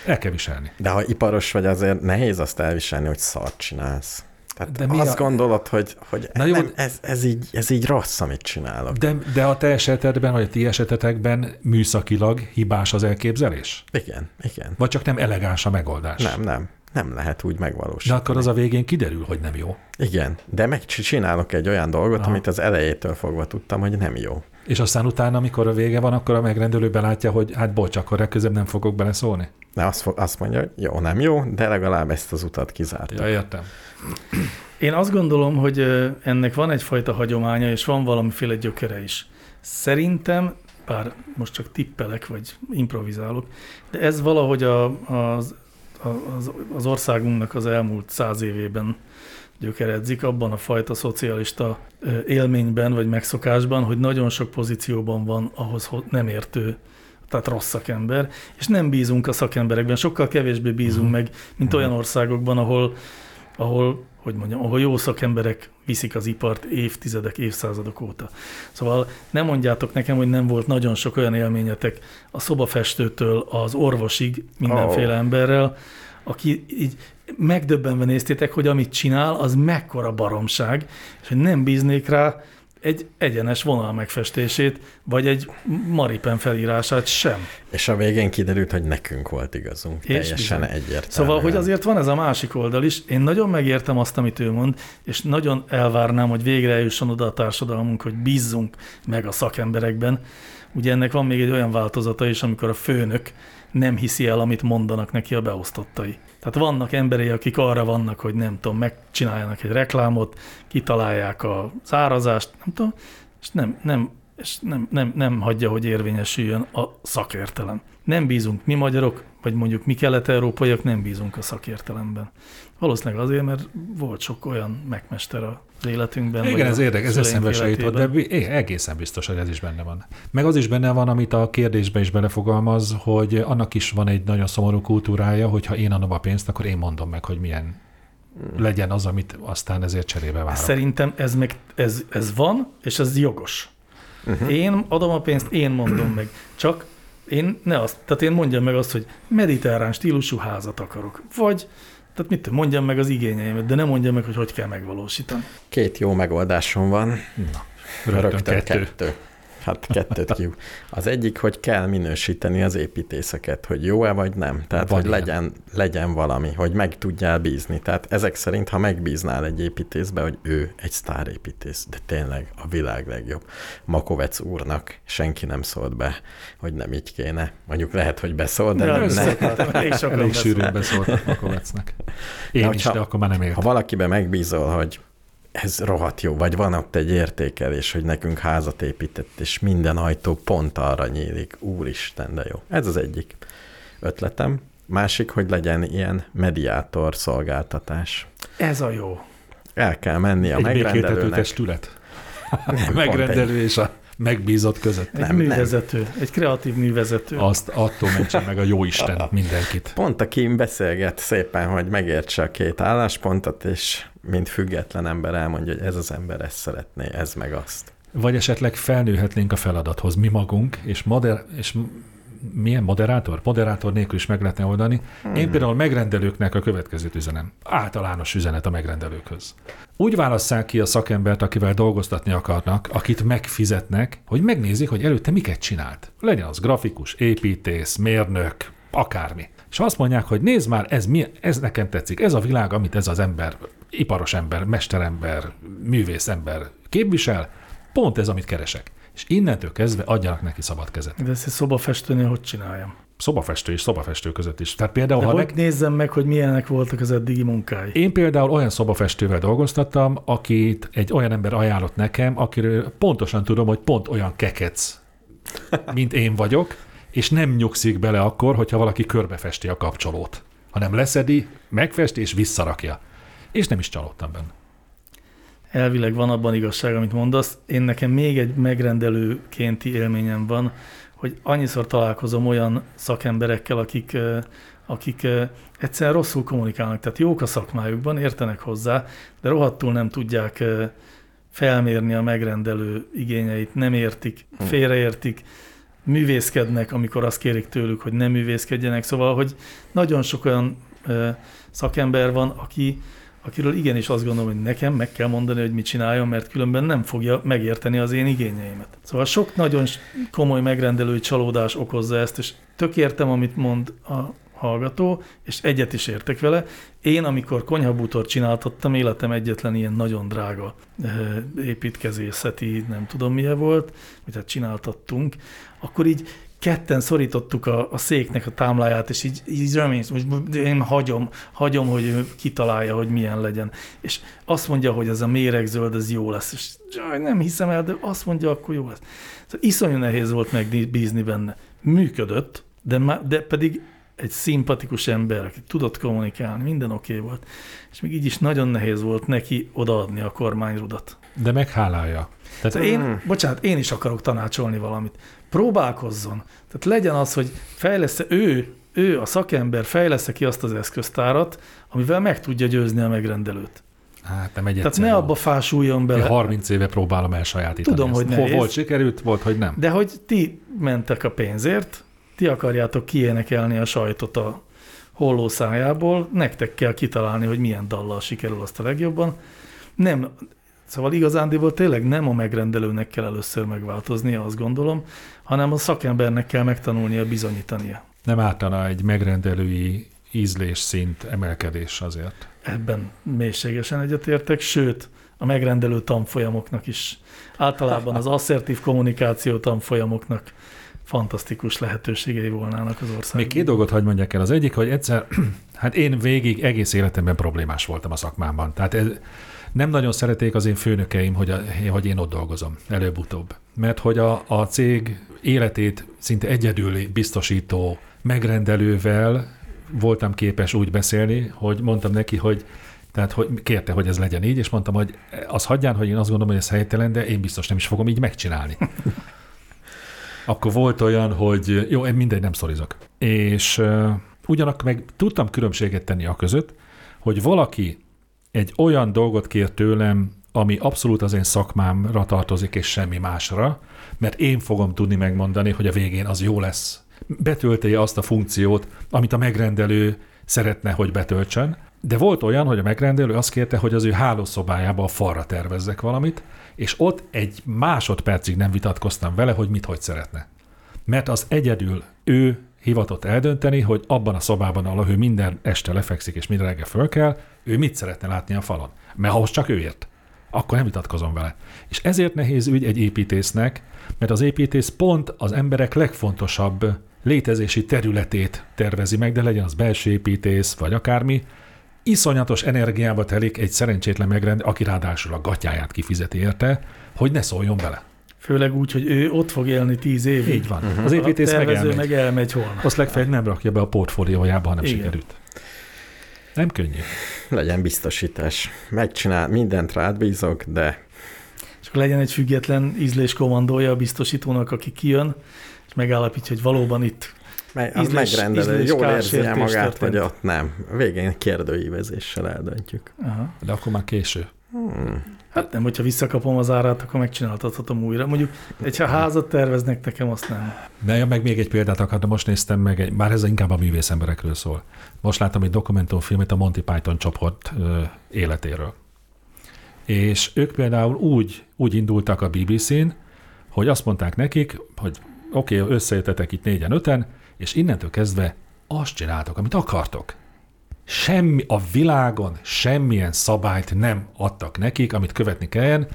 El kell viselni. De ha iparos vagy, azért nehéz azt elviselni, hogy szart csinálsz. Tehát De de mi azt a- gondolod, hogy, hogy Na jó, nem, ez, ez, így, ez így rossz, amit csinálok. De, de a te esetedben, vagy a ti esetetekben műszakilag hibás az elképzelés? Igen, igen. Vagy csak nem elegáns a megoldás? Nem, nem. Nem lehet úgy De megvalósítani. akkor az a végén kiderül, hogy nem jó. Igen, de megcsinálok egy olyan dolgot, Aha. amit az elejétől fogva tudtam, hogy nem jó. És aztán utána, amikor a vége van, akkor a megrendelő belátja, hogy hát bocs, akkor legközelebb nem fogok beleszólni. De azt, azt mondja, hogy jó, nem jó, de legalább ezt az utat kizárta. Ja, értem. Én azt gondolom, hogy ennek van egyfajta hagyománya, és van valamiféle gyökere is. Szerintem, bár most csak tippelek, vagy improvizálok, de ez valahogy a, az, a- az, az országunknak az elmúlt száz évében gyökeredzik, abban a fajta szocialista élményben, vagy megszokásban, hogy nagyon sok pozícióban van ahhoz ho- nem értő, tehát rossz szakember, és nem bízunk a szakemberekben, sokkal kevésbé bízunk meg, mint olyan országokban, ahol ahol, hogy mondjam, ahol jó szakemberek viszik az ipart évtizedek, évszázadok óta. Szóval nem mondjátok nekem, hogy nem volt nagyon sok olyan élményetek a szobafestőtől az orvosig mindenféle Ó. emberrel, aki így megdöbbenve néztétek, hogy amit csinál, az mekkora baromság, és hogy nem bíznék rá egy egyenes vonal megfestését, vagy egy maripen felírását sem. És a végén kiderült, hogy nekünk volt igazunk. És Teljesen bizony. egyértelmű. Szóval, hogy azért van ez a másik oldal is. Én nagyon megértem azt, amit ő mond, és nagyon elvárnám, hogy végre eljusson oda a társadalmunk, hogy bízzunk meg a szakemberekben. Ugye ennek van még egy olyan változata is, amikor a főnök nem hiszi el, amit mondanak neki a beosztottai. Tehát vannak emberei, akik arra vannak, hogy nem tudom, megcsináljanak egy reklámot, kitalálják a szárazást, nem tudom, és nem, nem, és nem, nem, nem hagyja, hogy érvényesüljön a szakértelem. Nem bízunk mi magyarok, vagy mondjuk mi kelet-európaiak nem bízunk a szakértelemben. Valószínűleg azért, mert volt sok olyan megmester az életünkben. Igen, ez a érdekes, ez eszembe se jutott, de egészen biztos, hogy ez is benne van. Meg az is benne van, amit a kérdésbe is belefogalmaz, hogy annak is van egy nagyon szomorú kultúrája, hogy ha én adom a pénzt, akkor én mondom meg, hogy milyen legyen az, amit aztán ezért cserébe várok. Szerintem ez, meg, ez, ez van, és ez jogos. Uh-huh. Én adom a pénzt, én mondom meg. Csak én ne azt, tehát én mondjam meg azt, hogy mediterrán stílusú házat akarok. Vagy, tehát mit mondjam meg az igényeimet, de nem mondjam meg, hogy hogy kell megvalósítani. Két jó megoldásom van. Rögtön kettő. kettő. Hát kettőt ki. Az egyik, hogy kell minősíteni az építészeket, hogy jó-e vagy nem. Tehát, Van hogy legyen, legyen valami, hogy meg tudjál bízni. Tehát ezek szerint, ha megbíznál egy építészbe, hogy ő egy sztárépítész, de tényleg a világ legjobb. Makovec úrnak senki nem szólt be, hogy nem így kéne. Mondjuk lehet, hogy beszól, de Ja, nem, ne, összetettem, elég Elég sűrűn beszóltak Makovecnek. Én De is, hogyha- de akkor már nem ért. Ha valakibe megbízol, hogy ez rohadt jó, vagy van ott egy értékelés, hogy nekünk házat épített, és minden ajtó pont arra nyílik. Úristen, de jó. Ez az egyik ötletem. Másik, hogy legyen ilyen mediátor szolgáltatás. Ez a jó. El kell menni a Egy megrendelőnek. testület. a pont megrendelő és a megbízott között. Egy Nem, nem, nem. művezető, egy kreatív művezető. Azt attól mentse meg a jó Isten mindenkit. Pont aki beszélget szépen, hogy megértse a két álláspontot, és mint független ember elmondja, hogy ez az ember ezt szeretné, ez meg azt. Vagy esetleg felnőhetnénk a feladathoz mi magunk, és, moder, és milyen moderátor? Moderátor nélkül is meg lehetne oldani. Hmm. Én például megrendelőknek a következőt üzenem. Általános üzenet a megrendelőkhöz. Úgy válasszák ki a szakembert, akivel dolgoztatni akarnak, akit megfizetnek, hogy megnézik, hogy előtte miket csinált. Legyen az grafikus, építész, mérnök, akármi. És azt mondják, hogy nézd már, ez, mi, ez nekem tetszik, ez a világ, amit ez az ember, iparos ember, mesterember, művész ember képvisel, pont ez, amit keresek. És innentől kezdve adjanak neki szabad kezet. De ezt egy szobafestőnél hogy csináljam? Szobafestő és szobafestő között is. Tehát például, De ha hogy meg, nézzem meg, hogy milyenek voltak az eddigi munkái? én például olyan szobafestővel dolgoztattam, akit egy olyan ember ajánlott nekem, akiről pontosan tudom, hogy pont olyan kekec, mint én vagyok, és nem nyugszik bele akkor, hogyha valaki körbefesti a kapcsolót, hanem leszedi, megfesti és visszarakja. És nem is csalódtam benne. Elvileg van abban igazság, amit mondasz. Én nekem még egy megrendelőkénti élményem van, hogy annyiszor találkozom olyan szakemberekkel, akik, akik egyszerűen rosszul kommunikálnak, tehát jók a szakmájukban, értenek hozzá, de rohadtul nem tudják felmérni a megrendelő igényeit, nem értik, félreértik, művészkednek, amikor azt kérik tőlük, hogy nem művészkedjenek. Szóval, hogy nagyon sok olyan szakember van, aki, akiről igenis azt gondolom, hogy nekem meg kell mondani, hogy mit csináljon, mert különben nem fogja megérteni az én igényeimet. Szóval sok nagyon komoly megrendelői csalódás okozza ezt, és tök értem, amit mond a hallgató, és egyet is értek vele. Én, amikor konyhabútort csináltattam, életem egyetlen ilyen nagyon drága eh, építkezészeti, nem tudom milyen volt, vagy hát csináltattunk, akkor így ketten szorítottuk a, a széknek a támláját, és így, így remény, most én hagyom, hagyom, hogy ő kitalálja, hogy milyen legyen. És azt mondja, hogy ez a méregzöld, ez jó lesz. És jaj, nem hiszem el, de azt mondja, akkor jó lesz. Szóval iszonyú nehéz volt megbízni benne. Működött, de, má, de pedig egy szimpatikus ember, aki tudott kommunikálni, minden oké okay volt. És még így is nagyon nehéz volt neki odaadni a kormányrudat. De meghálálja. Tehát Tehát én, bocsánat, én is akarok tanácsolni valamit. Próbálkozzon. Tehát legyen az, hogy fejlesz ő, ő a szakember fejlesz ki azt az eszköztárat, amivel meg tudja győzni a megrendelőt. hát nem egy Tehát ne abba fásuljon Én bele. 30 éve próbálom elsajátítani. Tudom, ezt. hogy nehéz. volt sikerült, volt, hogy nem. De hogy ti mentek a pénzért, ti akarjátok kiénekelni a sajtot a holló szájából, nektek kell kitalálni, hogy milyen dallal sikerül azt a legjobban. Nem, szóval igazándiból tényleg nem a megrendelőnek kell először megváltoznia, azt gondolom, hanem a szakembernek kell megtanulnia bizonyítania. Nem ártana egy megrendelői ízlés szint emelkedés azért. Ebben mélységesen egyetértek, sőt, a megrendelő tanfolyamoknak is, általában az asszertív kommunikáció tanfolyamoknak fantasztikus lehetőségei volnának az országban. Még két dolgot hagy mondjak el. Az egyik, hogy egyszer, hát én végig egész életemben problémás voltam a szakmámban. Tehát ez, nem nagyon szerették az én főnökeim, hogy, a, hogy én ott dolgozom, előbb-utóbb. Mert hogy a, a cég életét szinte egyedül biztosító megrendelővel voltam képes úgy beszélni, hogy mondtam neki, hogy tehát hogy kérte, hogy ez legyen így, és mondtam, hogy az hagyján, hogy én azt gondolom, hogy ez helytelen, de én biztos nem is fogom így megcsinálni. Akkor volt olyan, hogy jó, én mindegy, nem szorizok. És uh, ugyanakkor meg tudtam különbséget tenni a között, hogy valaki egy olyan dolgot kér tőlem, ami abszolút az én szakmámra tartozik, és semmi másra, mert én fogom tudni megmondani, hogy a végén az jó lesz. Betöltje azt a funkciót, amit a megrendelő szeretne, hogy betöltsön. De volt olyan, hogy a megrendelő azt kérte, hogy az ő hálószobájába a falra tervezzek valamit, és ott egy másodpercig nem vitatkoztam vele, hogy mit hogy szeretne. Mert az egyedül ő hivatott eldönteni, hogy abban a szobában, ahol ő minden este lefekszik és minden reggel föl kell, ő mit szeretne látni a falon. Mert ahhoz csak ő ért. Akkor nem vitatkozom vele. És ezért nehéz ügy egy építésznek, mert az építész pont az emberek legfontosabb létezési területét tervezi meg, de legyen az belső építész, vagy akármi, iszonyatos energiába telik egy szerencsétlen megrend, aki ráadásul a gatyáját kifizeti érte, hogy ne szóljon bele. Főleg úgy, hogy ő ott fog élni tíz évig. Így van. Uh-huh. Az építész meg elmegy. meg elmegy holnap. Azt legfeljebb nem rakja be a portfóliójába, hanem Igen. sikerült. Nem könnyű. Legyen biztosítás. Megcsinál, mindent rád bízok, de És akkor legyen egy független ízléskommandója a biztosítónak, aki kijön, és megállapítja, hogy valóban itt me- az Ízlés- megrendelő, ízlés jól érzi magát, történt. vagy ott nem. Végén kérdőívezéssel eldöntjük. aha, De akkor már késő. Hát nem, hogyha visszakapom az árát, akkor megcsináltathatom újra. Mondjuk, egy házat terveznek, nekem azt nem. De ja, meg még egy példát akartam, most néztem meg, egy, már ez inkább a művész emberekről szól. Most láttam egy dokumentumfilmet a Monty Python csoport ö, életéről. És ők például úgy, úgy indultak a BBC-n, hogy azt mondták nekik, hogy oké, okay, összejöttetek itt négyen, öten, és innentől kezdve azt csináltok, amit akartok. Semmi a világon semmilyen szabályt nem adtak nekik, amit követni kelljen,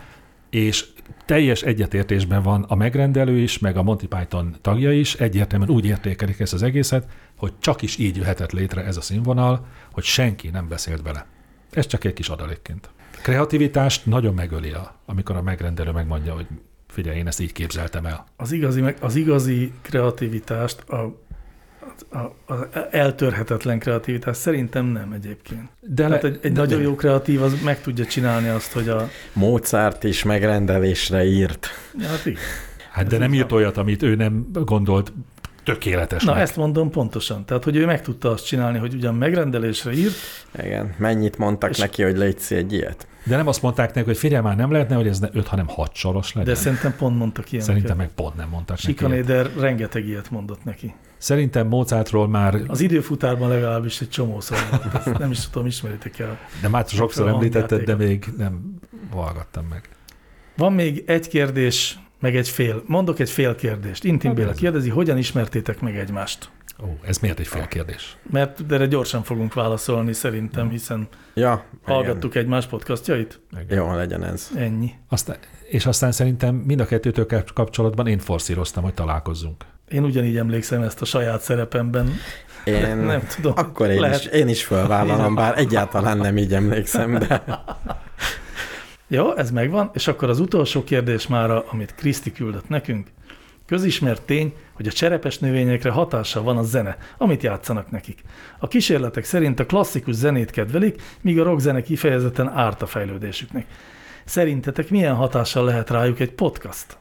és teljes egyetértésben van a megrendelő is, meg a Monty Python tagja is, egyértelműen úgy értékelik ezt az egészet, hogy csak is így jöhetett létre ez a színvonal, hogy senki nem beszélt bele. Ez csak egy kis adalékként. Kreativitást nagyon megöli, a, amikor a megrendelő megmondja, hogy figyelj, én ezt így képzeltem el. Az igazi, meg- az igazi kreativitást, a, a, eltörhetetlen kreativitást szerintem nem egyébként. De, Tehát le, egy, egy nagyon jó kreatív az meg tudja csinálni azt, hogy a... Mozart is megrendelésre írt. Ja, hát igen. Hát de nem írt olyat, amit ő nem gondolt tökéletesnek. Na, ezt mondom pontosan. Tehát, hogy ő meg tudta azt csinálni, hogy ugyan megrendelésre írt, Igen. Mennyit mondtak És- neki, hogy légy egy ilyet? De nem azt mondták neki, hogy figyelj már, nem lehetne, hogy ez ne 5, hanem 6 soros legyen. de szerintem pont mondtak ilyeneket. Szerintem meg pont nem mondták neki. Sikanéder rengeteg ilyet mondott neki. Szerintem Mozartról már, Az időfutárban legalábbis egy csomószor volt. Ezt nem is tudom, ismeritek el. de már sokszor említetted, de még nem hallgattam meg. Van még egy kérdés, meg egy fél. Mondok egy fél kérdést. Intim Béla kérdezi, hogyan ismertétek meg egymást? Ó, ez miért egy fél kérdés? Mert erre gyorsan fogunk válaszolni szerintem, hiszen Ja, hallgattuk egymás podcastjait. Igen. Jó, legyen ez. Ennyi. Aztán, és aztán szerintem mind a kettőtől kapcsolatban én forszíroztam, hogy találkozzunk. Én ugyanígy emlékszem ezt a saját szerepemben. Én, Nem tudom. Akkor én Lehet. is, én is fölvállalom, bár egyáltalán nem így emlékszem, de Jó, ez megvan, és akkor az utolsó kérdés már, amit Kriszti küldött nekünk. Közismert tény, hogy a cserepes növényekre hatással van a zene, amit játszanak nekik. A kísérletek szerint a klasszikus zenét kedvelik, míg a rockzene kifejezetten árt a fejlődésüknek. Szerintetek milyen hatással lehet rájuk egy podcast?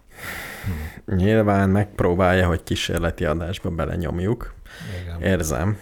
Nyilván megpróbálja, hogy kísérleti adásba belenyomjuk. Igen. Érzem,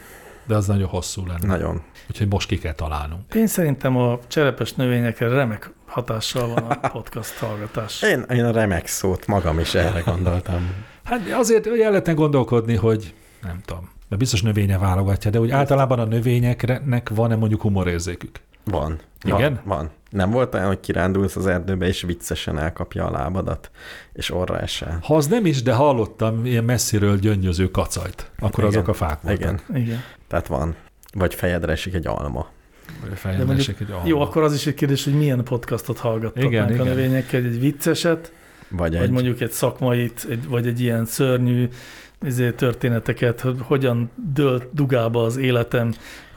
De az nagyon hosszú lenne. nagyon. Úgyhogy most ki kell találnunk. Én szerintem a cserepes növényekre remek hatással van a podcast hallgatás. Én, én a remek szót magam is erre gondoltam. Hát azért el lehetne gondolkodni, hogy nem tudom, de biztos növénye válogatja, de úgy általában a növényeknek van-e mondjuk humorérzékük? Van. Igen? Van, van. Nem volt olyan, hogy kirándulsz az erdőbe, és viccesen elkapja a lábadat, és orra esel. Ha az nem is, de hallottam ilyen messziről gyöngyöző kacajt, akkor Igen. azok a fák voltak. Igen, Igen. tehát van. Vagy fejedre esik egy alma. Vagy a De mondjuk, esik egy alma. jó, akkor az is egy kérdés, hogy milyen podcastot hallgattak Igen, meg a igen. növényekkel, egy vicceset, Vagy, Vagy egy... mondjuk egy szakmait, egy, vagy egy ilyen szörnyű izé, történeteket, hogy hogyan dőlt dugába az életem,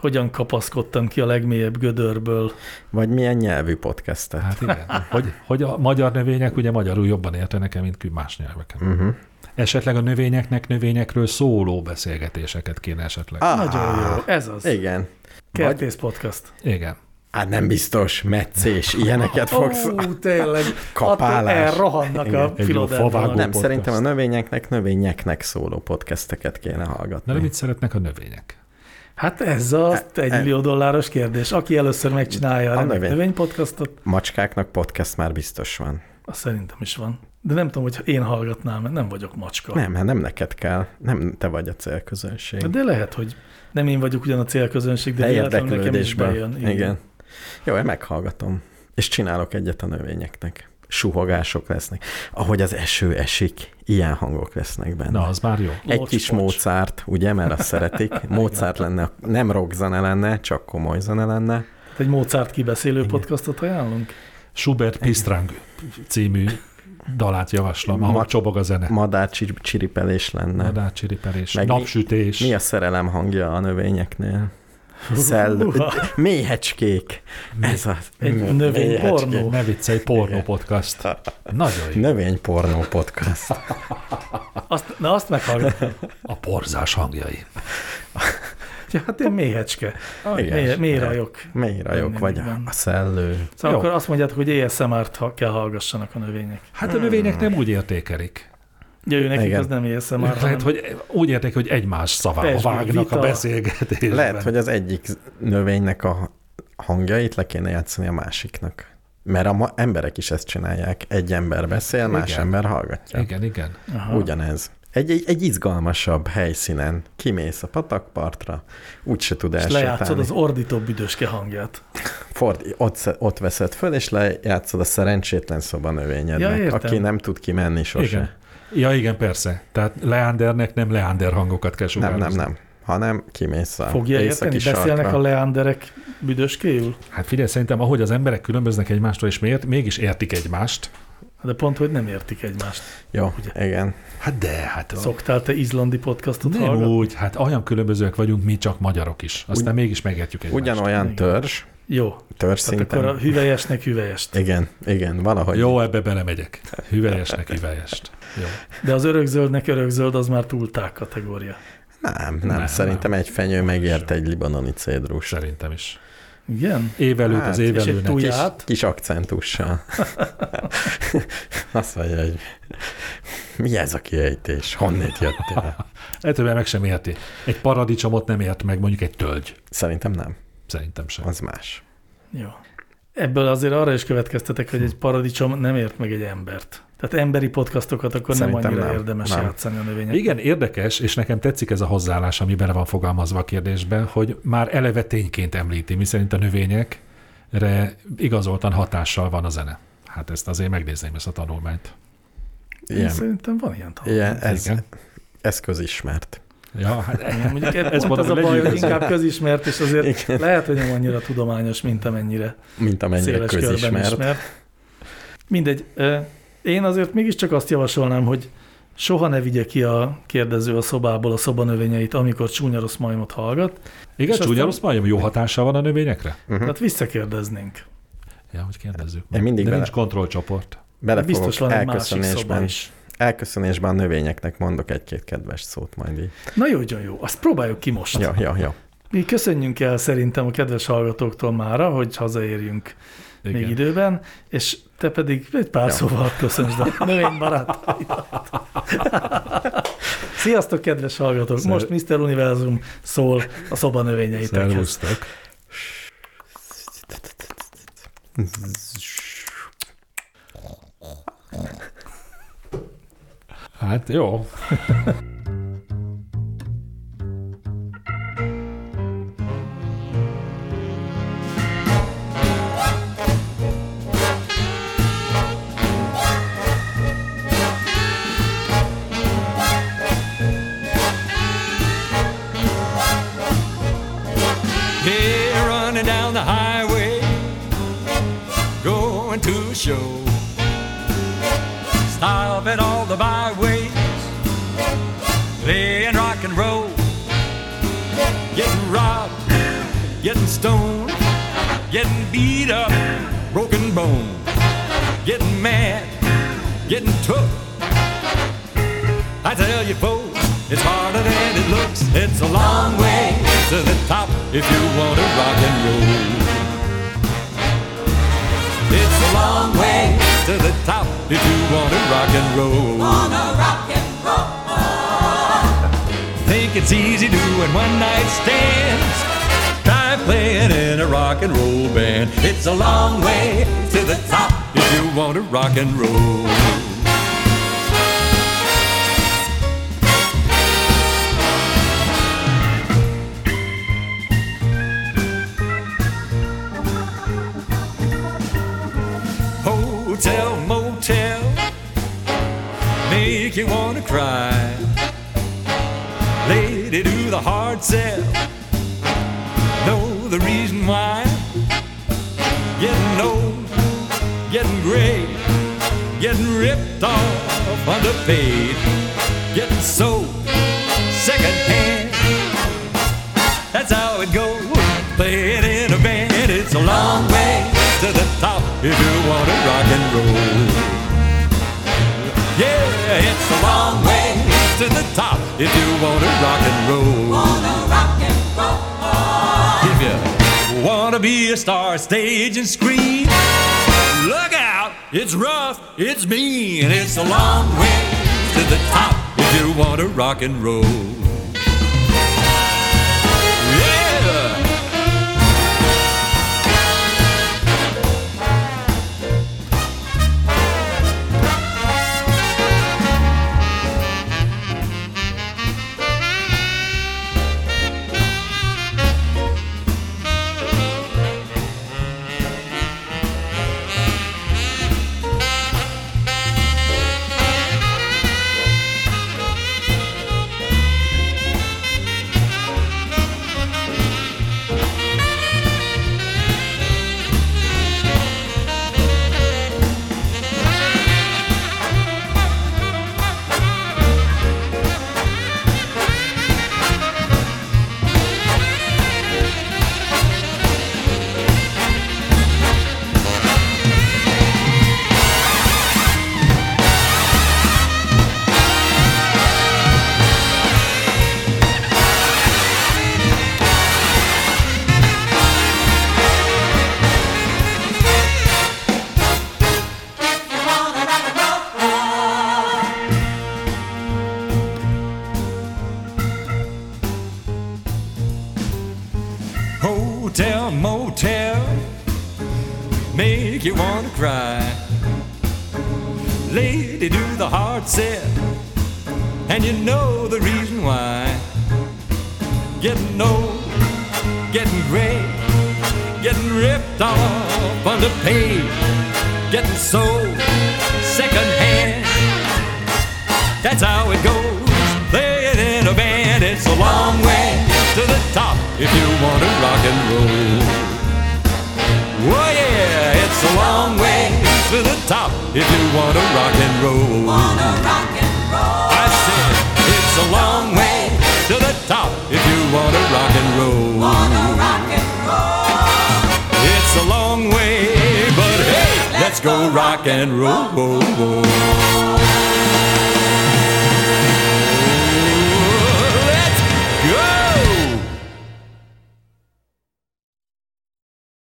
hogyan kapaszkodtam ki a legmélyebb gödörből. vagy milyen nyelvű podcastet. Hát igen. Hogy, hogy a magyar növények ugye magyarul jobban értenek-e, mint más nyelveken. Uh-huh. Esetleg a növényeknek növényekről szóló beszélgetéseket kéne esetleg. Ah, Nagyon jó, ez az. Igen. Vagy, Kertész podcast. Igen. hát nem biztos, meccés, ilyeneket fogsz. Ó, tényleg. Kapálás. Elrohannak a favágó. Nem, podcast. szerintem a növényeknek, növényeknek szóló podcasteket kéne hallgatni. de mit szeretnek a növények? Hát ez az E- egy millió dolláros kérdés. Aki először megcsinálja a, A a növény. növény. növénypodcastot, Macskáknak podcast már biztos van. az szerintem is van. De nem tudom, hogy én hallgatnám, mert nem vagyok macska. Nem, hát nem neked kell. Nem te vagy a célközönség. De lehet, hogy nem én vagyok ugyan a célközönség, de véletlenül nekem is bejön. Igen. Igen. Jó, én meghallgatom. És csinálok egyet a növényeknek. Suhogások lesznek. Ahogy az eső esik, ilyen hangok lesznek benne. Na, az már jó. Egy Mocs, kis mocs. Mozart, ugye, mert azt szeretik. Mozart lenne, nem rock zene lenne, csak komoly zene lenne. Egy Mozart kibeszélő podcastot ajánlunk? Schubert Pistrang című dalát javaslom, ahol Ma- csobog a zene. Madár csir- csiripelés lenne. Madárcsiripelés, Meg mi- napsütés. Mi a szerelem hangja a növényeknél? Szell... Húha. Méhecskék. Ez az. Egy növénypornó. Ne viccelj, pornó podcast. Nagyon jó. Növénypornó podcast. Azt, na azt meghallgatom. A porzás hangjai. Ja, hát én méhecske. Mély, mély rajok. Mély rajok, vagy a, a szellő. Szóval Jó. akkor azt mondjátok, hogy ASMR-t ha- kell hallgassanak a növények. Hát a növények nem úgy értékelik. Ja, ő nekik Igen. az nem ASMR, Lehet, hanem hogy úgy érték, hogy egymás szavába Persze, vágnak vita. a beszélgetésben. Lehet, hogy az egyik növénynek a hangjait le kéne játszani a másiknak. Mert a ma- emberek is ezt csinálják. Egy ember beszél, más Igen. ember hallgatja. Igen, igen. Aha. Ugyanez. Egy, egy, egy izgalmasasabb helyszínen kimész a patakpartra, úgyse tud és lejátszod elsétálni. az ordító büdöske hangját. Ford, ott, ott veszed föl, és lejátszod a szerencsétlen szobanövényednek, Ja, értem. aki nem tud kimenni sose. Igen. Ja, igen, persze. Tehát Leandernek nem Leander hangokat kell Nem, sugározni. nem, nem. Hanem kimész a Fogja érteni? északi Beszélnek sarkra. a leanderek büdöskéül? Hát figyelj, szerintem ahogy az emberek különböznek egymástól, és miért, mégis értik egymást. De pont, hogy nem értik egymást. Jó, igen. Hát de, hát Szoktál te izlandi podcastot nem hallgatni? úgy, hát olyan különbözőek vagyunk mi csak magyarok is. Aztán mégis megértjük egymást. Ugyanolyan Igen. törzs, Jó. törzs Tehát akkor a hüvelyesnek hüvelyest. Igen, igen, valahogy. Jó, ebbe belemegyek. Hüvelyesnek hüvelyest. Jó. De az örökzöldnek örökzöld az már túlták kategória. Nem, nem, Nem, szerintem nem. egy fenyő megért egy libanoni cédrus. Szerintem is. Igen? Évelőt Hát, az és egy évelőnek. túl- Kis, kis akcentussal. Azt mondja, hogy Mi ez a kiejtés? Honnét jöttél? Hogy meg sem érti. Egy paradicsomot nem ért meg mondjuk egy tölgy. Szerintem nem. Szerintem sem. Az más. Jó. Ebből azért arra is következtetek, hogy egy paradicsom nem ért meg egy embert. Tehát emberi podcastokat akkor Szerintem nem annyira nem. érdemes Nem. játszani a növények. Igen, érdekes, és nekem tetszik ez a hozzáállás, ami bele van fogalmazva a kérdésben, hogy már eleve tényként említi, miszerint a növényekre igazoltan hatással van a zene. Hát ezt azért megnézném, ezt a tanulmányt. Én Ilyen, szerintem van ilyen tanulmány. ilyen ez, Igen. ez közismert. Ja, hát mondjuk ez, pont az a baj, hogy inkább közismert, és azért Igen. lehet, hogy nem annyira tudományos, mint amennyire Mint amennyire széles körben közismert. ismert. Mindegy. Én azért mégiscsak azt javasolnám, hogy soha ne vigye ki a kérdező a szobából a szobanövényeit, amikor csúnya rossz majmot hallgat. igen, csúnya rossz majom, jó hatással van a növényekre? Uh-huh. Tehát visszakérdeznénk. Ja, hogy kérdezzük. Én mindig De bele- nincs kontrollcsoport. Bele Biztos van egy másik szoba elköszönésben, is. Elköszönésben a növényeknek mondok egy-két kedves szót majd így. Na jó, jó, jó. Azt próbáljuk ki most. Ja, ja, ja. Mi köszönjünk el szerintem a kedves hallgatóktól mára, hogy hazaérjünk Igen. még időben, és te pedig egy pár Ja. szóval köszönsd a növénybarátaidat. Sziasztok, kedves hallgatók! Szer- Most Mr. Univerzum szól a szobanövényeitekhez. Szervusztok. Hát jó. Here running down the highway, going to a show. Stop all the byways, playing rock and roll. Getting robbed, getting stoned, getting beat up, broken bone. Getting mad, getting took. I tell you, folks, it's harder than it looks. It's a long way to the top if you want to rock and roll. It's a long way to the top if you want to rock and roll. Think it's easy doing one night stands. Try playing in a rock and roll band. It's a long way to the top if you want to rock and roll. Make you wanna cry. Lady, do the hard sell. Know the reason why? Getting old, getting gray, getting ripped off, underpaid, getting sold second hand. That's how it goes. Play it in a band. It's a long way to the top if you want to rock and roll. To the top if you want to rock and roll. If you want to be a star, stage and screen, look out. It's rough, it's mean, it's a long way to the top if you want to rock and roll.